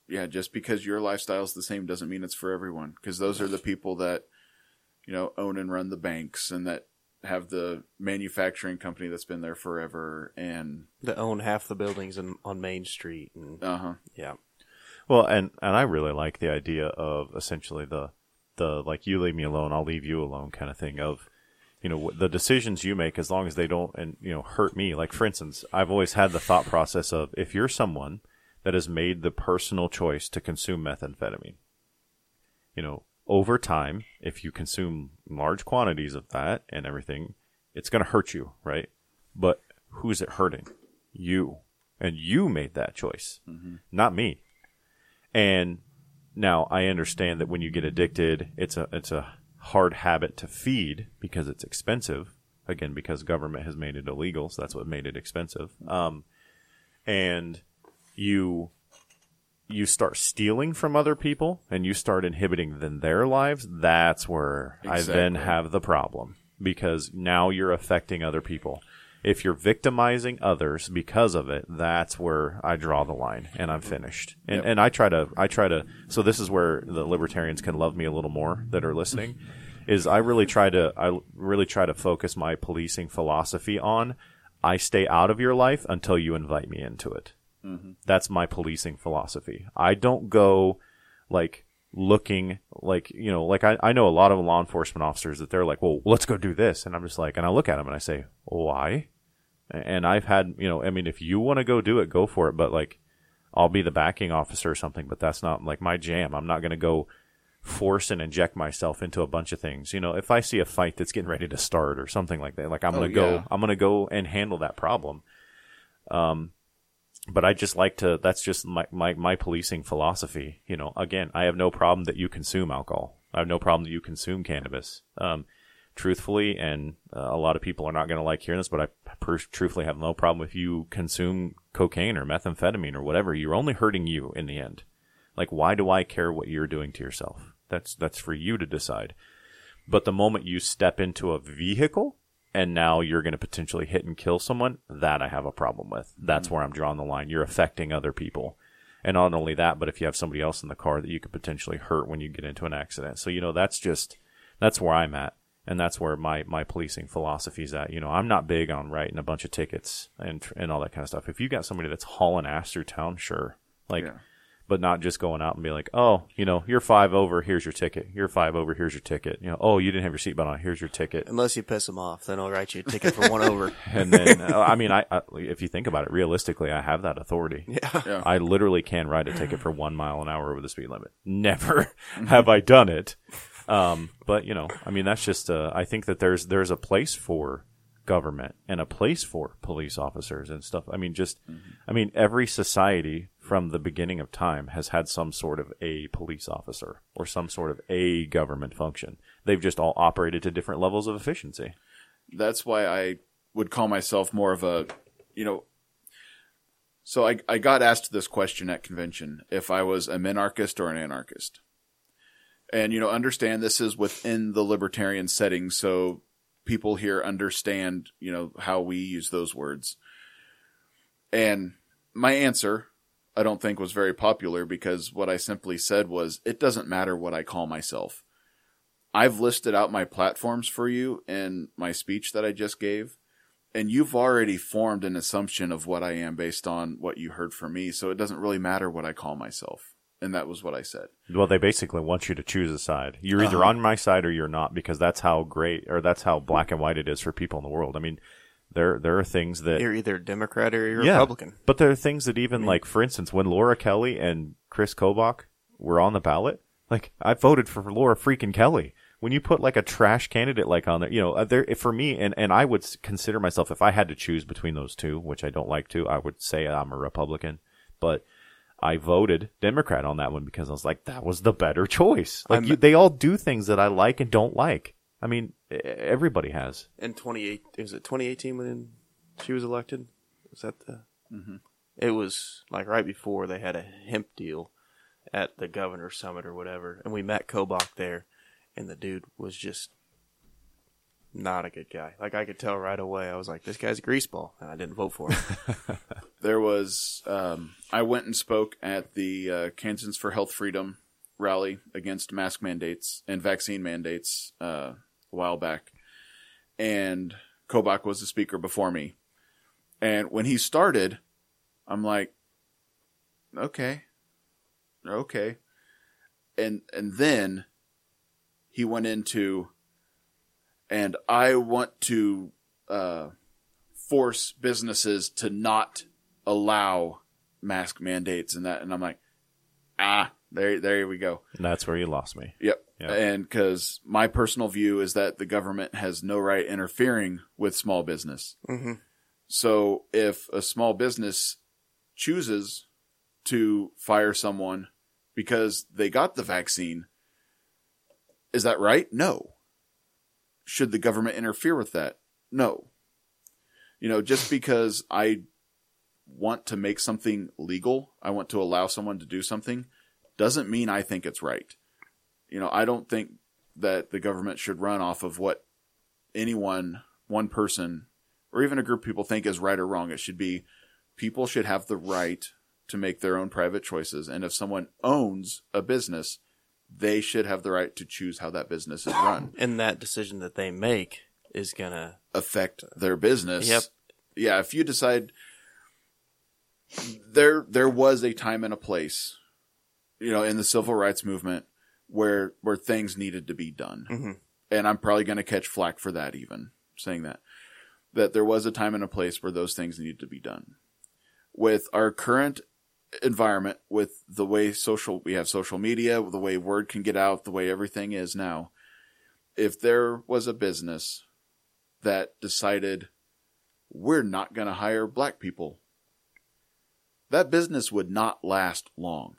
yeah just because your lifestyle is the same doesn't mean it's for everyone because those are the people that you know own and run the banks and that have the manufacturing company that's been there forever and That own half the buildings in, on Main Street. And, uh-huh yeah. Well, and and I really like the idea of essentially the the like you leave me alone, I'll leave you alone kind of thing of you know the decisions you make as long as they don't and you know hurt me. Like for instance, I've always had the thought process of if you're someone that has made the personal choice to consume methamphetamine, you know, over time, if you consume large quantities of that and everything, it's going to hurt you, right? But who's it hurting? You. And you made that choice, mm-hmm. not me. And now I understand that when you get addicted, it's a it's a hard habit to feed because it's expensive. Again, because government has made it illegal, so that's what made it expensive. Um, and you you start stealing from other people and you start inhibiting then their lives. That's where I then have the problem because now you're affecting other people. If you're victimizing others because of it, that's where I draw the line and I'm finished. And Yep. and I try to I try to so this is where the libertarians can love me a little more that are listening mm-hmm. is I really try to I really try to focus my policing philosophy on I stay out of your life until you invite me into it. Mm-hmm. That's my policing philosophy. I don't go like looking like you know like I, I know a lot of law enforcement officers that they're like well let's go do this. And i'm just like and i look at them and i say why? And i've had you know i mean if you want to go do it go for it. But like i'll be the backing officer or something but that's not like my jam. I'm not going to go force and inject myself into a bunch of things. You know if i see a fight that's getting ready to start or something like that like i'm Oh, going to go yeah. i'm going to go and handle that problem um, but I just like to. That's just my, my my policing philosophy. You know, again, I have no problem that you consume alcohol. I have no problem that you consume cannabis. Um, truthfully, and uh, a lot of people are not going to like hearing this, but I per- truthfully have no problem if you consume cocaine or methamphetamine or whatever. You're only hurting you in the end. Like, why do I care what you're doing to yourself? That's that's for you to decide. But the moment you step into a vehicle and now you're going to potentially hit and kill someone, that I have a problem with. That's mm-hmm. where I'm drawing the line. You're affecting other people. And not only that, but if you have somebody else in the car that you could potentially hurt when you get into an accident. So, you know, that's just, that's where I'm at. And that's where my, my policing philosophy is at. You know, I'm not big on writing a bunch of tickets and, and all that kind of stuff. If you got somebody that's hauling ass through town, sure. Like, Yeah. But not just going out and be like, oh, you know, you're five over, here's your ticket. You're five over, here's your ticket. You know, oh, you didn't have your seatbelt on, here's your ticket. Unless you piss them off, then I'll write you a ticket for one over. <laughs> And then, uh, I mean, I, I if you think about it, realistically, I have that authority. <laughs> Yeah. Yeah. I literally can write a ticket for one mile an hour over the speed limit. Never <laughs> have I done it. Um, but you know, I mean, that's just. Uh, I think that there's there's a place for government and a place for police officers and stuff. I mean, just. I mean, every society from the beginning of time has had some sort of a police officer or some sort of a government function. They've just all operated to different levels of efficiency. that's why I would call myself more of a, you know. So I I got asked this question at convention if I was a minarchist or an anarchist, and you know understand this is within the libertarian setting, so people here understand you know how we use those words. And my answer, I don't think was very popular because what I simply said was it doesn't matter what I call myself. I've listed out my platforms for you in my speech that I just gave, and you've already formed an assumption of what I am based on what you heard from me, so it doesn't really matter what I call myself. And that was what I said. Well, they basically want you to choose a side. You're either Uh-huh. on my side or you're not, because that's how great or that's how black and white it is for people in the world. I mean, there there are things that You're either Democrat or you're yeah, Republican. but there are things that even like, for instance, when Laura Kelly and Chris Kobach were on the ballot, like I voted for Laura freaking Kelly. When you put like a trash candidate like on there, you know, uh, there for me, and and I would consider myself if I had to choose between those two, which I don't like to, I would say I'm a Republican, but. I voted Democrat on that one because I was like, that was the better <laughs> choice. Like, you, they all do things that I like and don't like. I mean, everybody has. In 28, is it 2018 when she was elected? Was that the? It was like right before they had a hemp deal at the governor's summit or whatever, and we met Kobach there, and the dude was just not a good guy. Like I could tell right away. I was like, this guy's a greaseball, and I didn't vote for him. <laughs> There was, um, I went and spoke at the uh, Kansans for Health Freedom rally against mask mandates and vaccine mandates uh, a while back. And Kobach was the speaker before me. And when he started, I'm like, okay, okay. And, and then he went into, and I want to, uh, force businesses to not allow mask mandates and that. And I'm like, ah, There, there we go. And that's where you lost me. Yep. Yeah. And because my personal view is that the government has no right interfering with small business. Mm-hmm. So if a small business chooses to fire someone because they got the vaccine, is that right? No. Should the government interfere with that? No. You know, just because I want to make something legal, I want to allow someone to do something, doesn't mean I think it's right. You know, I don't think that the government should run off of what anyone, one person, or even a group of people think is right or wrong. It should be people should have the right to make their own private choices. And if someone owns a business, they should have the right to choose how that business is run. <coughs> And that decision that they make is gonna. affect their business. Yep. Yeah, if you decide there there was a time and a place, you know, in the civil rights movement where where things needed to be done. Mhm. And I'm probably going to catch flack for that even saying that. That there was a time and a place where those things needed to be done. With our current environment, with the way social we have social media, the way word can get out, the way everything is now, if there was a business that decided we're not going to hire black people, that business would not last long.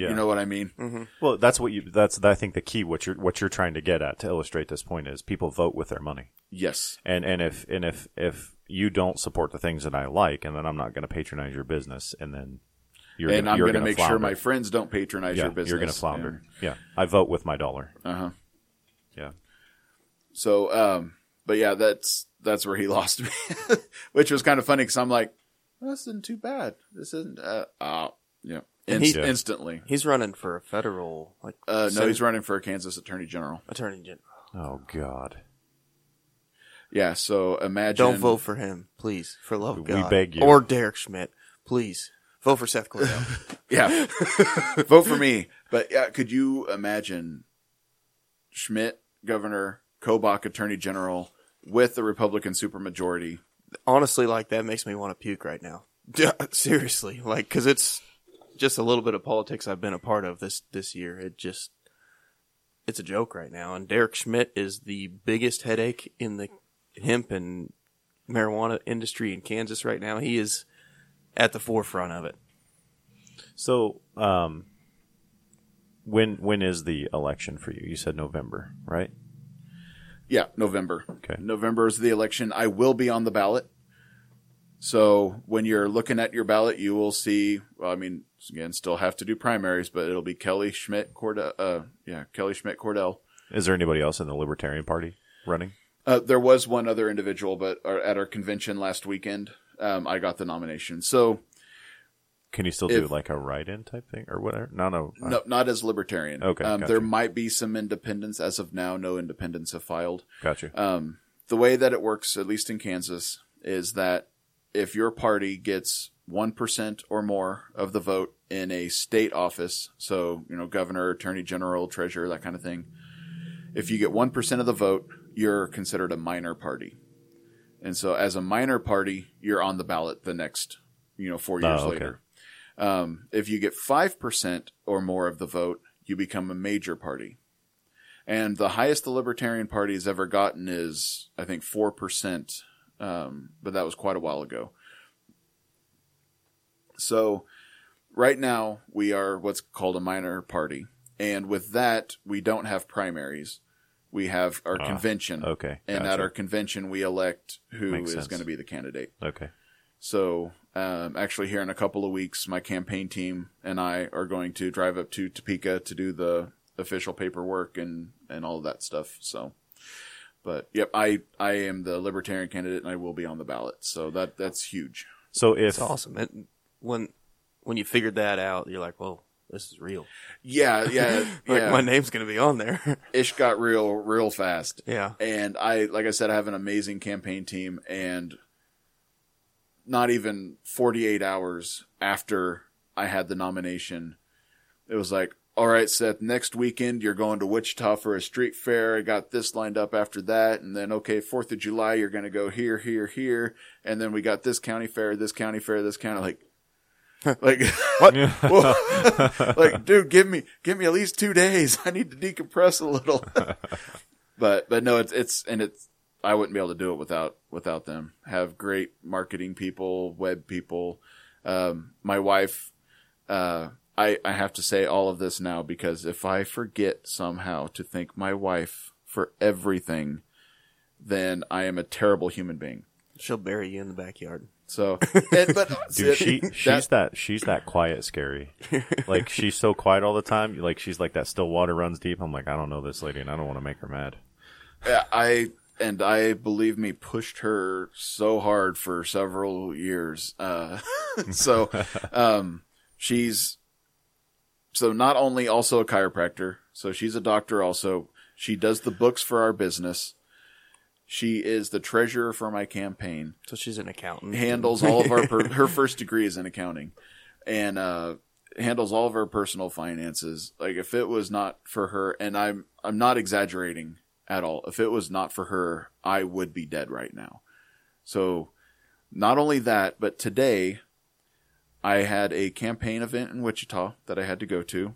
Yeah. You know what I mean? well, that's what you. That's I think the key. What you're what you're trying to get at to illustrate this point is people vote with their money. Yes. And and if and if if you don't support the things that I like, and then I'm not going to patronize your business, and then you're and gonna, I'm going to gonna make sure my friends don't patronize yeah, your business. You're going to flounder. Yeah, I vote with my dollar. Uh huh. Yeah. So, um, but yeah, that's that's where he <laughs> lost me, which was kind of funny because I'm like, this isn't too bad. This isn't. Uh, uh yeah. And Inst- he- instantly. He's running for a federal like. Uh, no, sen- he's running for a Kansas Attorney General. attorney general. Oh God. Yeah. So imagine. Don't vote for him, please, for love of We God. beg you. Or Derek Schmidt, please. Vote for Seth Cordell. <laughs> Yeah. Vote for me. But yeah, could you imagine Schmidt, governor, Kobach, attorney general, with the Republican supermajority? Honestly, like that makes me want to puke right now. Yeah, <laughs> Seriously, like because it's just a little bit of politics I've been a part of this this year. It just it's a joke right now. And Derek Schmidt is the biggest headache in the hemp and marijuana industry in Kansas right now. He is at the forefront of it. So, um, when when is the election for you? You said November, right? Yeah, November. Okay. November is the election. I will be on the ballot. So when you're looking at your ballot, you will see. Well, I mean, again, still have to do primaries, but it'll be Kelly Schmidt Cordell. Uh, yeah, Kelly Schmidt Cordell. Is there anybody else in the Libertarian Party running? Uh, there was one other individual, but our, at our convention last weekend, um, I got the nomination. So Can you still do like a write-in type thing or whatever? No, no. uh, no, not as libertarian. Okay, um, gotcha. there might be some independents as of now. No independents have filed. Got you. Um, the way that it works, at least in Kansas, is that if your party gets 1% or more of the vote in a state office, so, you know, governor, attorney general, treasurer, that kind of thing, if you get 1% of the vote, you're considered a minor party. And so as a minor party, you're on the ballot the next, you know, four years Oh, okay. later. Um, if you get 5% or more of the vote, you become a major party. And the highest the Libertarian Party has ever gotten is, I think, 4%, um, but that was quite a while ago. So, right now, we are what's called a minor party. And with that, we don't have primaries. We have our Ah, convention. okay, And at our convention, we elect who Makes is going to be the candidate. Okay. So, um, actually, here in a couple of weeks, my campaign team and I are going to drive up to Topeka to do the official paperwork and, and all of that stuff. So, but yep, I, I am the libertarian candidate and I will be on the ballot. So that, that's huge. So if It's awesome. It, when when you figured that out, you're like, "Well, this is real." Yeah. Yeah. <laughs> Like yeah. my name's gonna be on there. <laughs> Ish got real, real fast. yeah. And I, like I said, I have an amazing campaign team and not even 48 hours after I had the nomination, it was like, all right, Seth, next weekend you're going to Wichita for a street fair. I got this lined up after that. And then, okay, 4th of July, you're going to go here, here, here. And then we got this county fair, this county fair, this county. Like, <laughs> like <laughs> what? Well, <laughs> like, dude, give me give me at least two days. I need to decompress a little. but but no, it's it's and it's I wouldn't be able to do it without without them. Have great marketing people, web people. Um, my wife, uh, I I have to say all of this now because if I forget somehow to thank my wife for everything, then I am a terrible human being. She'll bury you in the backyard. So, <laughs> and, but Dude, she she's that she's that quiet scary. Like <laughs> she's so quiet all the time. Like she's like that still water runs deep. I'm like, I don't know this lady and I don't want to make her mad. Yeah, I and I believe me pushed her so hard for several years. Uh, <laughs> so um, she's so not only also a chiropractor, so she's a doctor also. She does the books for our business. She is the treasurer for my campaign. So she's an accountant. Handles all of our per- <laughs> her first degree is in accounting, and uh, handles all of our personal finances. Like if it was not for her, and I'm I'm not exaggerating at all. If it was not for her, I would be dead right now. So, not only that, but today I had a campaign event in Wichita that I had to go to.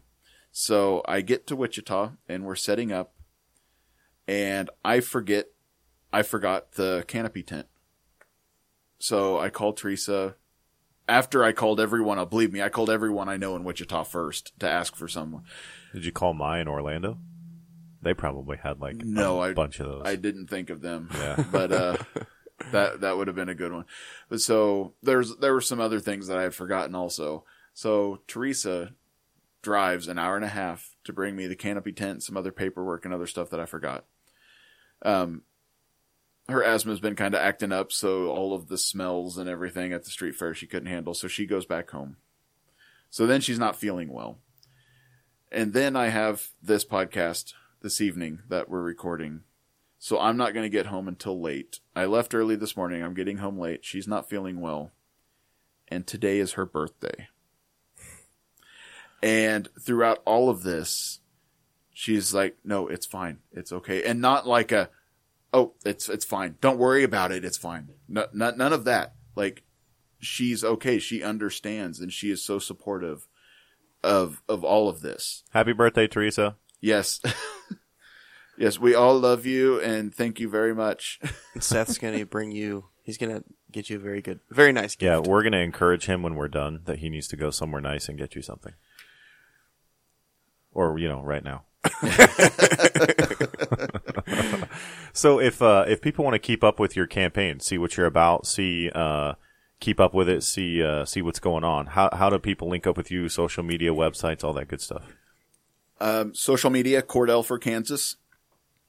So I get to Wichita and we're setting up, and I forget, I forgot the canopy tent. So I called Teresa. After I called everyone, uh, believe me, I called everyone I know in Wichita first to ask for someone. Did you call Maya in Orlando? They probably had like No, a I- bunch of those. I didn't think of them. Yeah. <laughs> but uh, that that would have been a good one. But so there's there were some other things that I had forgotten also. So Teresa drives an hour and a half to bring me the canopy tent, some other paperwork, and other stuff that I forgot. Um, her asthma's been kind of acting up, so all of the smells and everything at the street fair she couldn't handle, so she goes back home. So then she's not feeling well. And then I have this podcast this evening that we're recording. So I'm not going to get home until late. I left early this morning. I'm getting home late. She's not feeling well. And today is her birthday. And throughout all of this, she's like, "No, it's fine. It's okay." And not like a, "Oh, it's it's fine. Don't worry about it. It's fine." No, not, none of that. Like she's okay. She understands and she is so supportive of of all of this. Happy birthday, Teresa. Yes. <laughs> yes, we all love you and thank you very much. <laughs> Seth's gonna bring you. He's gonna get you a very good, very nice gift. Yeah, we're gonna encourage him when we're done that he needs to go somewhere nice and get you something. Or you know, right now. <laughs> so if uh, if people want to keep up with your campaign, see what you're about, see uh, keep up with it, see uh, see what's going on. How how do people link up with you? Social media, websites, all that good stuff. Um, social media, Cordell for Kansas.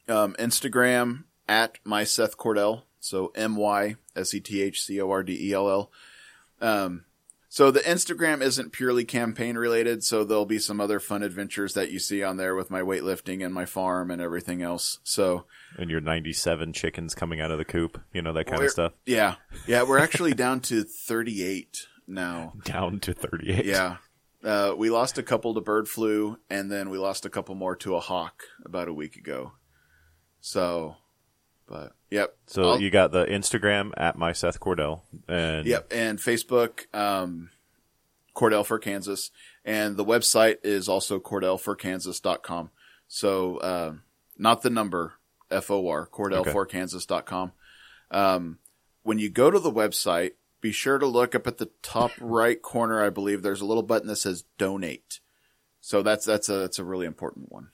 Um, Instagram at my Seth Cordell. So M Y S E T H C O R D E L L. Um, so the Instagram isn't purely campaign related. So there'll be some other fun adventures that you see on there with my weightlifting and my farm and everything else. So And your 97 chickens coming out of the coop, you know that kind of stuff. yeah, yeah, we're <laughs> actually down to 38 now. Down to 38. Yeah. Uh, we lost a couple to bird flu, and then we lost a couple more to a hawk about a week ago. So, but yep. So I'll- you got the Instagram at my Seth Cordell, and Yep, and Facebook, um, Cordell for Kansas, and the website is also cordellforkansas.com. So, uh, not the number F O R cordell cordellforkansas.com. Um, when you go to the website, be sure to look up at the top <laughs> right corner. I believe there's a little button that says donate. So that's that's a that's a really important one.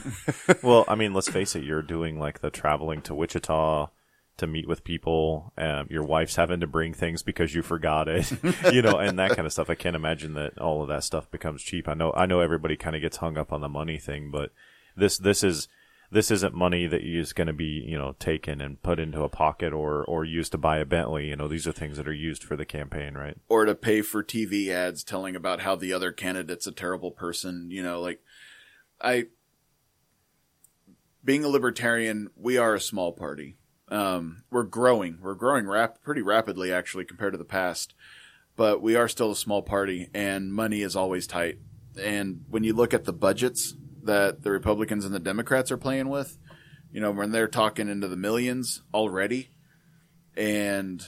<laughs> well, I mean, let's face it, you're doing like the traveling to Wichita to meet with people. Um, your wife's having to bring things because you forgot it, <laughs> you know, and that kind of stuff. I can't imagine that all of that stuff becomes cheap. I know, I know everybody kind of gets hung up on the money thing, but this, this is, this isn't money that is going to be, you know, taken and put into a pocket or, or used to buy a Bentley. You know, these are things that are used for the campaign, right? or to pay for TV ads telling about how the other candidate's a terrible person. You know, like I, being a libertarian, we are a small party. Um, we're growing. We're growing rap- pretty rapidly, actually, compared to the past. But we are still a small party, and money is always tight. And when you look at the budgets that the Republicans and the Democrats are playing with, you know, when they're talking into the millions already, and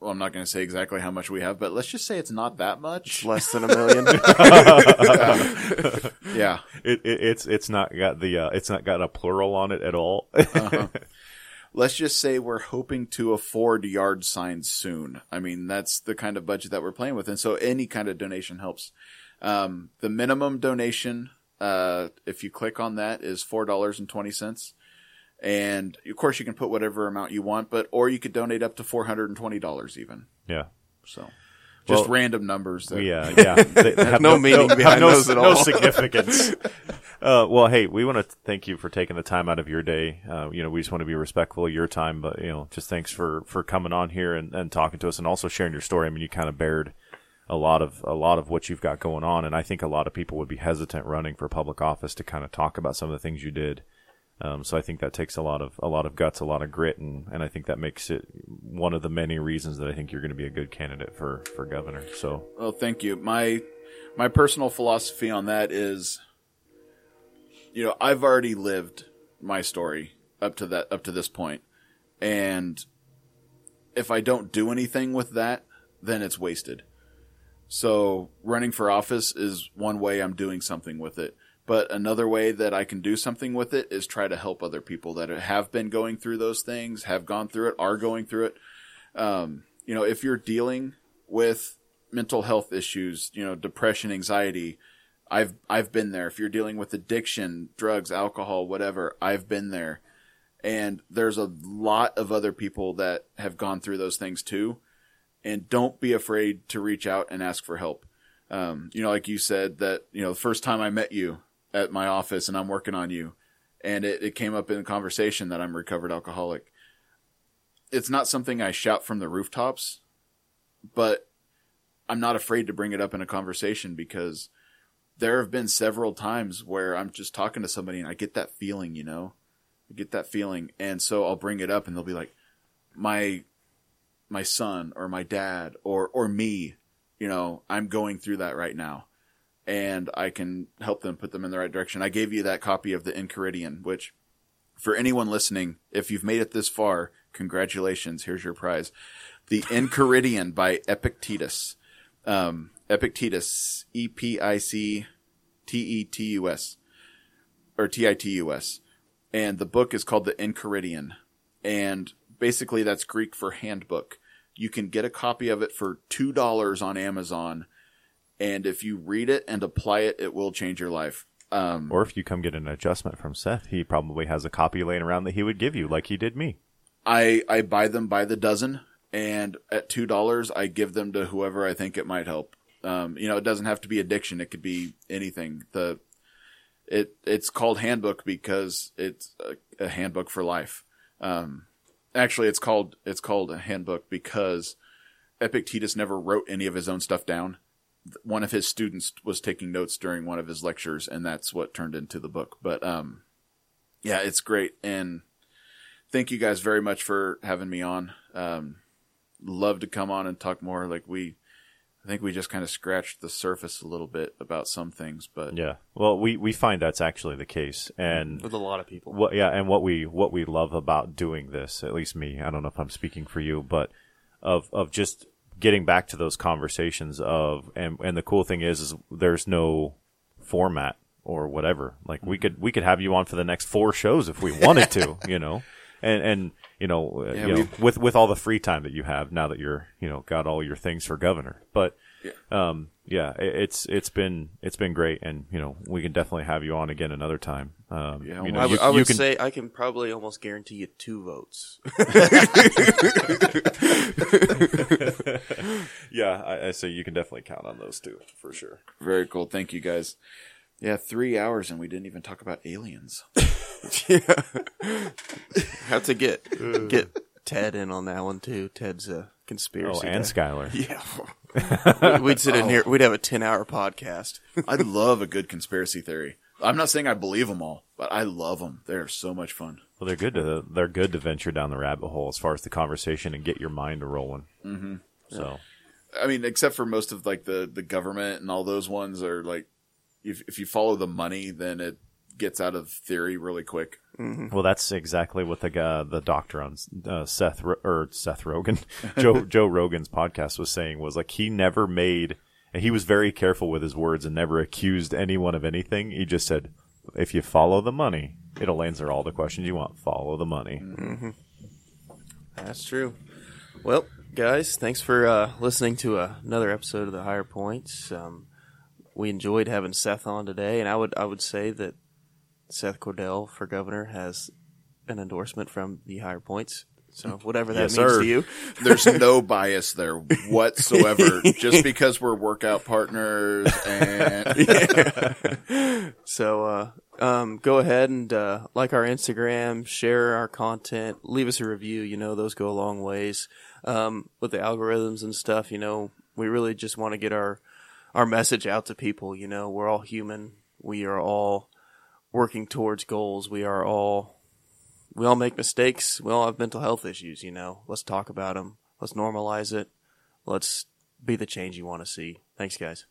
well, I'm not going to say exactly how much we have, but let's just say it's not that It's much. less than a million. <laughs> <laughs> Yeah. It, it, it's it's not got the uh, it's not got a plural on it at all. <laughs> Let's just say we're hoping to afford yard signs soon. I mean, that's the kind of budget that we're playing with. And so any kind of donation helps. Um, the minimum donation, uh, if you click on that is $4.20. And of course you can put whatever amount you want, but, or you could donate up to $420 even. yeah. So just Well, random numbers. That, We, uh, <laughs> yeah, they have no meaning have behind no, those at no significance. <laughs> Uh, well, hey, we want to thank you for taking the time out of your day. Uh, you know, we just want to be respectful of your time, but you know, just thanks for for coming on here and, and talking to us, and also sharing your story. I mean, you kind of bared a lot of a lot of what you've got going on, and I think a lot of people would be hesitant running for public office to kind of talk about some of the things you did. Um, so I think that takes a lot of a lot of guts, a lot of grit, and, and I think that makes it one of the many reasons that I think you're going to be a good candidate for for governor. So Well, thank you. My my personal philosophy on that is you know, I've already lived my story up to that up to this. And if I don't do anything with that, then it's wasted. So, running for office is one way I'm doing something with it. But another way that I can do something with it is try to help other people that have been going through those things, have gone through it, are going through it. Um, you know, if you're dealing with mental health issues, you know, depression, anxiety, I've I've been there. If you're dealing with addiction, drugs, alcohol, whatever, I've been there. And there's a lot of other people that have gone through those things too. And don't be afraid to reach out and ask for help. Um, you know, like you said that, you know, the first time I met you at my office and I'm working on you and it, it came up in conversation that I'm a recovered alcoholic. It's not something I shout from the rooftops, but I'm not afraid to bring it up in a conversation because there have been several times where I'm just talking to somebody and I get that feeling, you know, I get that feeling. And so I'll bring it up and they'll be like, my, my son or my dad or, or me, you know, I'm going through that right now and I can help them put them in the right direction. I gave you that copy of the Enchiridion, which for anyone listening, if you've made it this far, congratulations. Here's your prize. The Enchiridion by Epictetus. Um, Epictetus, E P I C T E T U S, or T I T U S. And the book is called the Enchiridion. And basically that's Greek for handbook. You can get a copy of it for $2 on Amazon. And if you read it and apply it, it will change your life. Um, Or if you come get an adjustment from Seth, he probably has a copy laying around that he would give you, like he did me. I, I buy them by the dozen and at $2, I give them to whoever I think it might help. Um, you know, it doesn't have to be addiction. It could be anything. The, it, it's called handbook because it's a, a handbook for life. Um, actually it's called, it's called a handbook because Epictetus never wrote any of his own stuff down. One of his students was taking notes during one of his lectures and that's what turned into the book. But, um, yeah, it's great. And thank you guys very much for having me on. Um, love to come on and talk more. Like we, I think we just kind of scratched the surface a little bit about some things, but Yeah. Well, we, we find that's actually the case. And with a lot of people. what, yeah, and what we, what we love about doing this, at least me, I don't know if I'm speaking for you, but of, of just getting back to those conversations of, and, and the cool thing is, is there's no format or whatever. Like we mm-hmm. could, we could have you on for the next four shows if we wanted to, <laughs> you know, and, and, you know, uh, Yeah, you know, with, with all the free time that you have now that you're, you know, got all your things for governor, but, um, yeah, it, it's it's been it's been great, and you know we can definitely have you on again another time. Um, Yeah, you know, I you, would- I you would can, say I can probably almost guarantee you two votes. <laughs> <laughs> yeah, I, I say you can definitely count on those two for sure. very cool. Thank you guys. Yeah, three hours and we didn't even talk about aliens. <laughs> yeah, Have to get get Ted in on that one too. Ted's a conspiracy. Oh, and guy. Skylar. Yeah, we'd sit in here. We'd have a ten-hour podcast. I love a good conspiracy theory. I'm not saying I believe them all, but I love them. They're so much fun. Well, they're good to they're good to venture down the rabbit hole as far as the conversation and get your mind a rolling. Mm-hmm. So I mean, except for most of like the the government and all those ones are like, if if you follow the money, then it gets out of theory really quick. Well, that's exactly what the guy, the doctor on uh, Seth Ro- or Seth Rogan, <laughs> Joe <laughs> Joe Rogan's podcast was saying was like he never made, and he was very careful with his words and never accused anyone of anything. He just said, "If you follow the money, it'll answer all the questions you want. Follow the money." That's true. Well, guys, thanks for uh, listening to uh, another episode of the Higher Points. Um, we enjoyed having Seth on today, and I would I would say that Seth Cordell for governor has an endorsement from the Higher Points. So whatever that Yes, means sir. to you. <laughs> There's no bias there <laughs> whatsoever. Just <laughs> because we're workout partners and So uh, um, go ahead and uh, like our Instagram, share our content, leave us a review. You know, those go a long ways. Um, with the algorithms and stuff, you know, we really just want to get our our message out to people. You know, we're all human. We are all working towards goals. We are all we all make mistakes. We all have mental health issues. You know, let's talk about them. Let's normalize it. Let's be the change you want to see. Thanks, guys.